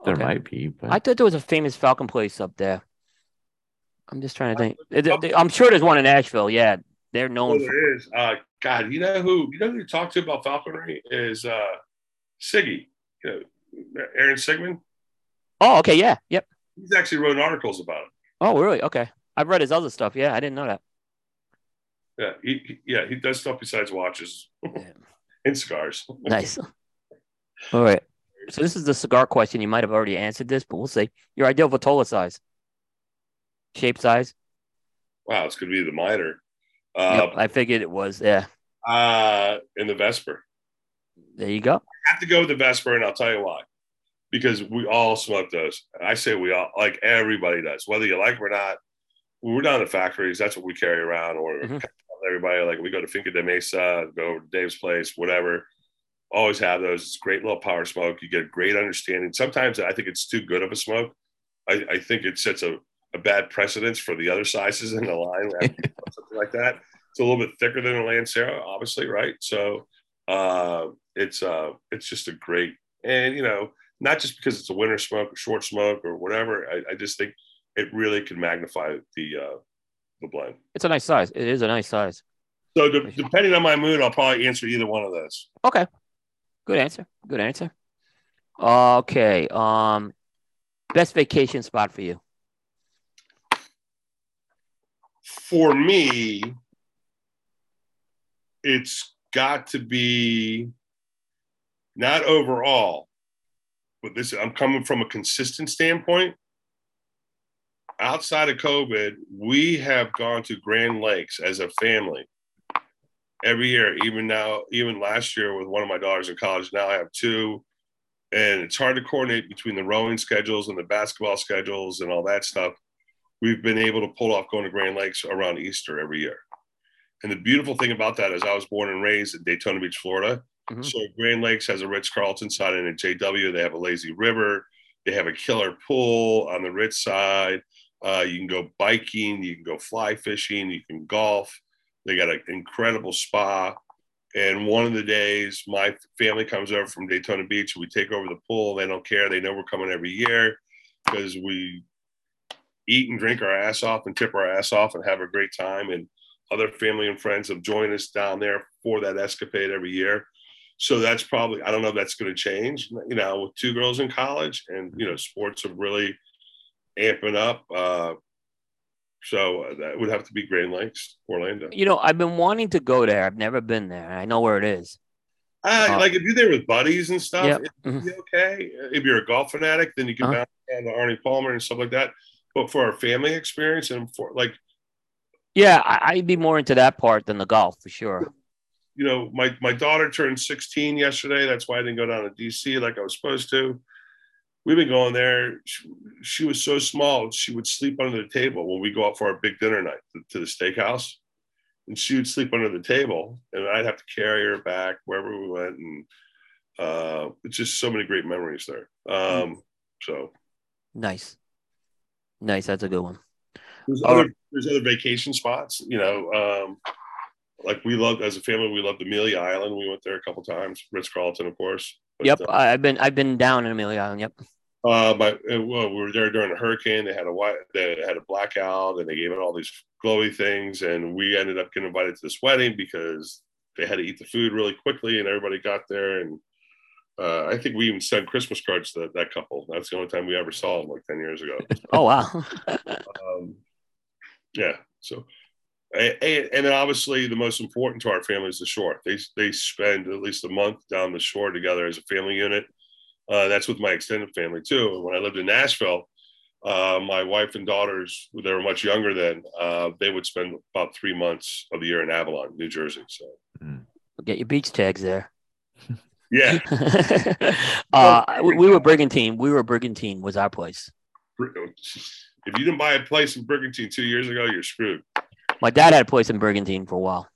[SPEAKER 2] There
[SPEAKER 1] Okay.
[SPEAKER 2] might be, but
[SPEAKER 1] I thought there was a famous Falcon place up there. I'm just trying to think. I'm sure there's one in Nashville. Yeah, they're
[SPEAKER 3] Oh,
[SPEAKER 1] known. For,
[SPEAKER 3] there is. Uh, God, you know who you know who you talk to about falconry is uh, Siggy. You know, Aaron Sigmond.
[SPEAKER 1] oh, okay, yeah, yep.
[SPEAKER 3] He's actually wrote articles about it.
[SPEAKER 1] Oh, really? Okay, I've read his other stuff. Yeah, I didn't know that.
[SPEAKER 3] Yeah, he, he- yeah he does stuff besides watches
[SPEAKER 1] Yeah. [LAUGHS]
[SPEAKER 3] and cigars. [LAUGHS]
[SPEAKER 1] Nice. All right. So this is the cigar question. You might have already answered this, but we'll see. Your ideal Vitola size, shape, size.
[SPEAKER 3] Wow, it's gonna be the miter. Uh,
[SPEAKER 1] Yep, I figured it was. Yeah.
[SPEAKER 3] uh, in the Vesper.
[SPEAKER 1] There you go.
[SPEAKER 3] I have to go with the Vesper, and I'll tell you why. Because we all smoke those. I say we all, like everybody does, whether you like them or not. When we're down at factories, that's what we carry around, or
[SPEAKER 1] Mhm.
[SPEAKER 3] Everybody. Like we go to Finca de Mesa, go over to Dave's place, whatever. Always have those. It's great little power smoke. You get a great understanding. Sometimes I think it's too good of a smoke. I, I think it sets a, a bad precedence for the other sizes in the line. [LAUGHS] something like that. It's a little bit thicker than a Lancero, obviously, right? So uh, it's uh, it's just a great, and you know, not just because it's a winter smoke or short smoke or whatever. I, I just think it really can magnify the uh, the blend.
[SPEAKER 1] It's a nice size. It is a nice size.
[SPEAKER 3] So de- depending on my mood, I'll probably answer either one of those.
[SPEAKER 1] Okay. Good answer. Good answer. Okay. Um, best vacation spot for you.
[SPEAKER 3] For me, it's got to be not overall, but this I'm coming from a consistent standpoint. Outside of COVID, we have gone to Grande Lakes as a family every year. Even now, even last year with one of my daughters in college, now I have two, and it's hard to coordinate between the rowing schedules and the basketball schedules and all that stuff. We've been able to pull off going to Grande Lakes around Easter every year. And the beautiful thing about that is I was born and raised in Daytona Beach, Florida.
[SPEAKER 1] Mhm.
[SPEAKER 3] So Grande Lakes has a Ritz Carlton side and a JW. They have a lazy river. They have a killer pool on the Ritz side. Uh, you can go biking, you can go fly fishing, you can golf. They got an incredible spa. And one of the days, my family comes over from Daytona Beach. We take over the pool. They don't care. They know we're coming every year because we eat and drink our ass off and tip our ass off and have a great time. And other family and friends have joined us down there for that escapade every year. So that's probably, I don't know if that's going to change, you know, with two girls in college and, you know, sports have really amping up. Uh, so that would have to be Grande Lakes, Orlando.
[SPEAKER 1] You know, I've been wanting to go there. I've never been there. I know where it is.
[SPEAKER 3] Ah,
[SPEAKER 1] Uh,
[SPEAKER 3] like if you're there with buddies and stuff, it'd be okay. If you're a golf fanatic, then you can
[SPEAKER 1] Uh-huh.
[SPEAKER 3] bounce down to Arnie Palmer and stuff like that. But for our family experience and for like,
[SPEAKER 1] Yeah, I, I'd be more into that part than the golf for sure.
[SPEAKER 3] you know, my my daughter turned 16 yesterday. That's why I didn't go down to DC like I was supposed to. We've been going there. She, she was so small, she would sleep under the table when we go out for our big dinner night to, to the steakhouse. And she would sleep under the table, and I'd have to carry her back wherever we went. And uh, it's just so many great memories there. Um, so
[SPEAKER 1] Nice. Nice. That's a good one.
[SPEAKER 3] there's
[SPEAKER 1] All
[SPEAKER 3] other there's other vacation spots, you know. Um, like we loved as a family, we loved Amelia Island. We went there a couple times. Ritz Carlton, of course.
[SPEAKER 1] Yep,
[SPEAKER 3] uh,
[SPEAKER 1] I've been I've been down in Amelia Island. Yep.
[SPEAKER 3] Uh, but uh, well, we were there during a hurricane. They had a white, they had a blackout, and they gave it all these glowy things. And we ended up getting invited to this wedding because they had to eat the food really quickly, and everybody got there. And uh, I think we even sent Christmas cards to that, that couple. That's the only time we ever saw them, like ten years ago. [LAUGHS]
[SPEAKER 1] Oh wow. [LAUGHS]
[SPEAKER 3] um, yeah. So, and, and then obviously the most important to our family is the shore. They they spend at least a month down the shore together as a family unit. Uh, that's with my extended family too. When I lived in Nashville, uh, my wife and daughters, they were much younger then. Uh, they would spend about three months of the year in Avalon, New Jersey. So,
[SPEAKER 1] Get your beach tags there. [LAUGHS]
[SPEAKER 3] yeah, [LAUGHS]
[SPEAKER 1] uh, we, we were Brigantine. We were Brigantine was our place.
[SPEAKER 3] if you didn't buy a place in Brigantine two years ago, you're screwed.
[SPEAKER 1] My dad had a place in Brigantine for a while.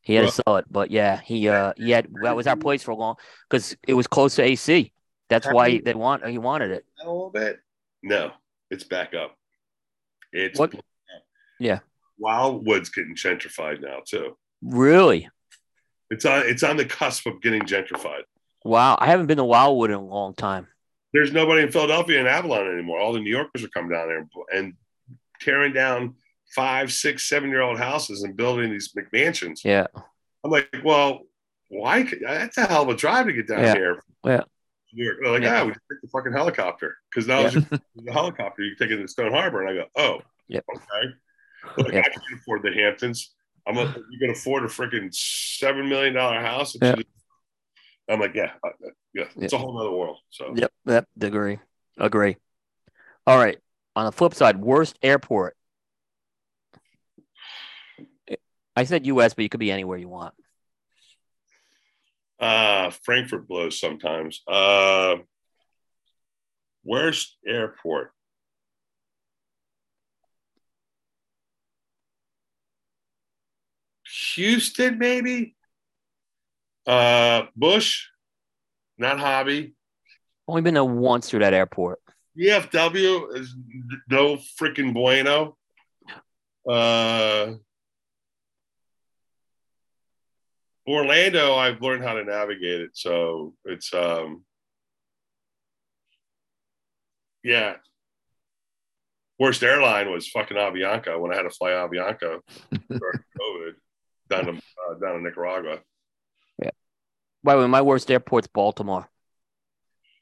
[SPEAKER 1] He had
[SPEAKER 3] Well-
[SPEAKER 1] to sell it, but yeah, he uh he had that was our place for a long because it was close to AC. That's why they want he wanted it.
[SPEAKER 3] a little bit? No, it's back up. It's
[SPEAKER 1] What- Yeah.
[SPEAKER 3] Wildwood's getting gentrified now too.
[SPEAKER 1] Really?
[SPEAKER 3] It's on it's on the cusp of getting gentrified.
[SPEAKER 1] Wow, I haven't been to Wildwood in a long time.
[SPEAKER 3] There's nobody in Philadelphia and Avalon anymore. All the New Yorkers are coming down there and, and tearing down five, six, seven year old houses and building these McMansions.
[SPEAKER 1] Yeah,
[SPEAKER 3] I'm like, well, why? could- That's a hell of a drive to get down
[SPEAKER 1] Yeah.
[SPEAKER 3] here.
[SPEAKER 1] Yeah.
[SPEAKER 3] They're like,
[SPEAKER 1] Yeah.
[SPEAKER 3] ah, we take the fucking helicopter because now
[SPEAKER 1] Yeah. [LAUGHS]
[SPEAKER 3] there's a helicopter you can take it to Stone Harbor, and I go, oh,
[SPEAKER 1] Yep.
[SPEAKER 3] okay. Like,
[SPEAKER 1] Yep.
[SPEAKER 3] I can afford the Hamptons. I'm like, you can afford a freaking seven million dollar house.
[SPEAKER 1] Yeah.
[SPEAKER 3] I'm like, yeah, yeah, it's a whole other world. So
[SPEAKER 1] yep, yep. Agree, agree. All right. On the flip side, worst airport. I said U.S., but you could be anywhere you want.
[SPEAKER 3] uh, Frankfurt blows sometimes. Uh, worst airport? Houston, maybe. Uh, Bush, not Hobby.
[SPEAKER 1] Only been there once through that airport.
[SPEAKER 3] DFW is no freaking bueno. Uh, Orlando, I've learned how to navigate it, so it's um, yeah. Worst airline was fucking Avianca when I had to fly Avianca during [LAUGHS] COVID down to uh, down to Nicaragua. Yeah.
[SPEAKER 1] By the way, my worst airport's Baltimore.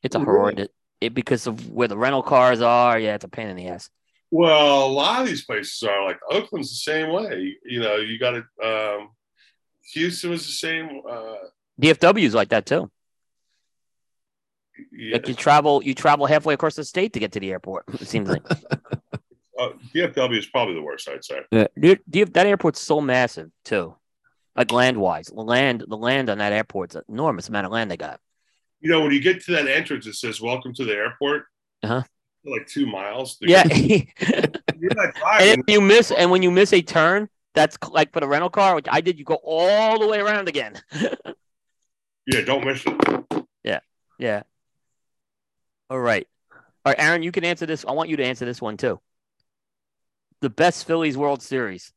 [SPEAKER 1] It's a
[SPEAKER 3] Really?
[SPEAKER 1] horrendous. It because of where the rental cars are. Yeah, it's a pain in the ass.
[SPEAKER 3] Well, a lot of these places are like Oakland's the same way. You know, you got to Um, Houston was the same. Uh,
[SPEAKER 1] DFW is like that too.
[SPEAKER 3] yeah,
[SPEAKER 1] Like you travel, you travel halfway across the state to get to the airport. [LAUGHS] It seems like [LAUGHS]
[SPEAKER 3] uh, DFW is probably the worst, I'd say.
[SPEAKER 1] yeah. DF that airport's so massive too. Like land wise, land the land on that airport's an enormous amount of land they got.
[SPEAKER 3] You know, when you get to that entrance, it says "Welcome to the airport."
[SPEAKER 1] Uh-huh.
[SPEAKER 3] Like two miles.
[SPEAKER 1] Yeah, [LAUGHS] and if you miss, and when you miss a turn, that's like for the rental car, which I did. You go all the way around again. [LAUGHS]
[SPEAKER 3] Yeah, don't miss it.
[SPEAKER 1] Yeah, yeah. All right. All right, Aaron, you can answer this. I want you to answer this one too. The best Phillies World Series.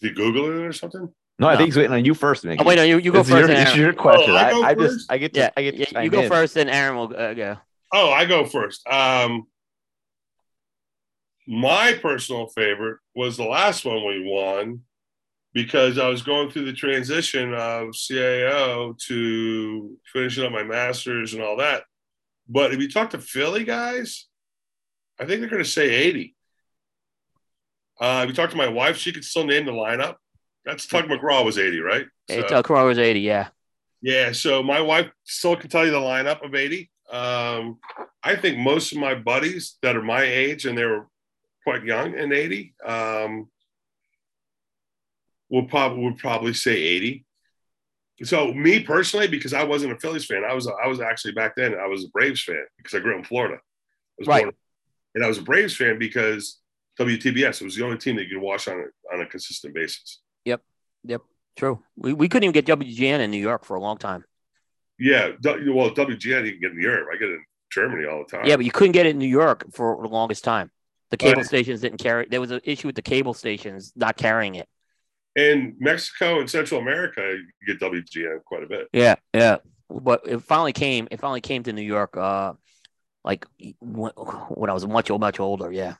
[SPEAKER 3] Did you Google it or something?
[SPEAKER 2] No, I think he's waiting on you first, Mickey.
[SPEAKER 1] Oh, wait, no, you, you go
[SPEAKER 2] It's
[SPEAKER 1] first.
[SPEAKER 2] Your, it's your question.
[SPEAKER 3] Oh, I
[SPEAKER 2] I,
[SPEAKER 3] go
[SPEAKER 2] I, just,
[SPEAKER 3] first?
[SPEAKER 2] I get to,
[SPEAKER 1] yeah,
[SPEAKER 2] I get to
[SPEAKER 1] yeah, you go
[SPEAKER 2] in.
[SPEAKER 1] first, and Aaron will uh, go.
[SPEAKER 3] Oh, I go first. Um, my personal favorite was the last one we won because I was going through the transition of CAO to finishing up my master's and all that. But if you talk to Philly guys, I think they're going to say 80. Uh, if you talk to my wife, she could still name the lineup. That's Tug McGraw was 80, right? So-
[SPEAKER 1] uh, Corolla's 80, yeah.
[SPEAKER 3] yeah, so my wife still can tell you the lineup of 80. Um, I think most of my buddies that are my age and they were quite young in 80 um, will probably would probably say 80. So me personally, because I wasn't a Phillies fan, I was I was actually back then I was a Braves fan because I grew up in Florida. Was
[SPEAKER 1] Right.
[SPEAKER 3] born- and I was a Braves fan because WTBS was the only team that you could watch on a, on a consistent basis.
[SPEAKER 1] True. We, we couldn't even get WGN in New York for a long time.
[SPEAKER 3] Yeah, W- well WGN you can get in Europe. I get it in Germany all the time.
[SPEAKER 1] Yeah, but you couldn't get it in New York for the longest time. The cable stations didn't carry. There was an issue with the cable stations not carrying it.
[SPEAKER 3] In Mexico and Central America, you get WGN quite a bit.
[SPEAKER 1] Yeah, yeah. But it finally came. It finally came to New York. Uh, like when, when I was much much older. Yeah.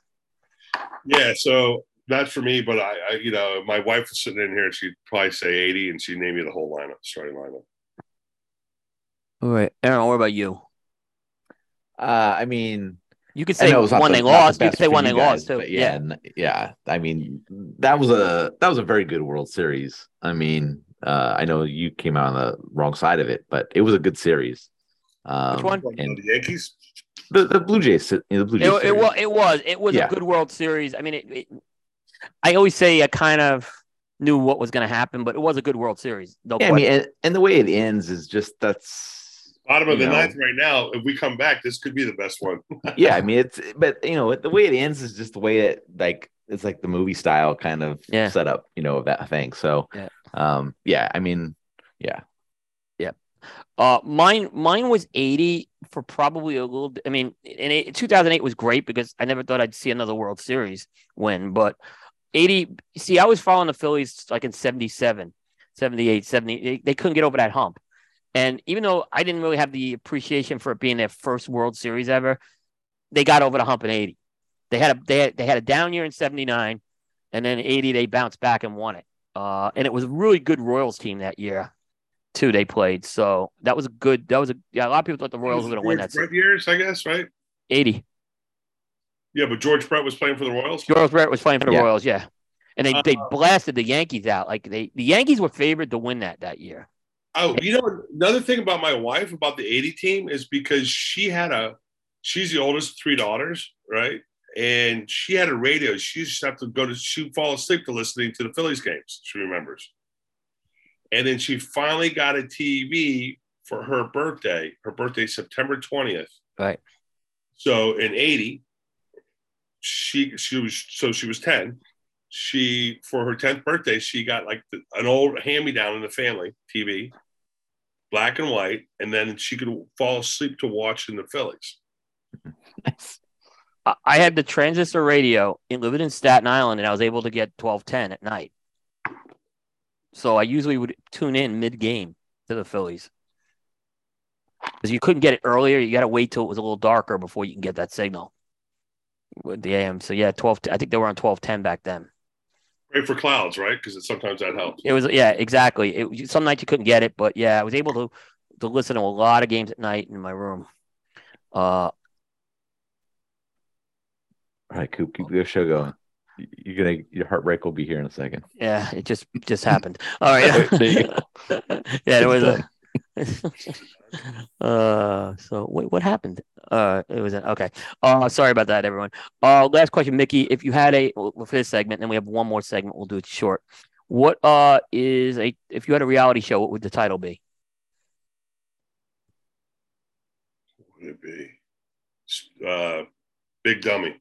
[SPEAKER 3] Yeah. So not for me, but I, I, you know, my wife was sitting in here. and She'd probably say eighty, and she'd name me the whole lineup, starting lineup.
[SPEAKER 1] All right, Aaron. What about you?
[SPEAKER 2] Uh, I mean,
[SPEAKER 1] you could say one they lost. You could say one they lost too.
[SPEAKER 2] Yeah, yeah, yeah. I mean, that was a that was a very good World Series. I mean, uh, I know you came out on the wrong side of it, but it was a good series.
[SPEAKER 1] Um, Which one?
[SPEAKER 3] And the Yankees.
[SPEAKER 2] The, the Blue Jays. The Blue Jays.
[SPEAKER 1] It, it was. It was. It was yeah. a good World Series. I mean, it, it, I always say I kind of knew what was going to happen, but it was a good World Series.
[SPEAKER 2] No yeah, I mean, and, and the way it ends is just that's
[SPEAKER 3] bottom of the know, ninth right now. If we come back, this could be the best one. [LAUGHS]
[SPEAKER 2] yeah, I mean it's [LAUGHS] but you know the way it ends is just the way it like it's like the movie style kind of yeah. setup, you know, of that thing. So yeah. um yeah, I mean, yeah.
[SPEAKER 1] Yeah. Uh mine mine was 80 for probably a little I mean, in 2008 was great because I never thought I'd see another World Series win, but 80 see, I was following the Phillies like in 77, 78, 70 they, they couldn't get over that hump. And even though I didn't really have the appreciation for it being their first World Series ever, they got over the hump in 80. They had a they had, they had a down year in 79 and then 80 they bounced back and won it. Uh, and it was a really good Royals team that year too they played. So that was a good that was a yeah, a lot of people thought the Royals were going to win that.
[SPEAKER 3] Brett years, I guess, right?
[SPEAKER 1] 80.
[SPEAKER 3] Yeah, but George Brett was playing for the Royals.
[SPEAKER 1] George Brett was playing for the yeah. Royals, yeah. And they, uh, they blasted the Yankees out. Like they the Yankees were favored to win that that year.
[SPEAKER 3] Oh, you know, another thing about my wife about the 80 team is because she had a, she's the oldest of three daughters, right? And she had a radio. She used to have to go to, she'd fall asleep to listening to the Phillies games, she remembers. And then she finally got a TV for her birthday. Her birthday, September 20th.
[SPEAKER 1] Right.
[SPEAKER 3] So in 80, she she was so she was 10 she for her 10th birthday she got like the, an old hand me down in the family tv black and white, and then she could fall asleep to watch in the Phillies.
[SPEAKER 1] I had the transistor radio in living in Staten Island, and I was able to get twelve ten at night. So I usually would tune in mid game to the Phillies because you couldn't get it earlier. You got to wait till it was a little darker before you can get that signal with the AM. So yeah, twelve. I think they were on twelve ten back then.
[SPEAKER 3] Great for clouds, right? Because sometimes that helps.
[SPEAKER 1] It was yeah, exactly. It some nights you couldn't get it, but yeah, I was able to to listen to a lot of games at night in my room. Uh,
[SPEAKER 2] all right, Coop, keep the show going. You're gonna your heartbreak will be here in a second.
[SPEAKER 1] Yeah, it just just happened. All right. [LAUGHS] [LAUGHS] yeah, it was a [LAUGHS] uh, so wait, what happened? Uh, it was okay. Uh, sorry about that, everyone. Uh, last question, Mickey. If you had a for this segment, then we have one more segment. We'll do it short. What uh is a if you had a reality show, what would the title be?
[SPEAKER 3] What would it be? Uh, Big Dummy.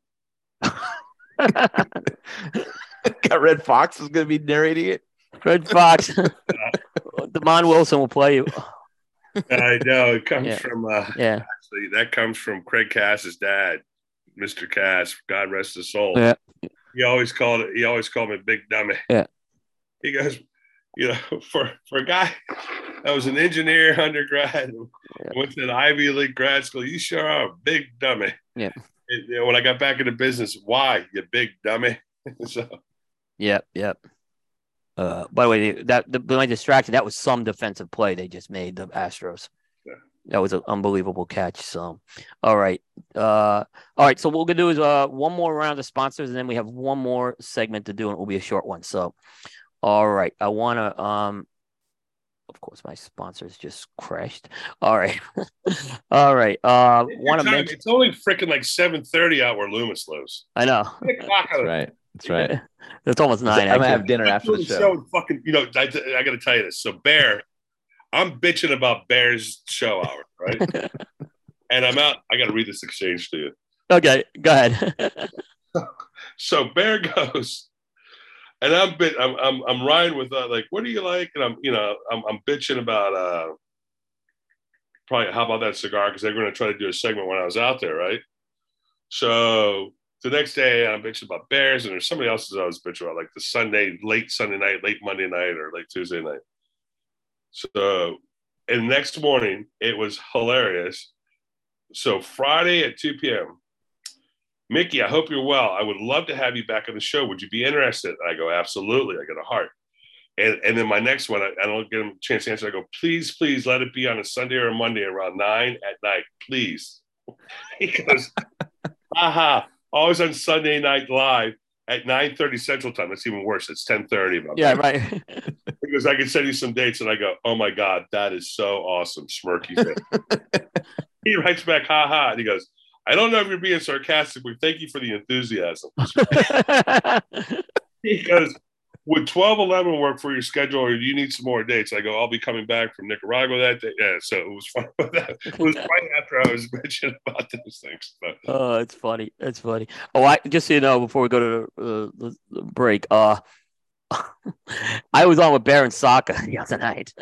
[SPEAKER 3] [LAUGHS]
[SPEAKER 2] Got Redd Foxx is going to be narrating it.
[SPEAKER 1] Redd Foxx. [LAUGHS] Demond Wilson will play you.
[SPEAKER 3] I know it comes yeah. from uh,
[SPEAKER 1] yeah.
[SPEAKER 3] Actually, that comes from Craig Cass's dad, Mr. Cass. God rest his soul.
[SPEAKER 1] Yeah.
[SPEAKER 3] He always called it. He always called me Big Dummy.
[SPEAKER 1] Yeah.
[SPEAKER 3] He goes, you know, [LAUGHS] for for a guy that was an engineer undergrad, yeah. went to an Ivy League grad school. You sure are a big dummy.
[SPEAKER 1] Yeah.
[SPEAKER 3] you know, when I got back into business, why you big dummy? [LAUGHS] so.
[SPEAKER 1] Yep. Yep. Uh, by the way, that the, my distraction that was some defensive play they just made the Astros. Yeah. That was an unbelievable catch. So, all right, uh, all right. So what we're gonna do is uh, one more round of sponsors, and then we have one more segment to do, and it will be a short one. So, all right, I want to um, of course, my sponsors just crashed. All right, [LAUGHS] all right. Uh, want to mention
[SPEAKER 3] it's only freaking like seven thirty out where Loomis lives.
[SPEAKER 1] I know.
[SPEAKER 2] That's right. That's right. [LAUGHS]
[SPEAKER 1] It's almost nine.
[SPEAKER 2] I'm gonna have dinner after the show.
[SPEAKER 3] Fucking, you know, I, I got to tell you this. So Bear, I'm bitching about Bear's show hour, right? [LAUGHS] and I'm out. I got to read this exchange to you.
[SPEAKER 1] Okay, go ahead. [LAUGHS]
[SPEAKER 3] so Bear goes, and I'm bit. I'm I'm I'm riding with uh, like, what do you like? And I'm you know I'm I'm bitching about uh probably how about that cigar because they're going to try to do a segment when I was out there, right? So the next day I'm bitching about Bears, and there's somebody else I was bitching about, like the Sunday, late Sunday night, late Monday night, or late Tuesday night. So, and next morning it was hilarious. So Friday at 2 p.m. Mickey, I hope you're well. I would love to have you back on the show. Would you be interested? I go, absolutely. I got a heart. And, and then my next one, I, I don't get a chance to answer. I go, please, please let it be on a Sunday or a Monday around nine at night, please. [LAUGHS] he goes, aha, always on Sunday night live at 9.30 Central Time. That's even worse. It's 10.30.
[SPEAKER 1] Yeah, right. [LAUGHS]
[SPEAKER 3] because I can send you some dates. And I go, oh my God, that is so awesome. Smirky [LAUGHS] he writes back, ha ha. And he goes, I don't know if you're being sarcastic, but thank you for the enthusiasm. [LAUGHS] he goes, would 12 11 work for your schedule or do you need some more dates? I go, I'll be coming back from Nicaragua that day. Yeah, so it was fun. [LAUGHS] it was [LAUGHS] right after I was [LAUGHS] mentioning about those things. But.
[SPEAKER 1] Oh, it's funny. It's funny. Oh, I just so you know, before we go to the, uh, the break, uh, I was on with Baron Saka the other night.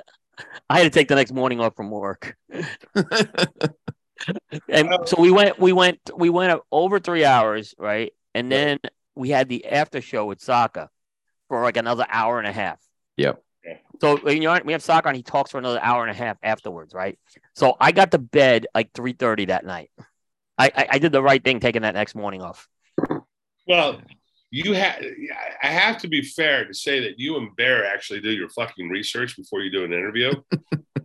[SPEAKER 1] I had to take the next morning off from work. and so we went, we went, we went over three hours, right? And then we had the after show with Saka for like another hour and a half.
[SPEAKER 2] Yep.
[SPEAKER 1] So when you're on, we have Saka and he talks for another hour and a half afterwards, right? So I got to bed like three thirty that night. I, I, I did the right thing taking that next morning off.
[SPEAKER 3] Well, you have I have to be fair to say that you and Bear actually do your fucking research before you do an interview. [LAUGHS]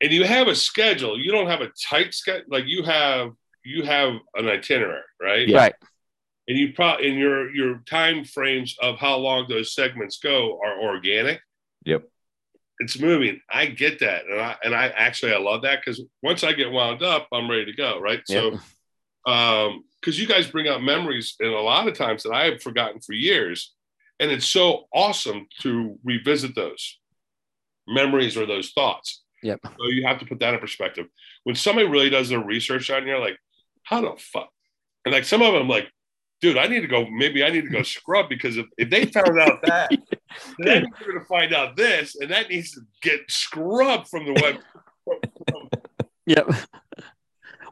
[SPEAKER 3] and you have a schedule. You don't have a tight schedule. Like you have you have an itinerary, right?
[SPEAKER 1] Yeah. Right
[SPEAKER 3] and you probably in your your time frames of how long those segments go are organic.
[SPEAKER 2] Yep.
[SPEAKER 3] It's moving. I get that, and I and I actually I love that because once I get wound up, I'm ready to go. Right. Yep. So, um, because you guys bring up memories, and a lot of times that I have forgotten for years, and it's so awesome to revisit those memories or those thoughts.
[SPEAKER 1] Yep.
[SPEAKER 3] So you have to put that in perspective. When somebody really does their research on you, like, how the fuck? And like some of them, like, dude, I need to go. Maybe I need to go [LAUGHS] scrub because if, if they found out that, [LAUGHS] then you're going to find out this, and that needs to get scrubbed from the web. [LAUGHS]
[SPEAKER 1] yep.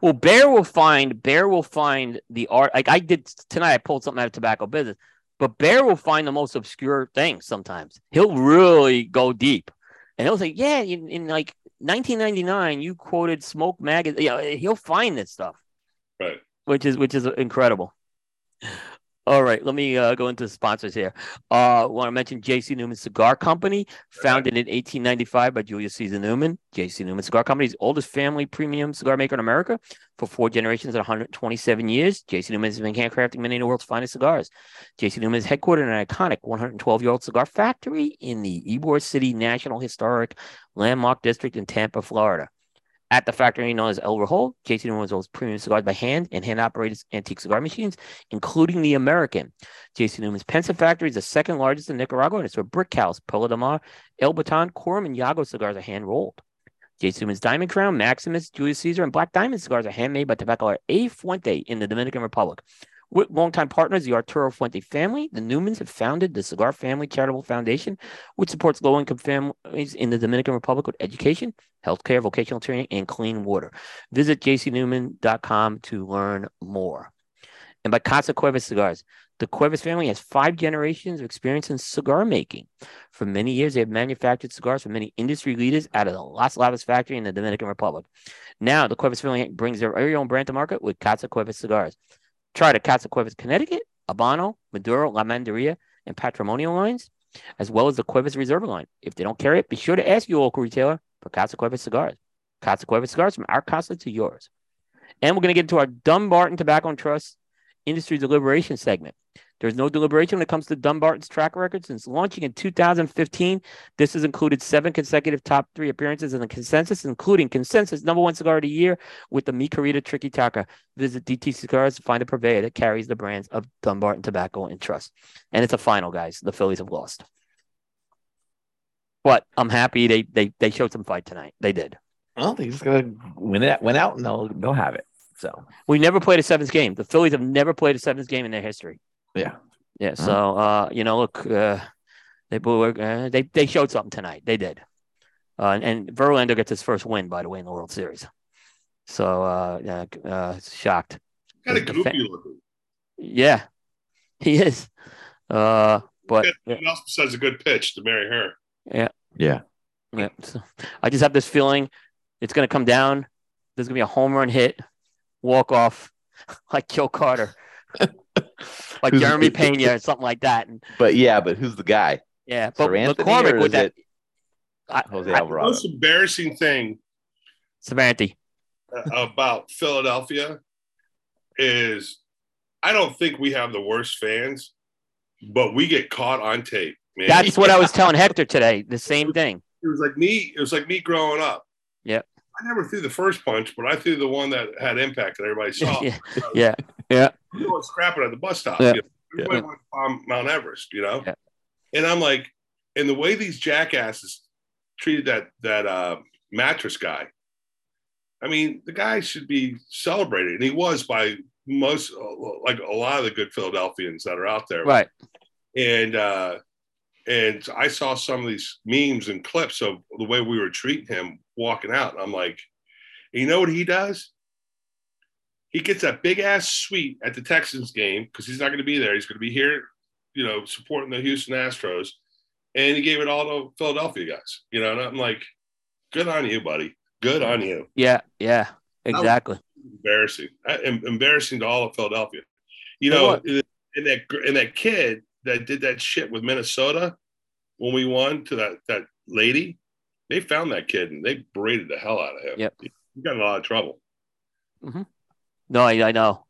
[SPEAKER 1] Well, Bear will find Bear will find the art. Like I did tonight, I pulled something out of tobacco business, but Bear will find the most obscure things. Sometimes he'll really go deep, and he'll say, "Yeah, in, in like 1999, you quoted Smoke Magazine." Yeah, he'll find this stuff,
[SPEAKER 3] right?
[SPEAKER 1] Which is which is incredible. All right, let me uh, go into sponsors here. Uh, I want to mention J.C. Newman Cigar Company, founded in 1895 by Julius Caesar Newman. J.C. Newman Cigar Company is the oldest family premium cigar maker in America for four generations and 127 years. J.C. Newman has been handcrafting many of the world's finest cigars. J.C. Newman is headquartered in an iconic 112-year-old cigar factory in the Ybor City National Historic Landmark District in Tampa, Florida. At the factory known as El Rojo, JC Newman sells premium cigars by hand and hand operated antique cigar machines, including the American. JC Newman's Pensa factory is the second largest in Nicaragua, and it's where Brick House, Perla del Mar, El Baton, Quorum, and Yagua cigars are hand rolled. JC Newman's Diamond Crown, Maximus, Julius Caesar, and Black Diamond cigars are handmade by Tabacalera A. Fuente in the Dominican Republic. With longtime partners, the Arturo Fuente family, the Newmans have founded the Cigar Family Charitable Foundation, which supports low income families in the Dominican Republic with education, healthcare, vocational training, and clean water. Visit jcnewman.com to learn more. And by Casa Cuevas Cigars, the Cuevas family has five generations of experience in cigar making. For many years, they have manufactured cigars for many industry leaders out of the Las Lavas factory in the Dominican Republic. Now, the Cuevas family brings their very own brand to market with Casa Cuevas Cigars. Try the Casa Cuevas Connecticut, Habano, Maduro, La Mandaria, and Patrimonial lines, as well as the Cuevas Reserve line. If they don't carry it, be sure to ask your local retailer for Casa Cuevas cigars. Casa Cuevas cigars from our casa to yours. And we're going to get into our Dumbarton Tobacco and Trust Industry Deliberation segment. There's no deliberation when it comes to Dumbarton's track record since launching in 2015. This has included seven consecutive top three appearances in the consensus, including consensus number one cigar of the year with the Mi Querida Triqui Traca. Visit DT Cigars to find a purveyor that carries the brands of Dumbarton Tobacco and Trust. And it's a final, guys. The Phillies have lost. But I'm happy they they they showed some fight tonight. They did.
[SPEAKER 2] Well, they just gotta win it went out and they'll they'll have it. So
[SPEAKER 1] we never played a seventh game. The Phillies have never played a seventh game in their history.
[SPEAKER 2] Yeah.
[SPEAKER 1] Yeah. So, uh, you know, look, uh, they uh, they they showed something tonight. They did. Uh, and Verlander gets his first win, by the way, in the World Series. So, uh, uh, shocked.
[SPEAKER 3] Kind of goofy looking.
[SPEAKER 1] Yeah, he is. Uh, but
[SPEAKER 3] yeah. else besides a good pitch to marry her.
[SPEAKER 1] Yeah.
[SPEAKER 2] Yeah.
[SPEAKER 1] Yeah. So I just have this feeling it's going to come down. There's going to be a home run hit, walk off, [LAUGHS] like Joe Carter, [LAUGHS] [LAUGHS] like who's Jeremy the, Pena or something like that. And,
[SPEAKER 2] but yeah, but who's the guy?
[SPEAKER 1] Yeah, but McCormick with that.
[SPEAKER 2] I, Jose Alvarado.
[SPEAKER 3] The most embarrassing thing,
[SPEAKER 1] Samantha,
[SPEAKER 3] about Philadelphia is I don't think we have the worst fans, but we get caught on tape.
[SPEAKER 1] Man. That's what I was [LAUGHS] telling Hector today. The same thing.
[SPEAKER 3] It was like me. It was like me growing up.
[SPEAKER 1] Yeah.
[SPEAKER 3] I never threw the first punch, but I threw the one that had impact that everybody saw. [LAUGHS]
[SPEAKER 1] yeah. yeah.
[SPEAKER 3] You know, scrapping at the bus stop. Yeah. You know, everybody yeah. went on Mount Everest, you know?
[SPEAKER 1] Yeah.
[SPEAKER 3] And I'm like, and the way these jackasses treated that that uh, mattress guy, I mean, the guy should be celebrated, and he was by most, like a lot of the good Philadelphians that are out there,
[SPEAKER 1] right?
[SPEAKER 3] And uh, and I saw some of these memes and clips of the way we were treating him walking out, and I'm like, you know what he does? He gets that big ass suite at the Texans game because he's not going to be there. He's going to be here, you know, supporting the Houston Astros, and he gave it all to Philadelphia guys. You know, and I'm like, good on you, buddy. Good on you.
[SPEAKER 1] Yeah, yeah, exactly.
[SPEAKER 3] Embarrassing, embarrassing to all of Philadelphia. You know, and that and that kid that did that shit with Minnesota when we won to that that lady, they found that kid and they berated the hell out of him.
[SPEAKER 1] Yep,
[SPEAKER 3] he got in a lot of trouble.
[SPEAKER 1] Mm-hmm. No, I, I know.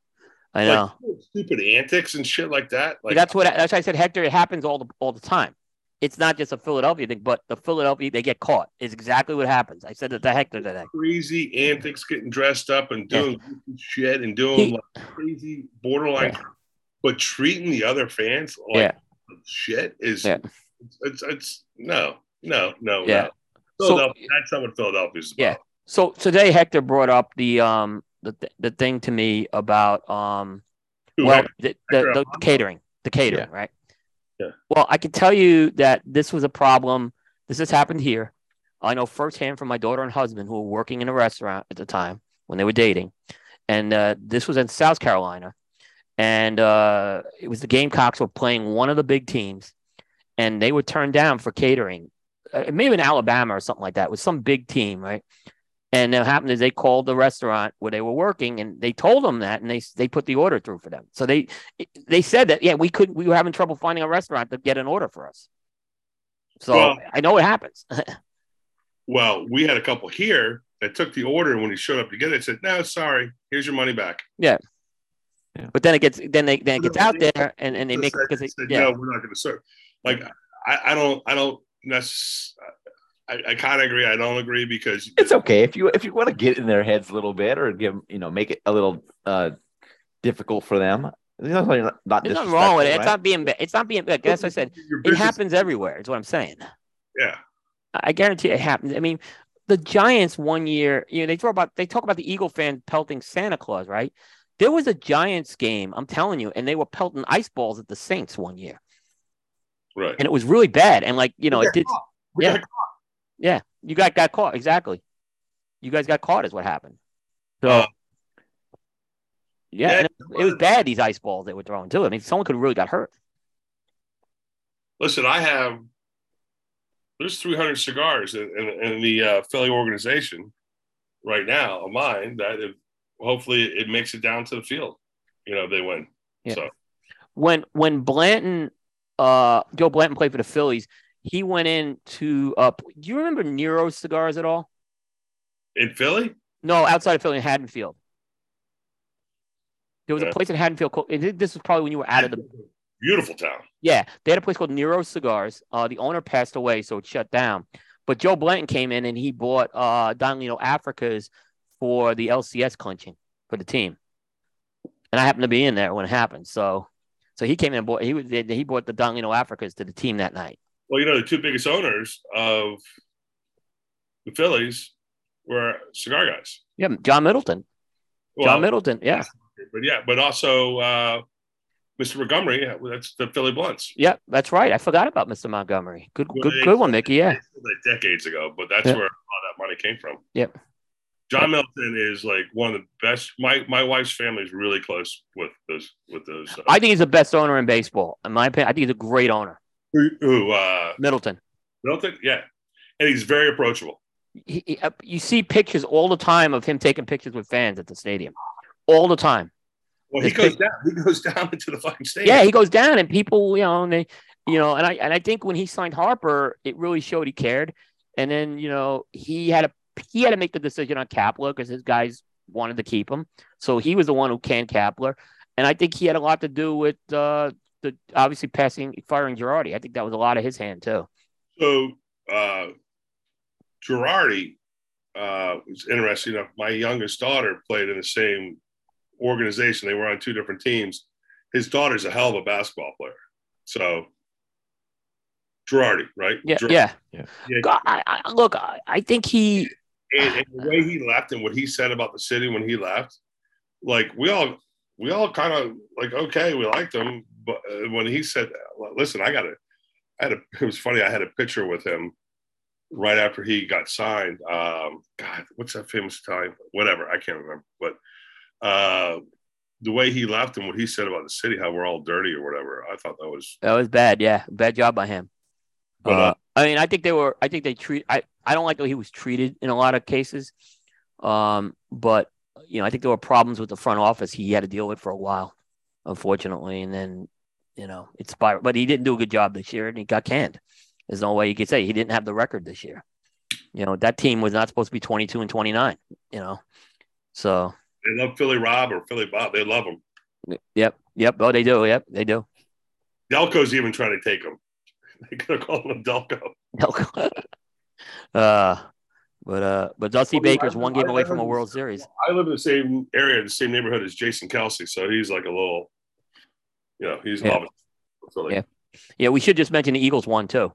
[SPEAKER 1] I know.
[SPEAKER 3] Like, stupid antics and shit like that. Like
[SPEAKER 1] that's what that's why I said Hector. It happens all the all the time it's not just a Philadelphia thing, but the Philadelphia they get caught is exactly what happens. I said that to Hector today.
[SPEAKER 3] Crazy antics, getting dressed up and doing yeah. shit and doing he, like crazy borderline, yeah. but treating the other fans like yeah. shit is it's, it's, it's no no no
[SPEAKER 1] yeah.
[SPEAKER 3] no. So, that's not what Philadelphia's about.
[SPEAKER 1] Yeah. So today Hector brought up the um the the thing to me about um well the, the, the catering the catering right
[SPEAKER 3] yeah.
[SPEAKER 1] Well, I can tell you that this was a problem. This has happened here. I know firsthand from my daughter and husband who were working in a restaurant at the time when they were dating. And uh, this was in South Carolina. And uh, it was the Gamecocks were playing one of the big teams. And they were turned down for catering. Uh, maybe in Alabama or something like that. It was some big team, right? And what happened is they called the restaurant where they were working, and they told them that, and they they put the order through for them. So they they said that yeah, we couldn't, we were having trouble finding a restaurant to get an order for us. So well, I know what happens. [LAUGHS]
[SPEAKER 3] well, we had a couple here that took the order, and when he showed up to get it, said, "No, sorry, here's your money back."
[SPEAKER 1] Yeah. yeah. But then it gets then they then it gets out there and, and they make because they
[SPEAKER 3] said, yeah. no, we're not going to serve. Like I, I don't I don't necessarily I, I kind of agree. I don't agree because
[SPEAKER 2] it's okay if you if you want to get in their heads a little bit or give you know make it a little uh difficult for them. There's nothing, not
[SPEAKER 1] There's nothing wrong with it. Right? It's not being. Bad, it's not being. Like, as I said, it happens everywhere. Is what I'm saying.
[SPEAKER 3] Yeah.
[SPEAKER 1] I guarantee it happens. I mean, the Giants one year, you know, they talk about they talk about the Eagle fan pelting Santa Claus, right? There was a Giants game, I'm telling you, and they were pelting ice balls at the Saints one year.
[SPEAKER 3] Right.
[SPEAKER 1] And it was really bad. And like, you know, it did. Yeah. Yeah, you got got caught exactly. You guys got caught is what happened. So uh, yeah, yeah it, it, was bad these ice balls they were throwing too. I mean, someone could have really got hurt.
[SPEAKER 3] Listen, I have there's 300 cigars in, in, in the uh, Philly organization right now of mine that if, hopefully it makes it down to the field. You know, they win. Yeah. So
[SPEAKER 1] when when Blanton, uh, Joe Blanton played for the Phillies, he went in to uh do you remember Nero cigars at all?
[SPEAKER 3] In Philly?
[SPEAKER 1] No, outside of Philly in Haddonfield. There was yeah. a place in Haddonfield called this was probably when you were out of the
[SPEAKER 3] beautiful town.
[SPEAKER 1] Yeah. They had a place called Nero Cigars. Uh the owner passed away, so it shut down. But Joe Blanton came in and he bought uh Don Lino Africas for the LCS clinching for the team. And I happened to be in there when it happened. So so he came in and bought he was he bought the Don Lino Africas to the team that night.
[SPEAKER 3] Well, you know, the two biggest owners of the Phillies were cigar guys.
[SPEAKER 1] Yeah, John Middleton. Well, John Middleton, yeah.
[SPEAKER 3] But yeah, but also uh, Mr. Montgomery. That's the Philly Blunts.
[SPEAKER 1] Yeah, that's right. I forgot about Mr. Montgomery. Good, well, good, they, good one, Mickey. Yeah,
[SPEAKER 3] decades ago, but that's where all that money came from.
[SPEAKER 1] Yep.
[SPEAKER 3] John Middleton is like one of the best. My my wife's family is really close with those with those. Uh,
[SPEAKER 1] I think he's the best owner in baseball. In my opinion, I think he's a great owner.
[SPEAKER 3] Who, who uh,
[SPEAKER 1] Middleton.
[SPEAKER 3] Middleton, yeah, and he's very approachable.
[SPEAKER 1] He, he- uh, you see pictures all the time of him taking pictures with fans at the stadium, all the time.
[SPEAKER 3] Well, he goes
[SPEAKER 1] pic-
[SPEAKER 3] down. He goes down [LAUGHS] into the fucking stadium.
[SPEAKER 1] Yeah, he goes down, and people, you know, and they, you know, and I and I think when he signed Harper, it really showed he cared. And then you know he had a he had to make the decision on Kapler because his guys wanted to keep him, so he was the one who canned Kapler. And I think he had a lot to do with uh, the obviously passing firing Girardi. I think that was a lot of his hand too.
[SPEAKER 3] So uh, Girardi uh, was interesting enough. My youngest daughter played in the same organization. They were on two different teams. His daughter's a hell of a basketball player. So Girardi, right?
[SPEAKER 1] Yeah,
[SPEAKER 3] Girardi.
[SPEAKER 1] yeah.
[SPEAKER 3] Yeah.
[SPEAKER 1] God, I, I, look, I, I think he.
[SPEAKER 3] And, and the way he left and what he said about the city when he left, like we all we all kind of like okay, we liked him, but uh, when he said, "Listen, I got to," I had a. [LAUGHS] It was funny. I had a picture with him right after he got signed. Um, God, what's that famous time? Whatever, I can't remember. But uh, the way he left and what he said about the city, how we're all dirty or whatever, I thought that was.
[SPEAKER 1] That was bad. Yeah, bad job by him.
[SPEAKER 3] But,
[SPEAKER 1] Uh,
[SPEAKER 3] uh,
[SPEAKER 1] I mean, I think they were. I think they treat. I I don't like the way he was treated in a lot of cases. Um, but you know, I think there were problems with the front office he had to deal with for a while, unfortunately, and then you know it's spiraled. But he didn't do a good job this year, and he got canned. There's no way you could say he didn't have the record this year. You know, that team was not supposed to be 22 and 29. You know, so
[SPEAKER 3] they love Philly Rob or Philly Bob. They love him.
[SPEAKER 1] yep, yep. Oh, they do. Yep, they do.
[SPEAKER 3] Delco's even trying to take him. [LAUGHS] They could have called him Delco. Delco. [LAUGHS]
[SPEAKER 1] uh, but uh, but Dusty
[SPEAKER 3] Well,
[SPEAKER 1] Baker's
[SPEAKER 3] I-
[SPEAKER 1] one game
[SPEAKER 3] I-
[SPEAKER 1] away
[SPEAKER 3] I
[SPEAKER 1] from a World Series.
[SPEAKER 3] I live in the same area, the same neighborhood as Jason Kelce, so he's like a little, you know, he's
[SPEAKER 1] Yeah. Yeah. Yeah, we should just mention the Eagles won too.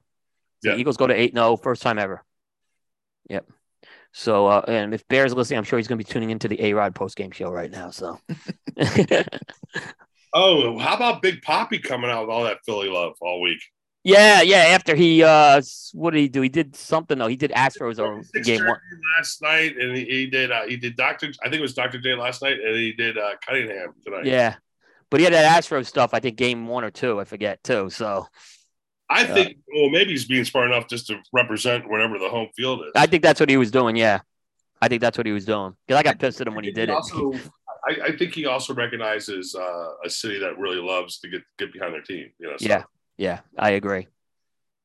[SPEAKER 1] The
[SPEAKER 3] Yeah.
[SPEAKER 1] Eagles go to 8 0, first time ever. Yep. So, uh, and if Bear's listening, I'm sure he's going to be tuning into the A Rod post game show right now. So, [LAUGHS]
[SPEAKER 3] Oh, how about Big Papi coming out with all that Philly love all week?
[SPEAKER 1] yeah, yeah. After he, uh, what did he do? He did something though. He did Astros
[SPEAKER 3] Six
[SPEAKER 1] game one.
[SPEAKER 3] Last night, and he, he did. Uh, he did Doctor. I think it was Doctor J last night, and he did uh, Cunningham tonight.
[SPEAKER 1] Yeah. But he had that Astros stuff, I think game one or two, I forget too. So
[SPEAKER 3] I think. Well, maybe he's being smart enough just to represent wherever the home field is.
[SPEAKER 1] I think that's what he was doing. Yeah. I think that's what he was doing. Because I got pissed at him when he did it.
[SPEAKER 3] Also, I, I think he also recognizes uh, a city that really loves to get get behind their team. You know. so-
[SPEAKER 1] Yeah. Yeah, I agree.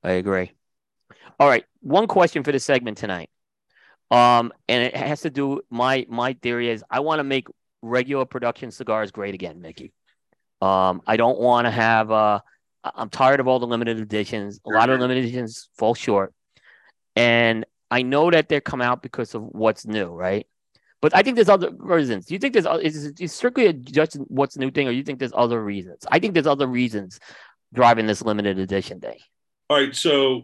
[SPEAKER 1] I agree. All right, one question for the segment tonight. Um, and it has to do my my theory is I want to make regular production cigars great again, Mickey. Um, I don't want to have uh I'm tired of all the limited editions. A lot of limited editions fall short. And I know that they're come out because of what's new, right? But I think there's other reasons. Do you think there's is it strictly a just what's new thing, or you think there's other reasons? I think there's other reasons driving this limited edition day.
[SPEAKER 3] All right, so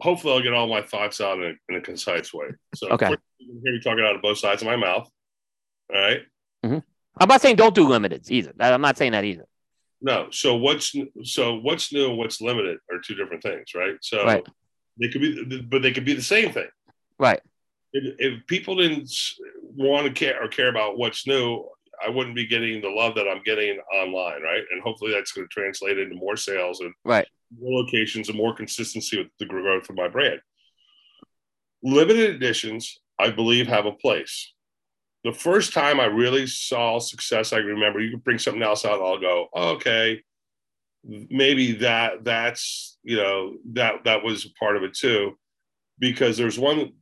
[SPEAKER 3] hopefully I'll get all my thoughts out in a, in a concise way. So
[SPEAKER 1] Okay.
[SPEAKER 3] you can hear me talking out of both sides of my mouth. All right.
[SPEAKER 1] I'm not saying don't do limiteds either. I'm not saying that either.
[SPEAKER 3] No. So what's so what's new and what's limited are two different things, right? So
[SPEAKER 1] Right.
[SPEAKER 3] they could be, but they could be the same thing.
[SPEAKER 1] Right.
[SPEAKER 3] If, if people didn't want to care or care about what's new, I wouldn't be getting the love that I'm getting online, right? And hopefully that's going to translate into more sales and
[SPEAKER 1] Right.
[SPEAKER 3] more locations and more consistency with the growth of my brand. Limited editions, I believe, have a place. The first time I really saw success, I remember you could bring something else out, I'll go, oh, okay, maybe that that's you know that that was part of it too, because there's one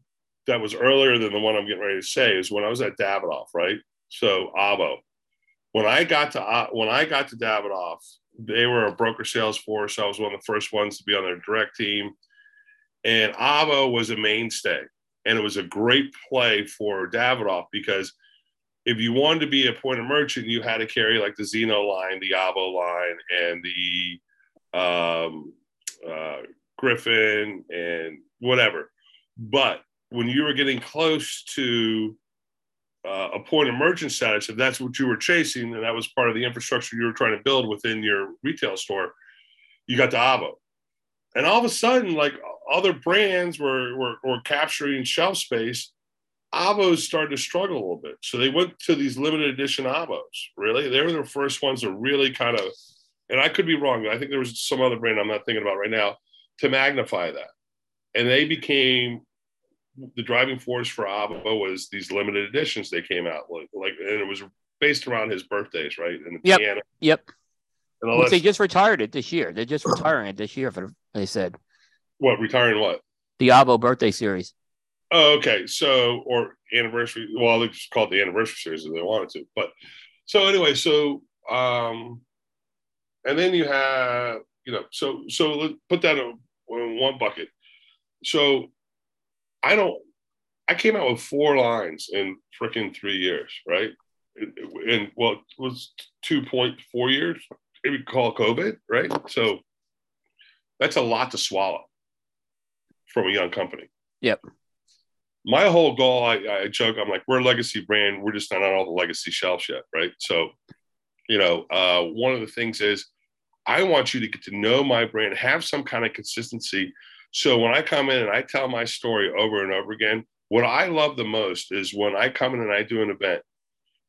[SPEAKER 3] that was earlier than the one I'm getting ready to say is when I was at Davidoff, right? So Avo, when I got to uh, when I got to Davidoff, they were a broker sales force. I was one of the first ones to be on their direct team, and Avo was a mainstay, and it was a great play for Davidoff because if you wanted to be a point of merchant, you had to carry like the Zino line, the Avo line, and the um, uh, Griffin and whatever. But when you were getting close to uh, a point of merchant status, if that's what you were chasing, and that was part of the infrastructure you were trying to build within your retail store, you got to Avo. And all of a sudden, like other brands were, were, were capturing shelf space. Avos started to struggle a little bit. So they went to these limited edition Avos. Really, they were the first ones to really kind of, and I could be wrong. I think there was some other brand I'm not thinking about right now to magnify that, and they became the driving force for Avo was these limited editions they came out like, like and it was based around his birthdays, right? And the
[SPEAKER 1] yep.
[SPEAKER 3] piano.
[SPEAKER 1] Yep. Well, they just retired it this year. They're just retiring it this year. For they said.
[SPEAKER 3] What retiring what?
[SPEAKER 1] The Avo birthday series.
[SPEAKER 3] Oh, okay. So or anniversary. Well, they just called the anniversary series if they wanted to. But so anyway, so um, and then you have you know so so let put that in one bucket. So I don't. I came out with four lines in freaking three years, right? In well, it was two point four years. Maybe call COVID, right? So that's a lot to swallow from a young company.
[SPEAKER 1] Yep.
[SPEAKER 3] My whole goal, I, I joke, I'm like, we're a legacy brand. We're just not on all the legacy shelves yet, right? So, you know, uh, one of the things is I want you to get to know my brand, have some kind of consistency so when I come in and I tell my story over and over again, what I love the most is when I come in and I do an event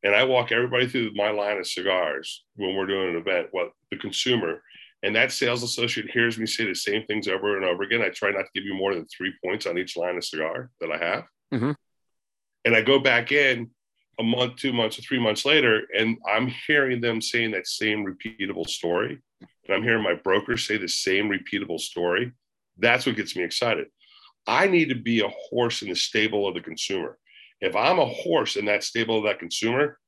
[SPEAKER 3] and I walk everybody through my line of cigars when we're doing an event, what the consumer and that sales associate hears me say the same things over and over again. I try not to give you more than three points on each line of cigar that I have.
[SPEAKER 1] Mm-hmm.
[SPEAKER 3] And I go back in a month, two months, or three months later, and I'm hearing them saying that same repeatable story. And I'm hearing my brokers say the same repeatable story. That's what gets me excited. I need to be a horse in the stable of the consumer. If I'm a horse in that stable of that consumer,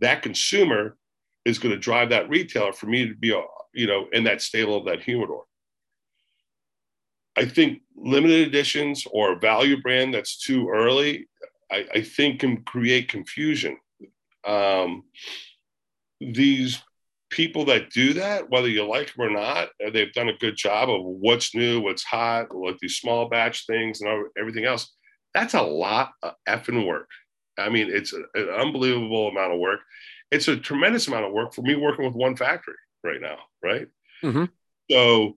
[SPEAKER 3] that consumer is going to drive that retailer for me to be, you know, in that stable of that humidor. I think limited editions or a value brand that's too early, I, I think can create confusion. Um, these people that do that, whether you like them or not, uh, they've done a good job of what's new, what's hot, like these small batch things and everything else. That's a lot of effing work. I mean, it's an unbelievable amount of work. It's a tremendous amount of work for me working with one factory right now, right?
[SPEAKER 1] Mm-hmm.
[SPEAKER 3] So,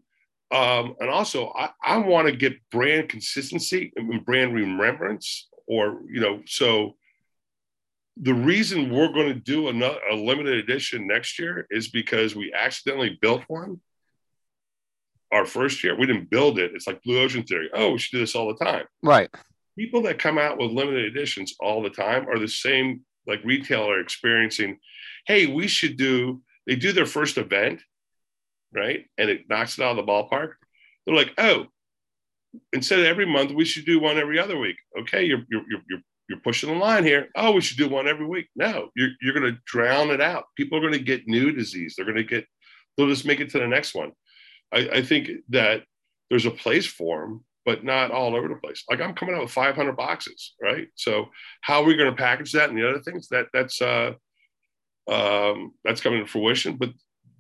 [SPEAKER 3] um, and also, I, I want to get brand consistency and brand remembrance, or you know, so the reason we're going to do another, a limited edition next year is because we accidentally built one our first year. We didn't build it. It's like blue ocean theory. Oh, we should do this all the time.
[SPEAKER 1] Right.
[SPEAKER 3] People that come out with limited editions all the time are the same like retailer experiencing, hey, we should do, they do their first event, right? And it knocks it out of the ballpark. They're like, oh, instead of every month, we should do one every other week. Okay, you're, you're, you're, you're pushing the line here. Oh, we should do one every week. No, you're, you're going to drown it out. People are going to get new disease. They're going to get, they'll just make it to the next one. I, I think that there's a place for them, but not all over the place. Like I'm coming out with 500 boxes, right? So how are we going to package that and the other things that that's, uh, um, that's coming to fruition, but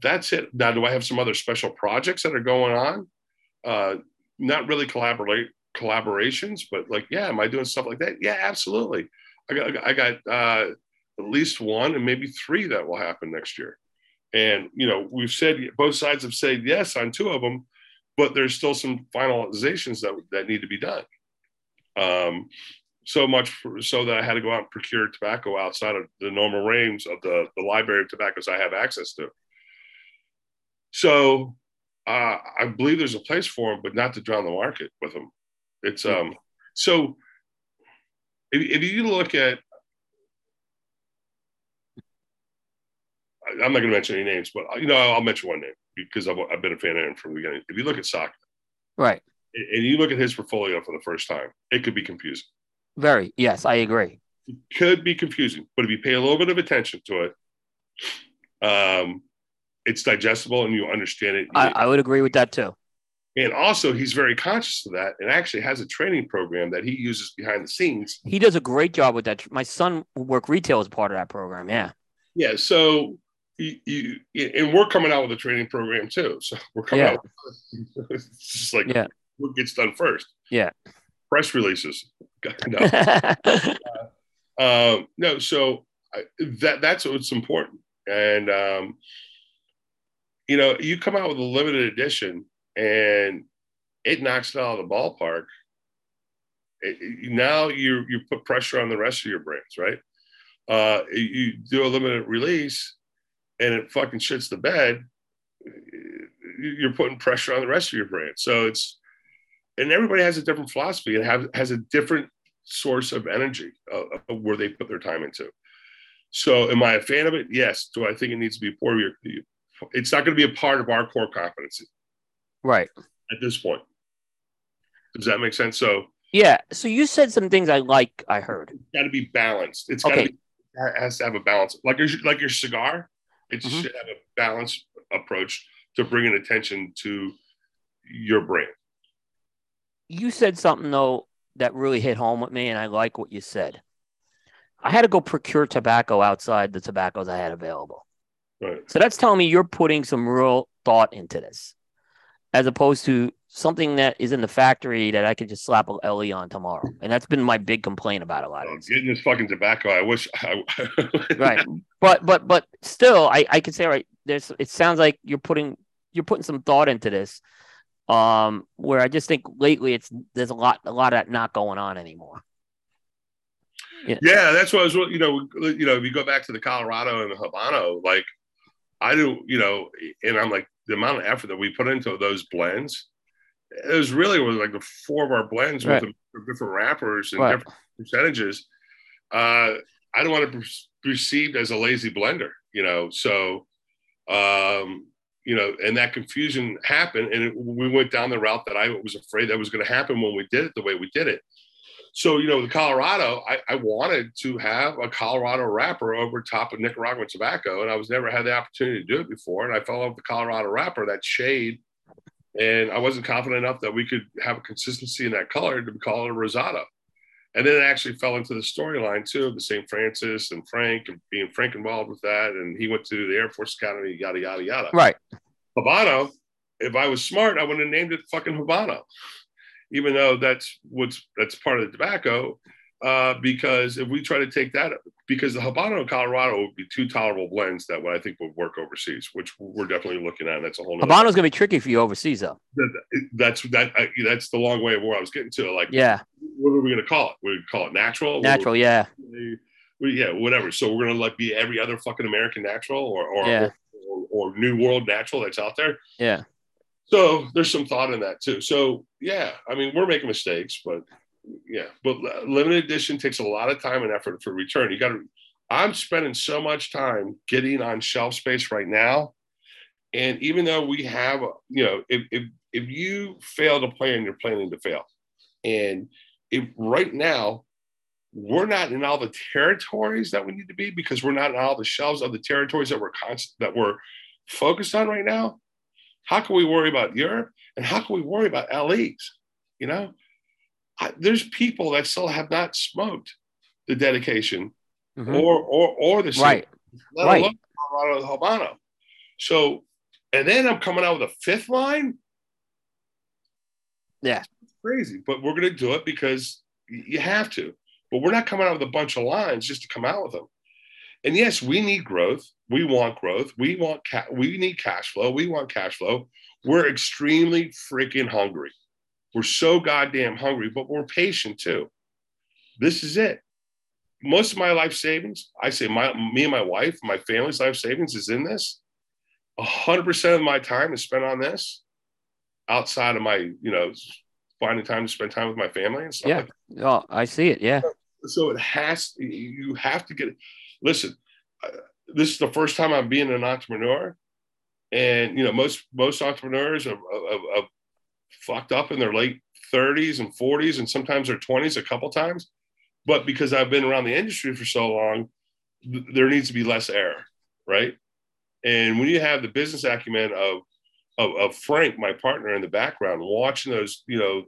[SPEAKER 3] that's it. Now, do I have some other special projects that are going on? Uh, not really collaborate collaborations, but like, yeah, am I doing stuff like that? Yeah, absolutely. I got, I got uh, at least one and maybe three that will happen next year. And, you know, we've said both sides have said yes on two of them, but there's still some finalizations that, that need to be done. Um, so much for, so that I had to go out and procure tobacco outside of the normal range of the, the library of tobaccos I have access to. So uh, I believe there's a place for them, but not to drown the market with them. It's um so if, if you look at I'm not going to mention any names, but you know I'll mention one name because I've, I've been a fan of him from the beginning. If you look at Saka,
[SPEAKER 1] right,
[SPEAKER 3] and you look at his portfolio for the first time, it could be confusing.
[SPEAKER 1] Very yes, I agree.
[SPEAKER 3] It could be confusing, but if you pay a little bit of attention to it, um, it's digestible and you understand it.
[SPEAKER 1] I, I would agree with that too.
[SPEAKER 3] And also, he's very conscious of that and actually has a training program that he uses behind the scenes.
[SPEAKER 1] He does a great job with that. My son work retail as part of that program. Yeah.
[SPEAKER 3] Yeah. So, you, you and we're coming out with a training program too. So [LAUGHS] we're coming yeah. out. With, [LAUGHS] it's just like yeah. what gets done first.
[SPEAKER 1] Yeah.
[SPEAKER 3] Press releases. [LAUGHS] No. uh, um, no. So I, that that's what's important. And um, you know, you come out with a limited edition and it knocks it out of the ballpark, It, now you you put pressure on the rest of your brands, right? Uh, you do a limited release, and it fucking shits the bed. You're putting pressure on the rest of your brand. So it's and everybody has a different philosophy and have, has a different source of energy uh, of where they put their time into. So, am I a fan of it? Yes. Do I think it needs to be part of your? It's not going to be a part of our core competency,
[SPEAKER 1] right?
[SPEAKER 3] At this point, does that make sense? So,
[SPEAKER 1] yeah. So you said some things I like. I heard.
[SPEAKER 3] It's got to be balanced. It's got to okay. be has to have a balance, like your like your cigar. It mm-hmm. should have a balanced approach to bringing attention to your brand.
[SPEAKER 1] You said something though that really hit home with me, and I like what you said. I had to go procure tobacco outside the tobaccos I had available.
[SPEAKER 3] Right.
[SPEAKER 1] So that's telling me you're putting some real thought into this, as opposed to something that is in the factory that I could just slap a LE on tomorrow. And that's been my big complaint about a lot of
[SPEAKER 3] oh, Getting this fucking tobacco, I wish. I... [LAUGHS]
[SPEAKER 1] right. But but but still, I I could say right. There's. It sounds like you're putting you're putting some thought into this um, where I just think lately it's there's a lot a lot of that not going on anymore.
[SPEAKER 3] Yeah, yeah that's what I was. You know, you know, if you go back to the Colorado and the Habano, like I do, you know, and I'm like the amount of effort that we put into those blends. It was really was like the four of our blends right. with different wrappers and right. different percentages. Uh, I don't want to be perceived as a lazy blender, you know. So, um, you know, and that confusion happened, and it, we went down the route that I was afraid that was going to happen when we did it the way we did it. So, you know, the Colorado, I, I, wanted to have a Colorado wrapper over top of Nicaraguan tobacco, and I was never had the opportunity to do it before. And I fell off the Colorado wrapper, that shade, and I wasn't confident enough that we could have a consistency in that color to call it a Rosado. And then it actually fell into the storyline too of the St. Francis and Frank and being Frank involved with that. And he went to the Air Force Academy, yada, yada, yada.
[SPEAKER 1] Right.
[SPEAKER 3] Habano, if I was smart, I would have named it fucking Habano, even though that's what's that's part of the tobacco. Uh, because if we try to take that, because the Habano and Colorado would be two tolerable blends that I think would work overseas, which we're definitely looking at. That's a whole.
[SPEAKER 1] Habano's gonna be tricky for you overseas, though.
[SPEAKER 3] That, that's that. I, that's the long way of where I was getting to. Like,
[SPEAKER 1] yeah,
[SPEAKER 3] what are we gonna call it? We call it natural.
[SPEAKER 1] Natural, yeah.
[SPEAKER 3] We, yeah, whatever. So we're gonna like be every other fucking American natural, or or, yeah. or, or, or New World natural that's out there.
[SPEAKER 1] Yeah.
[SPEAKER 3] So there's some thought in that too. So yeah, I mean we're making mistakes, but yeah, but limited edition takes a lot of time and effort for return. You got to. I'm spending so much time getting on shelf space right now, and even though we have, you know, if if if you fail to plan, you're planning to fail, and if right now we're not in all the territories that we need to be because we're not in all the shelves of the territories that we're constant that we're focused on right now. How can we worry about Europe and how can we worry about LEs? You know, I, there's people that still have not smoked the dedication mm-hmm. or or or the
[SPEAKER 1] right, let right. alone
[SPEAKER 3] Colorado Habano. So, and then I'm coming out with a fifth line.
[SPEAKER 1] Yeah,
[SPEAKER 3] it's crazy, but we're gonna do it because you have to. But we're not coming out with a bunch of lines just to come out with them. And yes, we need growth. We want growth. We want ca- we need cash flow. We want cash flow. We're extremely freaking hungry. We're so goddamn hungry, but we're patient too. This is it. Most of my life savings, I say my me and my wife, my family's life savings is in this. A hundred percent of my time is spent on this outside of my, you know, finding time to spend time with my family and stuff.
[SPEAKER 1] Yeah.
[SPEAKER 3] Like
[SPEAKER 1] oh, I see it. Yeah.
[SPEAKER 3] So it has, you have to get, listen, uh, this is the first time I'm being an entrepreneur. And, you know, most, most entrepreneurs are, are, are, fucked up in their late 30s and 40s and sometimes their 20s a couple times. But because I've been around the industry for so long, th- there needs to be less error, right? And when you have the business acumen of, of, of Frank, my partner in the background, watching those, you know,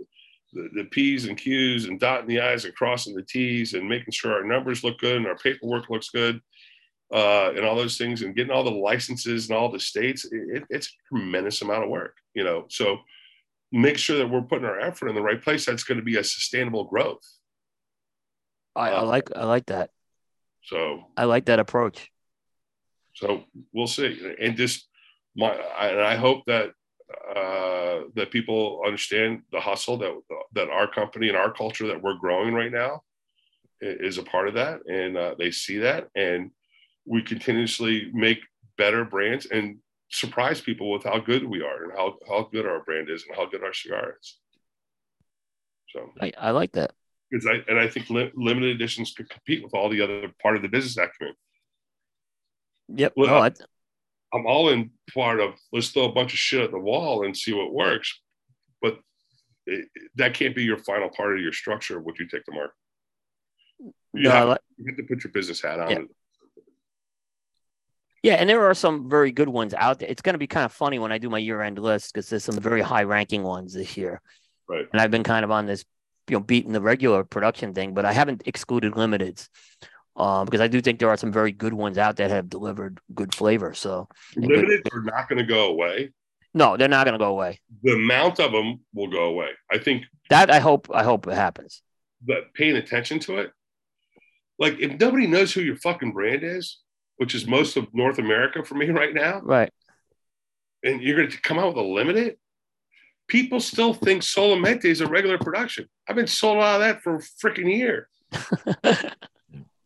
[SPEAKER 3] the, the, P's and Q's and dotting the I's and crossing the T's and making sure our numbers look good and our paperwork looks good uh, and all those things and getting all the licenses and all the states, it, it's a tremendous amount of work, you know. So make sure that we're putting our effort in the right place. That's going to be a sustainable growth.
[SPEAKER 1] I, I uh, like I like that.
[SPEAKER 3] So
[SPEAKER 1] I like that approach.
[SPEAKER 3] So we'll see, and just my I, and I hope that uh, that people understand the hustle that that our company and our culture that we're growing right now is a part of that, and uh, they see that, and we continuously make better brands and surprise people with how good we are and how, how good our brand is and how good our cigar is. So
[SPEAKER 1] I, I like that.
[SPEAKER 3] Because I and I think li- limited editions could compete with all the other part of the business acumen.
[SPEAKER 1] Yep. Well, no, I,
[SPEAKER 3] I'm all in part of let's throw a bunch of shit at the wall and see what works, but it, that can't be your final part of your structure of what you take to market. You, no, have, like, you have to put your business hat on.
[SPEAKER 1] Yeah. Yeah, and there are some very good ones out there. It's going to be kind of funny when I do my year-end list because there's some very high-ranking ones this year.
[SPEAKER 3] Right.
[SPEAKER 1] And I've been kind of on this, you know, beating the regular production thing, but I haven't excluded limiteds um, because I do think there are some very good ones out that have delivered good flavor. So
[SPEAKER 3] limited good, are not going to go away.
[SPEAKER 1] No, they're not going to go away.
[SPEAKER 3] The amount of them will go away. I think
[SPEAKER 1] that I hope I hope it happens.
[SPEAKER 3] But paying attention to it, like if nobody knows who your fucking brand is, which is most of North America for me [LAUGHS] right now.
[SPEAKER 1] Right.
[SPEAKER 3] And you're going to come out with a limited. People still think Solamente is a regular production. I've been sold out of that for a freaking year. [LAUGHS]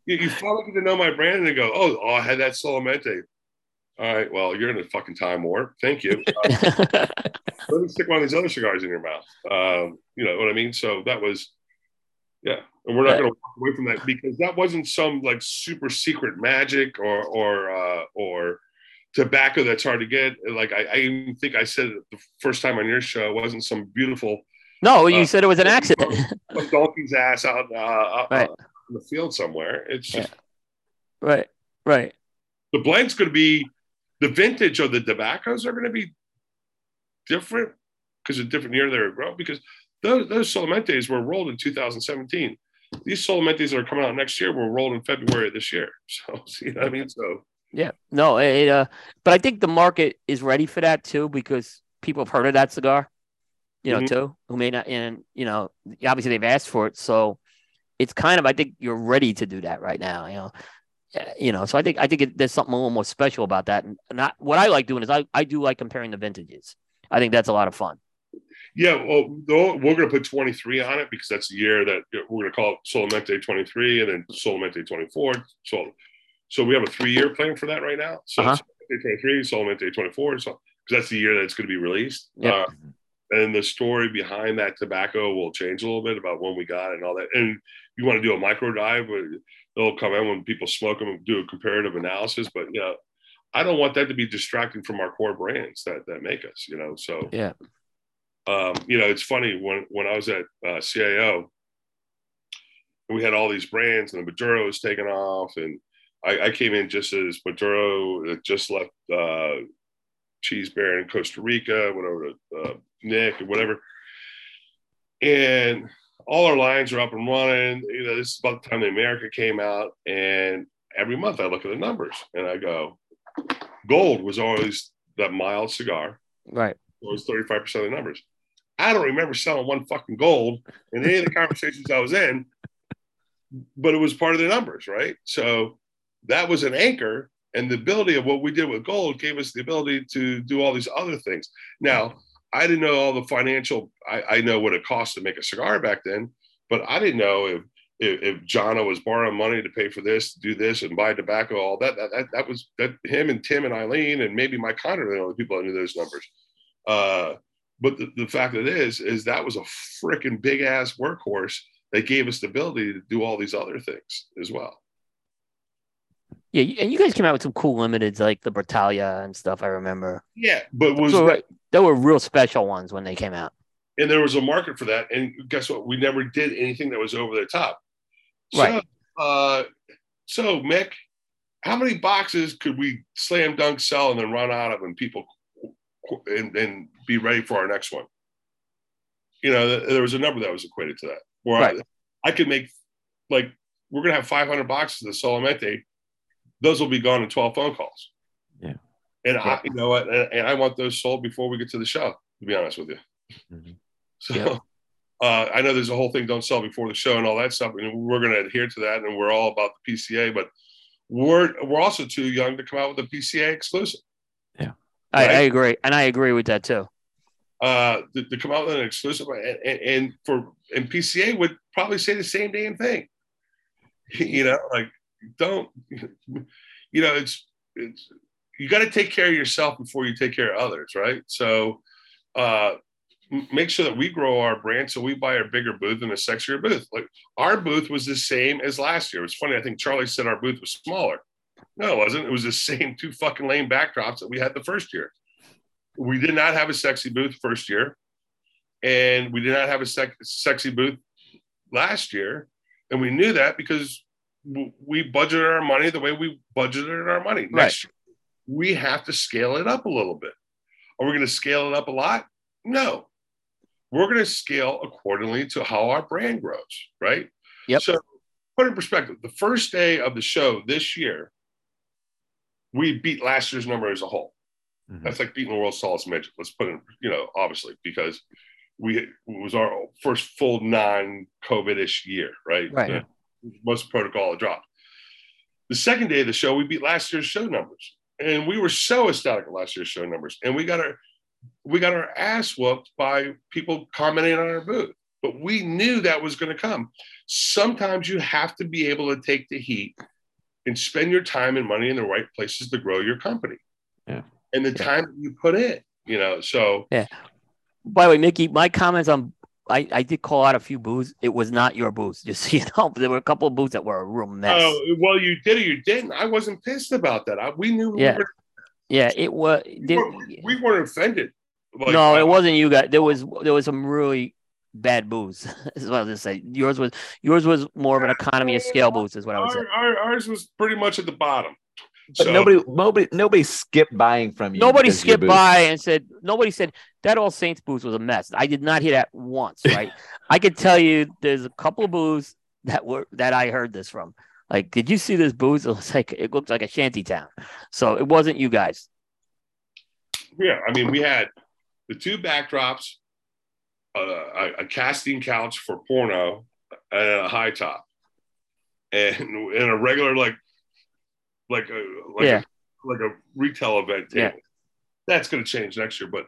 [SPEAKER 3] you, you finally get to know my brand and they go, oh, oh, I had that Solamente. All right, well, you're in a fucking time warp. Thank you. Uh, [LAUGHS] let me stick one of these other cigars in your mouth. Um, you know what I mean? So that was, yeah and we're not going to walk away from that because that wasn't some like super secret magic or or uh, or tobacco that's hard to get. Like I, I even think I said the first time on your show, it wasn't some beautiful.
[SPEAKER 1] No, you uh, said it was an accident. [LAUGHS]
[SPEAKER 3] a donkey's ass out, uh, right. in the field somewhere. It's just
[SPEAKER 1] yeah. right, right.
[SPEAKER 3] The blank's going to be the vintage of the tobaccos are going to be different because of different year they were grown because those those Solamentes were rolled in 2017 these Solamentes that are coming out next year were rolled in February of this year. [LAUGHS] So, see what I mean? So,
[SPEAKER 1] yeah, no, it, uh, but I think the market is ready for that too because people have heard of that cigar, you know, mm-hmm. too, who may not, and you know, obviously they've asked for it, so it's kind of, I think you're ready to do that right now, you know, you know, so I think I think it, there's something a little more special about that, and not what I like doing is I I do like comparing the vintages. I think that's a lot of fun.
[SPEAKER 3] Yeah, well, we're going to put 23 on it because that's the year that we're going to call it Solamente 23 and then Solamente 24. So, so we have a three-year plan for that right now. So uh-huh. 23, Solamente 24. So because that's the year that it's going to be released.
[SPEAKER 1] Yep. Uh,
[SPEAKER 3] and the story behind that tobacco will change a little bit about when we got it and all that. And you want to do a micro dive, they'll come in when people smoke them and do a comparative analysis. But you know, I don't want that to be distracting from our core brands that that make us. You know, so
[SPEAKER 1] yeah
[SPEAKER 3] um, you know, it's funny when when I was at uh, CAO, we had all these brands, and the Maduro was taken off, and I, I came in just as Maduro just left uh, Cheese Bear in Costa Rica, went over to uh, Nick and whatever, and all our lines are up and running. You know, this is about the time the America came out, and every month I look at the numbers and I go, Gold was always that mild cigar,
[SPEAKER 1] right?
[SPEAKER 3] It was 35% of the numbers. I don't remember selling one fucking gold in any of the conversations I was in, but it was part of the numbers, right? So that was an anchor. And the ability of what we did with gold gave us the ability to do all these other things. Now, I didn't know all the financial, I, I know what it cost to make a cigar back then, but I didn't know if if, if Cano was borrowing money to pay for this, do this, and buy tobacco, all that, that, that, that was that him and Tim and Eileen and maybe Mike Conder, the only people that knew those numbers. Uh, but the, the fact of it is, is that was a freaking big ass workhorse that gave us the ability to do all these other things as well.
[SPEAKER 1] Yeah, and you guys came out with some cool limiteds like the Britalia and stuff. I remember.
[SPEAKER 3] Yeah, but was
[SPEAKER 1] so, that, there were real special ones when they came out.
[SPEAKER 3] And there was a market for that. And guess what? We never did anything that was over the top.
[SPEAKER 1] Right.
[SPEAKER 3] So, uh, so Mick, how many boxes could we slam dunk sell and then run out of and people and, and be ready for our next one. You know, there was a number that was equated to that. Where right. I, I could make like we're gonna have 500 boxes of Solamente. Those will be gone in 12 phone calls.
[SPEAKER 1] Yeah.
[SPEAKER 3] And
[SPEAKER 1] yeah.
[SPEAKER 3] I, you know what? And, and, I want those sold before we get to the show. To be honest with you. Mm-hmm. [LAUGHS] So. Yeah. Uh, I know there's a whole thing don't sell before the show and all that stuff, and we're going to adhere to that, and we're all about the PCA. But we're we're also too young to come out with a PCA exclusive.
[SPEAKER 1] I, I, agree, and I agree with that too.
[SPEAKER 3] uh, to, to come out with an exclusive, and, and, and for and PCA would probably say the same damn thing. [LAUGHS] you know, like don't, you know, it's it's you got to take care of yourself before you take care of others, right? So, uh, make sure that we grow our brand so we buy a bigger booth and a sexier booth. Like our booth was the same as last year. It's funny. I think Charlie said our booth was smaller. No, it wasn't. It was the same two fucking lame backdrops that we had the first year. We did not have a sexy booth first year, and we did not have a sec- sexy booth last year, and we knew that because we budgeted our money the way we budgeted our money. Right. Next year, we have to scale it up a little bit. Are we going to scale it up a lot? No. We're going to scale accordingly to how our brand grows, right?
[SPEAKER 1] Yep.
[SPEAKER 3] So, put in perspective, the first day of the show this year, we beat last year's number as a whole. Mm-hmm. That's like beating the world's tallest midget. Let's put in, you know, obviously, because we it was our first full non-COVID-ish year, right?
[SPEAKER 1] Right. Yeah.
[SPEAKER 3] Most protocol had dropped. The second day of the show, we beat last year's show numbers, and we were so ecstatic at last year's show numbers, and we got our we got our ass whooped by people commenting on our booth. But we knew that was going to come. Sometimes you have to be able to take the heat and spend your time and money in the right places to grow your company.
[SPEAKER 1] Yeah.
[SPEAKER 3] And the
[SPEAKER 1] yeah.
[SPEAKER 3] time you put in, you know, so.
[SPEAKER 1] Yeah. By the way, Mickey, my comments on, I, I did call out a few booths. It was not your booths, [LAUGHS] just so you know. There were a couple of booths that were a real mess.
[SPEAKER 3] Oh, well, you did or you didn't. I wasn't pissed about that. I, we knew.
[SPEAKER 1] Yeah.
[SPEAKER 3] We were,
[SPEAKER 1] yeah, it was.
[SPEAKER 3] We, were, we weren't offended.
[SPEAKER 1] Like, no, it wasn't you guys. There was there was some really bad booze. [LAUGHS] is what I was gonna say. Yours was yours was more of an economy of scale booze, is what I was saying.
[SPEAKER 3] Our, ours was pretty much at the bottom.
[SPEAKER 2] But so, nobody, nobody, nobody skipped buying from you.
[SPEAKER 1] Nobody skipped by and said. Nobody said that All Saints booth was a mess. I did not hear that once. Right? [LAUGHS] I could tell you, there's a couple of booths that were that I heard this from. Like, did you see this booth? [LAUGHS] It looks like it looks like a shanty town. So it wasn't you guys.
[SPEAKER 3] Yeah, I mean, we had the two backdrops, a, a, casting couch for porno, and a high top, and and a regular like like a like
[SPEAKER 1] yeah.
[SPEAKER 3] a like a retail event table.
[SPEAKER 1] Yeah.
[SPEAKER 3] That's going to change next year, but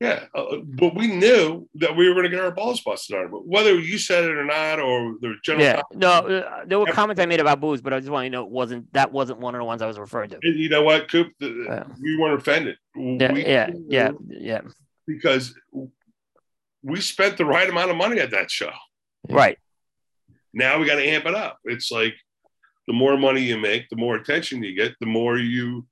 [SPEAKER 3] yeah, uh, but we knew that we were going to get our balls busted on it. But whether you said it or not, or the general,
[SPEAKER 1] yeah, no, uh, there were comments I made about booze, but I just want to know it wasn't that wasn't one of the ones I was referring to.
[SPEAKER 3] You know what, Coop? The, yeah. We weren't offended.
[SPEAKER 1] Yeah,
[SPEAKER 3] we,
[SPEAKER 1] yeah, yeah, yeah
[SPEAKER 3] because we spent the right amount of money at that show.
[SPEAKER 1] Right.
[SPEAKER 3] Now we got to amp it up. It's like the more money you make, the more attention you get, the more you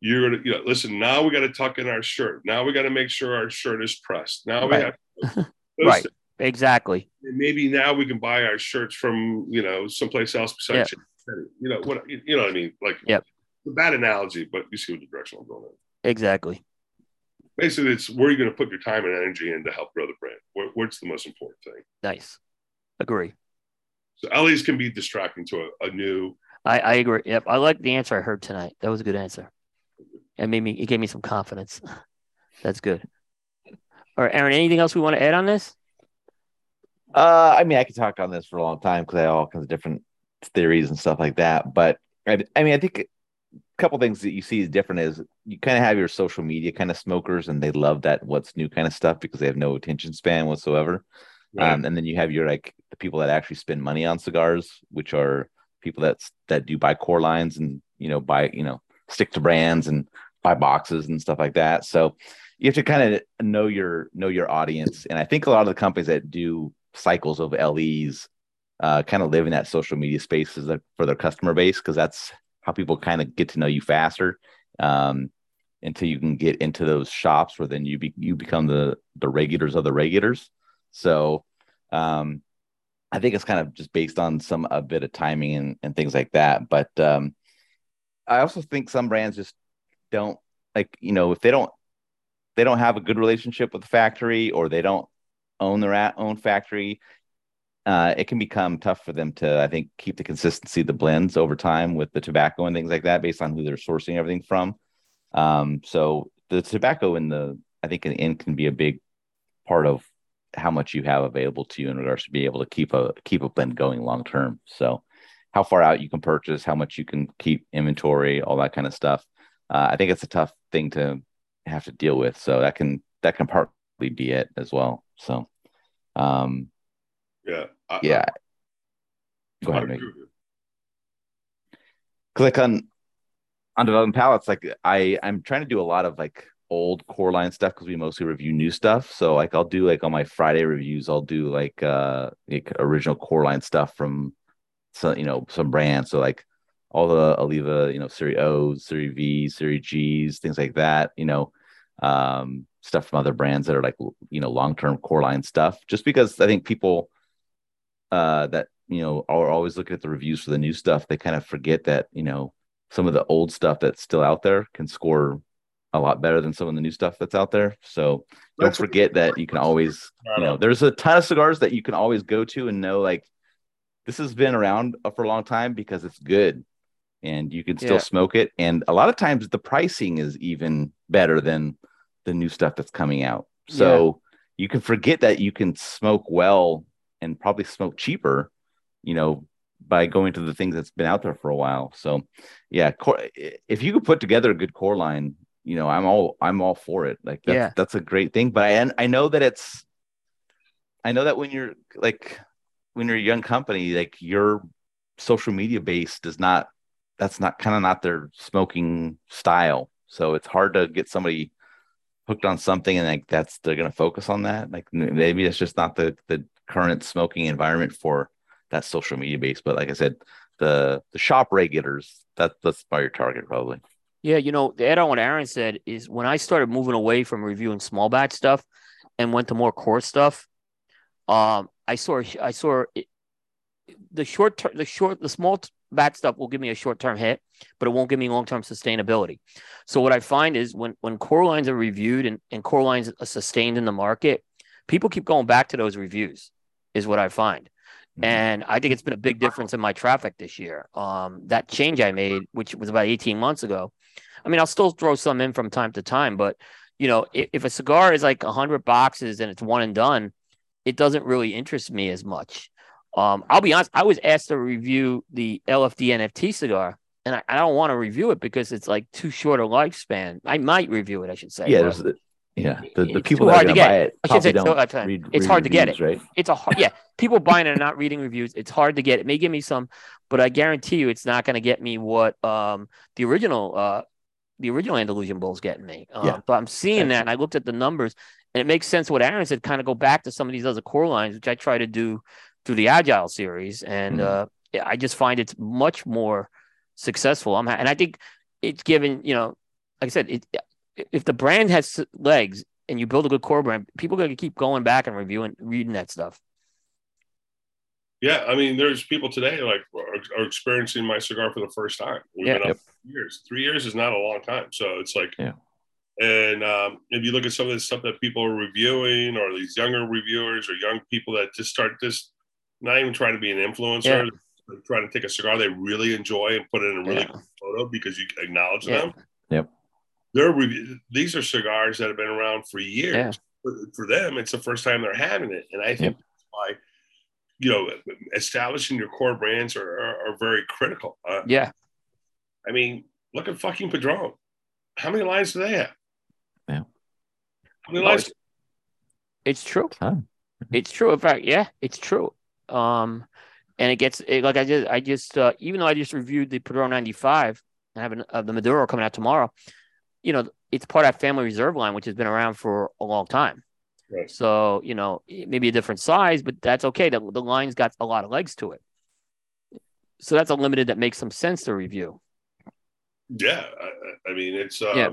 [SPEAKER 3] you're gonna you know listen. Now we got to tuck in our shirt. Now we got to make sure our shirt is pressed. Now we
[SPEAKER 1] right.
[SPEAKER 3] have [LAUGHS]
[SPEAKER 1] right. Exactly.
[SPEAKER 3] Maybe now we can buy our shirts from you know someplace else besides
[SPEAKER 1] yeah.
[SPEAKER 3] you know what you know what I mean. Like
[SPEAKER 1] yep.
[SPEAKER 3] a bad analogy, but you see what the direction I'm going in.
[SPEAKER 1] Exactly
[SPEAKER 3] basically it's where you're going to put your time and energy in to help grow the brand. Where, what's the most important thing?
[SPEAKER 1] Nice. Agree.
[SPEAKER 3] So LEs can be distracting to a, a new.
[SPEAKER 1] I, I agree. Yep. I like the answer I heard tonight. That was a good answer. It made me, it gave me some confidence. [LAUGHS] That's good. All right, Aaron, anything else we want to add on this?
[SPEAKER 2] Uh, I mean, I could talk on this for a long time because I have all kinds of different theories and stuff like that. But I, I mean, I think couple things that you see is different is you kind of have your social media kind of smokers and they love that what's new kind of stuff because they have no attention span whatsoever. Right. Um, and then you have your like the people that actually spend money on cigars, which are people that's that do buy core lines and you know buy you know stick to brands and buy boxes and stuff like that. So you have to kind of know your know your audience. And I think a lot of the companies that do cycles of LEs uh, kind of live in that social media space for their customer base because that's how people kind of get to know you faster um, until you can get into those shops where then you be, you become the the regulars of the regulars. So um, I think it's kind of just based on some a bit of timing and, and things like that. But um, I also think some brands just don't like you know if they don't they don't have a good relationship with the factory or they don't own their own factory uh, it can become tough for them to, I think, keep the consistency of the blends over time with the tobacco and things like that, based on who they're sourcing everything from. Um, so the tobacco in the, I think, in end can be a big part of how much you have available to you in regards to be able to keep a keep a blend going long term. So how far out you can purchase, how much you can keep inventory, all that kind of stuff. Uh, I think it's a tough thing to have to deal with. So that can that can part be it as well. So, um,
[SPEAKER 3] yeah, I,
[SPEAKER 2] yeah.
[SPEAKER 3] I,
[SPEAKER 2] Go ahead. Click on on developing palettes. Like I, I'm trying to do a lot of like old core line stuff because we mostly review new stuff. So like I'll do like on my Friday reviews, I'll do like uh like original core line stuff from some you know some brands. So like all the Oliva, you know, Series O's, Series V, Series G's, things like that, you know, um, stuff from other brands that are like you know long-term core line stuff. Just because I think people uh that you know are always looking at the reviews for the new stuff, they kind of forget that, you know, some of the old stuff that's still out there can score a lot better than some of the new stuff that's out there. So don't forget that you can always, you know, there's a ton of cigars that you can always go to and know like this has been around for a long time because it's good and you can still yeah. smoke it. And a lot of times the pricing is even better than the new stuff that's coming out. So yeah. you can forget that you can smoke well and probably smoke cheaper, you know, by going to the things that's been out there for a while. So yeah, core, if you could put together a good core line, you know, I'm all I'm all for it. Like that's yeah. that's a great thing. But I I know that it's I know that when you're like when you're a young company, like your social media base does not that's not kind of not their smoking style. So it's hard to get somebody hooked on something and like that's they're going to focus on that. Like maybe it's just not the the current smoking environment for that social media base. But like I said, the the shop regulars that that's by your target probably.
[SPEAKER 1] Yeah, you know, the add on what Aaron said is when I started moving away from reviewing small batch stuff and went to more core stuff, um, I saw I saw it, the short term, the short, the small batch stuff will give me a short term hit, but it won't give me long term sustainability. So what I find is when when core lines are reviewed and, and core lines are sustained in the market, people keep going back to those reviews, is what I find. Mm-hmm. And I think it's been a big difference in my traffic this year. Um, that change I made, which was about 18 months ago, I mean, I'll still throw some in from time to time, but you know, if, if a cigar is like hundred boxes and it's one and done, it doesn't really interest me as much. Um, I'll be honest, I was asked to review the LFD NFT cigar, and I, I don't want to review it because it's like too short a lifespan. I might review it, I should say.
[SPEAKER 2] Yeah, there's the, yeah, the, the people that are to buy it, I should say, don't
[SPEAKER 1] so, read, it's read hard reviews, to get it. Right? It's a hard, yeah. People buying it and not reading reviews. It's hard to get. It may give me some, but I guarantee you, it's not going to get me what um the original uh the original Andalusian Bull's getting me. Uh, yeah. But I'm seeing that, and I looked at the numbers, and it makes sense what Aaron said. Kind of go back to some of these other core lines, which I try to do through the Agile series, and mm. uh, I just find it's much more successful. I'm and I think it's given you know, like I said, it if the brand has legs and you build a good core brand, people are going to keep going back and reviewing, reading that stuff.
[SPEAKER 3] Yeah, I mean, there's people today like are, are experiencing my cigar for the first time. We've yeah, been up years. Three years is not a long time, so it's like,
[SPEAKER 2] yeah.
[SPEAKER 3] And um, if you look at some of the stuff that people are reviewing, or these younger reviewers, or young people that just start just not even trying to be an influencer, yeah. trying to take a cigar they really enjoy and put it in a really yeah. cool photo because you acknowledge them.
[SPEAKER 2] Yep.
[SPEAKER 3] They're these are cigars that have been around for years. For, for, them, it's the first time they're having it, and I think yep. why you know, establishing your core brands are, are, are very critical.
[SPEAKER 1] Uh, yeah.
[SPEAKER 3] I mean, look at fucking Padron. How many lines do they have?
[SPEAKER 2] Yeah.
[SPEAKER 3] How many lines?
[SPEAKER 1] It's, true. It's true. In fact, yeah, it's true. Um, and it gets it, like I just, I just, uh, even though I just reviewed the Padron 95 and have an, uh, the Maduro coming out tomorrow, you know, it's part of that family reserve line, which has been around for a long time.
[SPEAKER 3] Right.
[SPEAKER 1] So, you know, maybe a different size, but that's okay. The, the line's got a lot of legs to it. So that's a limited that makes some sense to review.
[SPEAKER 3] Yeah. I, I mean, it's. Um...
[SPEAKER 1] Yeah.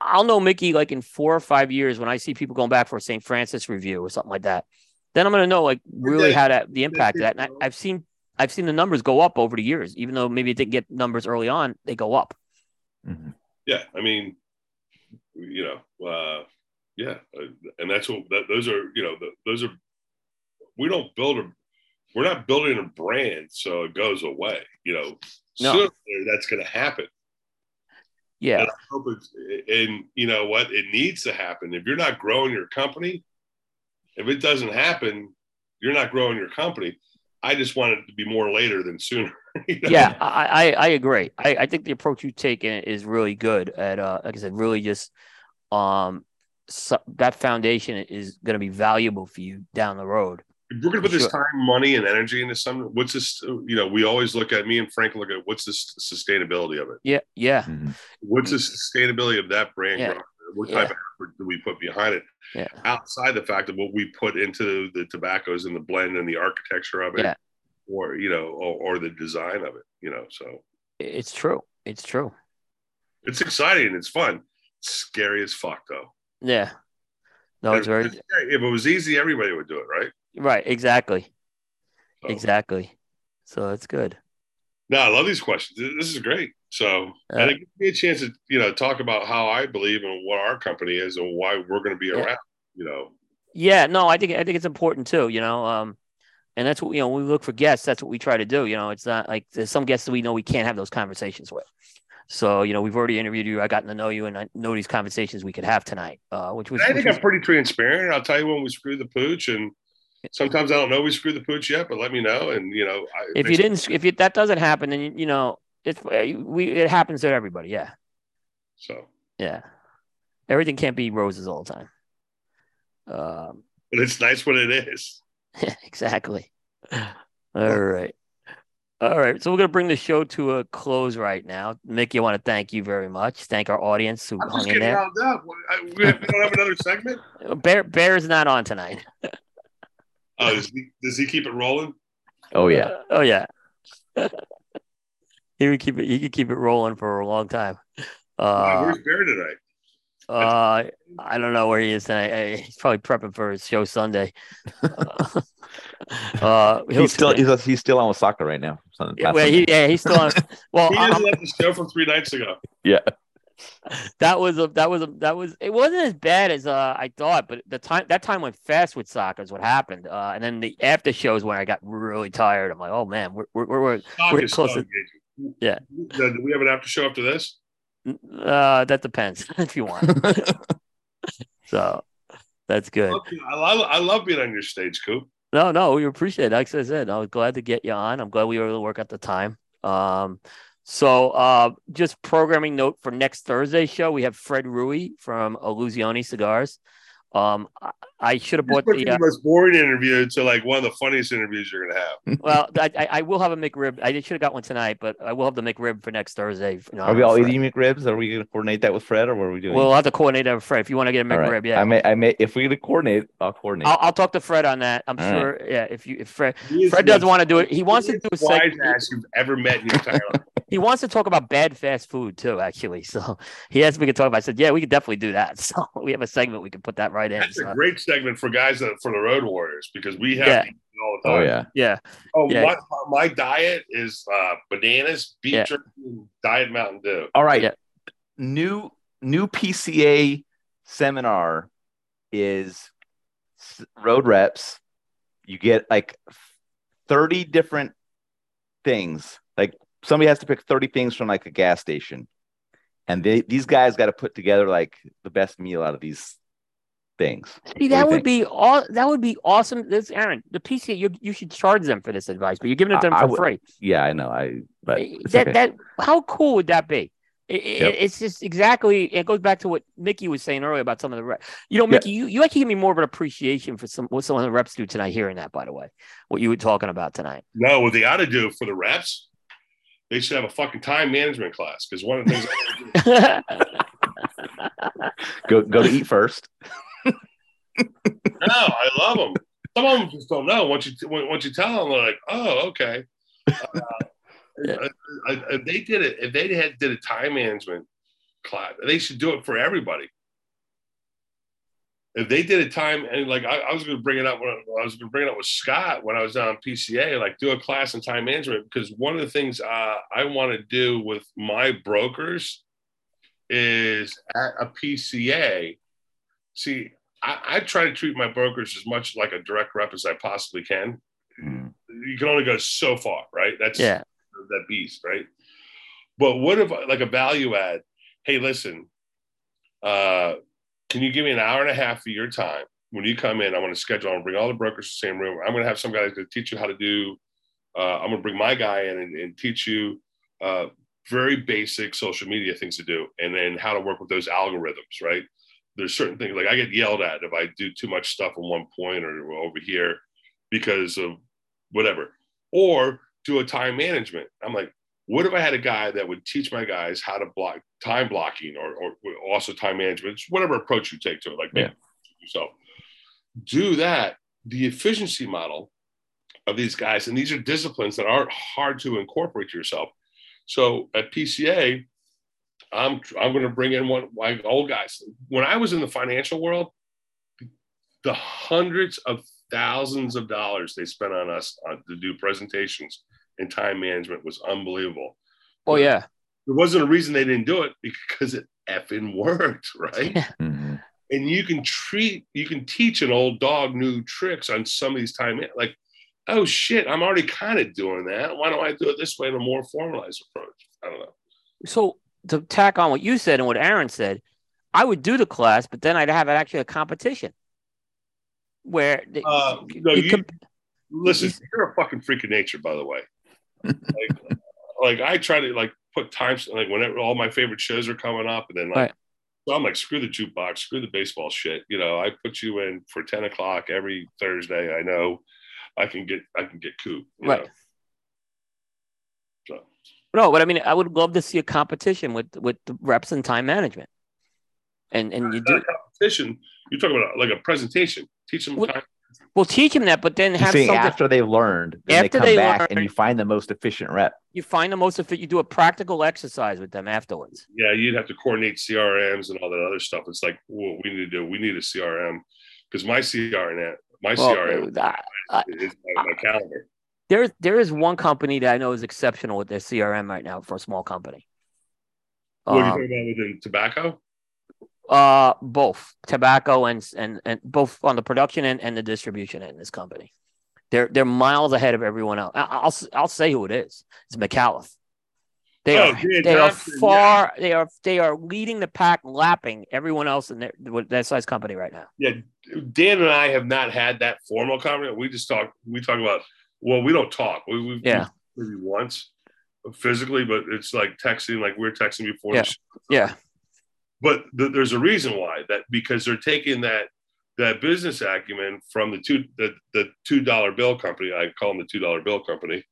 [SPEAKER 1] I'll know Mickey like in four or five years when I see people going back for a St. Francis review or something like that. Then I'm going to know like really how that the impact of that. And I, I've seen I've seen the numbers go up over the years, even though maybe it didn't get numbers early on, they go up.
[SPEAKER 3] Mm-hmm. Yeah, I mean, you know, uh, yeah, uh, and that's what that, those are. You know, the, those are. We don't build a. We're not building a brand so it goes away. You know, no. that's going to happen.
[SPEAKER 1] Yeah,
[SPEAKER 3] and, and you know what? It needs to happen. If you're not growing your company, if it doesn't happen, you're not growing your company. I just want it to be more later than sooner. [LAUGHS]
[SPEAKER 1] You know? Yeah, I, I, I agree. I, I think the approach you take in it is really good. At uh, like I said, really just um so, that foundation is going to be valuable for you down the road.
[SPEAKER 3] If we're going to put sure. this time, money, and energy into something, what's this? You know, we always look at me and Frank look at what's the sustainability of it.
[SPEAKER 1] Yeah, yeah. Mm-hmm.
[SPEAKER 3] What's the sustainability of that brand? Yeah. What type yeah. of effort do we put behind it?
[SPEAKER 1] Yeah.
[SPEAKER 3] Outside the fact of what we put into the tobaccos and the blend and the architecture of it,
[SPEAKER 1] yeah.
[SPEAKER 3] or you know, or, or the design of it, you know. So
[SPEAKER 1] it's true. It's true.
[SPEAKER 3] It's exciting. It's fun. It's scary as fuck, though.
[SPEAKER 1] Yeah. No, it's very.
[SPEAKER 3] If it was easy, everybody would do it, right?
[SPEAKER 1] Right. Exactly. So. Exactly. So it's good.
[SPEAKER 3] No, I love these questions. This is great. So, uh, and it gives me a chance to, you know, talk about how I believe and what our company is and why we're going to be yeah. around, you know.
[SPEAKER 1] Yeah, no, I think I think it's important too, you know. Um, and that's what you know, when we look for guests, that's what we try to do. You know, it's not like there's some guests that we know we can't have those conversations with. So, you know, we've already interviewed you. I gotten to know you and I know these conversations we could have tonight. Uh, which was
[SPEAKER 3] I think
[SPEAKER 1] was,
[SPEAKER 3] I'm pretty transparent. I'll tell you when we screw the pooch and sometimes I don't know we screwed the pooch yet, but let me know. And you know,
[SPEAKER 1] I, if you didn't, if that doesn't happen, then you know it's we it happens to everybody. Yeah.
[SPEAKER 3] So.
[SPEAKER 1] Yeah, everything can't be roses all the time.
[SPEAKER 3] Um, but it's nice when it is. [LAUGHS]
[SPEAKER 1] exactly. [LAUGHS] All right. All right, so we're going to bring the show to a close right now. Mickey, I want to thank you very much. Thank our audience who
[SPEAKER 3] I'm
[SPEAKER 1] hung
[SPEAKER 3] in
[SPEAKER 1] there.
[SPEAKER 3] Up. We don't have another segment. [LAUGHS]
[SPEAKER 1] Bear Bear is not on tonight.
[SPEAKER 3] Oh, does he, does he keep it rolling?
[SPEAKER 2] Oh yeah.
[SPEAKER 1] Uh, [LAUGHS] oh yeah. he would keep it. He could keep it rolling for a long time.
[SPEAKER 3] Uh, Where's Bear tonight?
[SPEAKER 1] Uh, I don't know where he is tonight. He's probably prepping for his show Sunday. [LAUGHS]
[SPEAKER 2] uh, he's still he's, he's still on with soccer right now.
[SPEAKER 1] Yeah, well, he, yeah, he's still on. [LAUGHS] Well,
[SPEAKER 3] he just left the show from three nights ago.
[SPEAKER 2] Yeah
[SPEAKER 1] that was a that was a that was it wasn't as bad as uh, I thought, but the time that time went fast with soccer is what happened. Uh, and then the after shows when I got really tired. I'm like, oh man, we're we're we're, we're close. To, yeah.
[SPEAKER 3] Do we have an after show after this?
[SPEAKER 1] Uh, that depends [LAUGHS] if you want. [LAUGHS] so that's good.
[SPEAKER 3] I love, I love being on your stage, Coop.
[SPEAKER 1] No, no, we appreciate it. Like I said, I was glad to get you on. I'm glad we were able to work at the time. Um, so, uh, just programming note for next Thursday's show, we have Fred Rewey from Illusione Cigars. Um, I, I should have bought
[SPEAKER 3] the, the uh, most boring interview to like one of the funniest interviews you're gonna have. [LAUGHS]
[SPEAKER 1] well, I, I will have a McRib. I should have got one tonight, but I will have the McRib for next Thursday. You
[SPEAKER 2] know, are we all Fred. eating McRibs? Are we gonna coordinate that with Fred, or what are we doing?
[SPEAKER 1] We'll have to coordinate that with Fred if you want to get a McRib. Right. Yeah,
[SPEAKER 2] I may, I may. If we're gonna coordinate, I'll coordinate.
[SPEAKER 1] I'll, I'll talk to Fred on that. I'm all sure. Right. Yeah, if you if Fred Fred doesn't want to do it, he wants to do a
[SPEAKER 3] segment. ass you've ever met in your entire [LAUGHS] life.
[SPEAKER 1] he wants to talk about bad fast food too, actually. So [LAUGHS] he asked me to talk about. I said, yeah, we could definitely do that. So we have a segment we can put that right in.
[SPEAKER 3] That's
[SPEAKER 1] so.
[SPEAKER 3] a great segment for guys that for the road warriors because we have yeah. all the
[SPEAKER 2] time. Oh yeah,
[SPEAKER 1] yeah.
[SPEAKER 3] Oh,
[SPEAKER 1] yeah.
[SPEAKER 3] My, my diet is uh, bananas, beef yeah. jerky, diet Mountain Dew.
[SPEAKER 2] All right, yeah. new new PCA seminar is road reps. You get like thirty different things. Like somebody has to pick thirty things from like a gas station and they, these guys got to put together like the best meal out of these things.
[SPEAKER 1] See, that would think? be all. That would be awesome. This Aaron, the PCA, you you should charge them for this advice, but you're giving it to them for free.
[SPEAKER 2] Yeah, I know. I but eh,
[SPEAKER 1] that okay. that how cool would that be? It, yep. It's just exactly. It goes back to what Mickey was saying earlier about some of the reps. You know, Mickey, you, you actually give me more of an appreciation for some what some of the reps do tonight. Hearing that, by the way, what you were talking about tonight.
[SPEAKER 3] No, what they ought to do for the reps they should have a fucking time management class because one of the things [LAUGHS]
[SPEAKER 2] go go to eat first. [LAUGHS]
[SPEAKER 3] no, I love them. Some of them just don't know. Once you once you tell them, they're like, "Oh, okay." [LAUGHS] Uh, if they did it, if they had did a time management class, they should do it for everybody if they did a time and like I, I was going to bring it up when I was going to bring it up with Scott when I was down PCA, like do a class in time management because one of the things uh, I want to do with my brokers is at a PCA. See, I, I, try to treat my brokers as much like a direct rep as I possibly can. Mm. You can only go so far, right? That's
[SPEAKER 1] yeah,
[SPEAKER 3] that beast, right? But what if like a value add? Hey, listen, uh, can you give me an hour and a half of your time when you come in? I want to schedule. and bring all the brokers to the same room. I'm going to have some guys to teach you how to do. Uh, I'm going to bring my guy in and, and teach you uh, very basic social media things to do, and then how to work with those algorithms, right? There's certain things like I get yelled at if I do too much stuff on one point or over here because of whatever, or do a time management. I'm like, what if I had a guy that would teach my guys how to block time blocking or, or also time management, whatever approach you take to it, like yeah. yourself. Do that. The efficiency model of these guys, and these are disciplines that aren't hard to incorporate yourself. So at PCA, I'm I'm going to bring in one like old guys. When I was in the financial world, the hundreds of thousands of dollars they spent on us on, to do presentations and time management was unbelievable.
[SPEAKER 1] Oh yeah,
[SPEAKER 3] there wasn't a reason they didn't do it because it effing worked, [LAUGHS] right? Mm-hmm. And you can treat, you can teach an old dog new tricks on some of these time, like, oh shit, I'm already kind of doing that. Why don't I do it this way in a more formalized approach? I don't know.
[SPEAKER 1] So to tack on what you said and what Aaron said, I would do the class, but then I'd have actually a competition where
[SPEAKER 3] uh, no, you, comp- listen. You're a fucking freak of nature, by the way. like, [LAUGHS] like I try to like put times like whenever all my favorite shows are coming up, and then like right. so I'm like screw the jukebox, screw the baseball shit. You know, I put you in for ten o'clock every Thursday. I know I can get I can get Coop. right. Know?
[SPEAKER 1] So. No, but I mean, I would love to see a competition with with the reps and time management. And and you do
[SPEAKER 3] competition. You're talking about like a presentation. Teach them
[SPEAKER 1] well, time. Well, teach them that, but then have something
[SPEAKER 2] after they've learned. After they come they back learn, and you find the most efficient rep.
[SPEAKER 1] You find the most efficient. You do a practical exercise with them afterwards.
[SPEAKER 3] Yeah, you'd have to coordinate CRMs and all that other stuff. It's like what we need to do. We need a CRM because my CRM, my well, CRM uh, is my, my calendar.
[SPEAKER 1] There, there is one company that I know is exceptional with their CRM right now for a small company.
[SPEAKER 3] What are you um, talking about within tobacco?
[SPEAKER 1] Uh, both tobacco and and and both on the production end and the distribution end. This company, they're they're miles ahead of everyone else. I'll I'll say who it is. It's McAuliffe. They oh, are they Johnson, are far yeah. they are they are leading the pack, lapping everyone else in their that size company right now.
[SPEAKER 3] Yeah, Dan and I have not had that formal conversation. We just talk. We talk about. Well, we don't talk. We we
[SPEAKER 1] yeah
[SPEAKER 3] maybe once physically, but it's like texting. Like we are texting before.
[SPEAKER 1] Yeah. yeah
[SPEAKER 3] but th- there's a reason why that because they're taking that that business acumen from the two the, the two dollar bill company i call them the two dollar bill company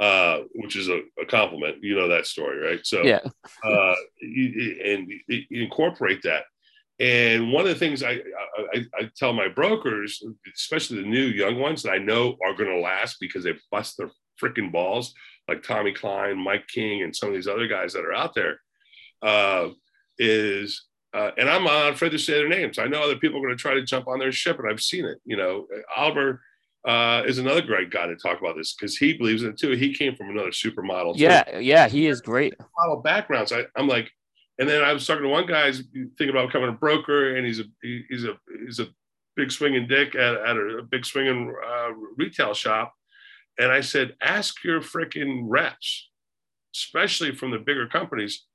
[SPEAKER 3] uh, which is a, a, compliment you know that story right so
[SPEAKER 1] yeah
[SPEAKER 3] uh, you, and you incorporate that and one of the things I, I, I tell my brokers especially the new young ones that i know are going to last because they bust their freaking balls like tommy klein mike king and some of these other guys that are out there uh, is, uh, and I'm not afraid to say their names. I know other people are going to try to jump on their ship, and I've seen it. You know, Oliver uh, is another great guy to talk about this because he believes in it too. He came from another supermodel.
[SPEAKER 1] Yeah, too. yeah, he is great.
[SPEAKER 3] Model backgrounds. I, I'm like, and then I was talking to one guy thinking about becoming a broker, and he's a he's a he's a big swinging dick at, at a, big swinging uh, retail shop. And I said, ask your freaking reps, especially from the bigger companies,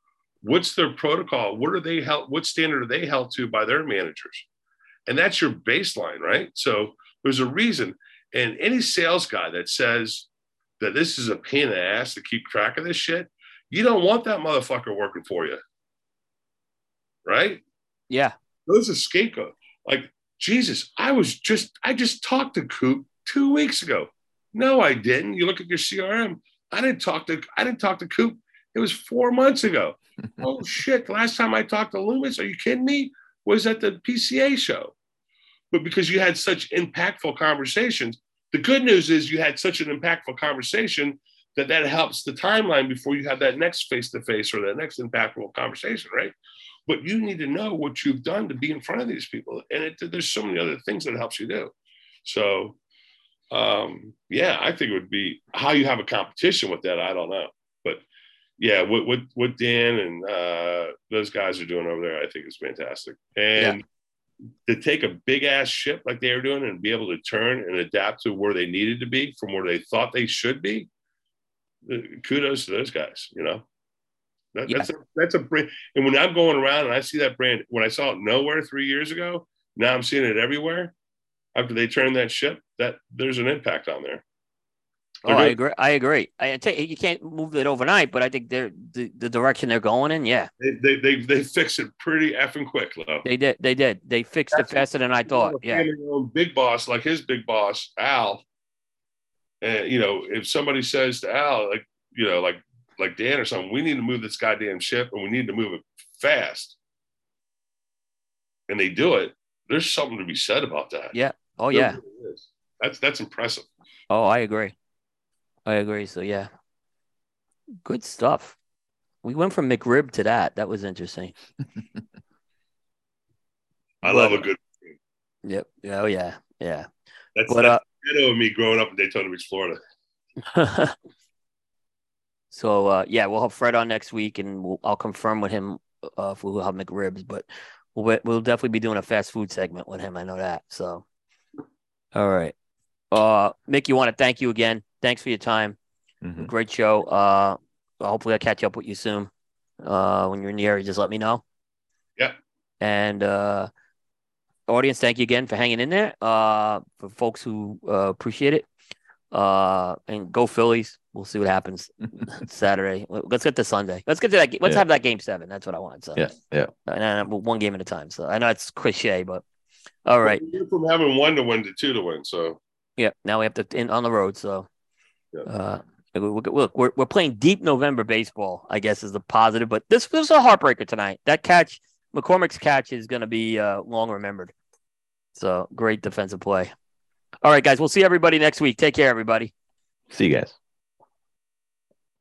[SPEAKER 3] What's their protocol? What are they held? What standard are they held to by their managers? And that's your baseline, right? So there's a reason. And any sales guy that says that this is a pain in the ass to keep track of this shit, you don't want that motherfucker working for you. Right?
[SPEAKER 1] Yeah.
[SPEAKER 3] Those are scapegoat. Like, Jesus, I was just, I just talked to Coop two weeks ago. No, I didn't. You look at your CRM. I didn't talk to, I didn't talk to Coop. It was four months ago [LAUGHS] oh shit! Last time I talked to Loomis, are you kidding me? Was at the PCA show. But because you had such impactful conversations, the good news is you had such an impactful conversation that that helps the timeline before you have that next face to face or that next impactful conversation, right? But you need to know what you've done to be in front of these people, and it, there's so many other things that helps you do. So, um, yeah, I think it would be how you have a competition with that. I don't know, but yeah, what what what Dan and uh, those guys are doing over there, I think is fantastic. And yeah. to take a big ass ship like they were doing and be able to turn and adapt to where they needed to be from where they thought they should be, uh, kudos to those guys. You know, that, yeah. that's a that's a brand. And when I'm going around and I see that brand, when I saw it nowhere three years ago, now I'm seeing it everywhere. After they turn that ship, that there's an impact on there.
[SPEAKER 1] Oh, I agree. I agree. I tell you, you can't move it overnight, but I think they're the, the direction they're going in. Yeah,
[SPEAKER 3] they they they, they fixed it pretty effing quick, though.
[SPEAKER 1] They did. They did. They fixed That's it faster than I thought. Yeah,
[SPEAKER 3] big boss like his big boss Al, and you know if somebody says to Al like you know like like Dan or something, we need to move this goddamn ship and we need to move it fast, and they do it. There's something to be said about that.
[SPEAKER 1] Yeah. Oh yeah.
[SPEAKER 3] That's that's impressive.
[SPEAKER 1] Oh, I agree. I agree. So yeah, good stuff. We went from McRib to that. That was interesting. [LAUGHS]
[SPEAKER 3] I but, love a good.
[SPEAKER 1] Yep. Oh yeah. Yeah.
[SPEAKER 3] That's, but, that's uh, of me growing up in Daytona Beach, Florida. [LAUGHS]
[SPEAKER 1] so uh, yeah, we'll have Fred on next week, and we'll, I'll confirm with him uh, if we'll have McRibs. But we'll we'll definitely be doing a fast food segment with him. I know that. So, all right. Uh, Mick, you want to thank you again. Thanks for your time. Mm-hmm. Great show. Uh, hopefully I'll catch up with you soon. Uh, when you're in the area, just let me know.
[SPEAKER 3] Yeah.
[SPEAKER 1] And uh, audience, thank you again for hanging in there. Uh, for folks who uh, appreciate it. Uh, and go Phillies. We'll see what happens [LAUGHS] Saturday. Let's get to Sunday. Let's get to that. Let's yeah. have that game seven. That's what I want. So
[SPEAKER 2] yeah, yeah. And,
[SPEAKER 1] one game at a time. So I know it's cliche, but all right.
[SPEAKER 3] Well, from having one to win to two to win. So
[SPEAKER 1] yeah, now we have to in on the road. So, yeah. uh, look, we're we're playing deep November baseball. I guess is the positive, but this was a heartbreaker tonight. That catch, McCormick's catch, is going to be uh, long remembered. So great defensive play. All right, guys, we'll see everybody next week. Take care, everybody.
[SPEAKER 2] See you guys.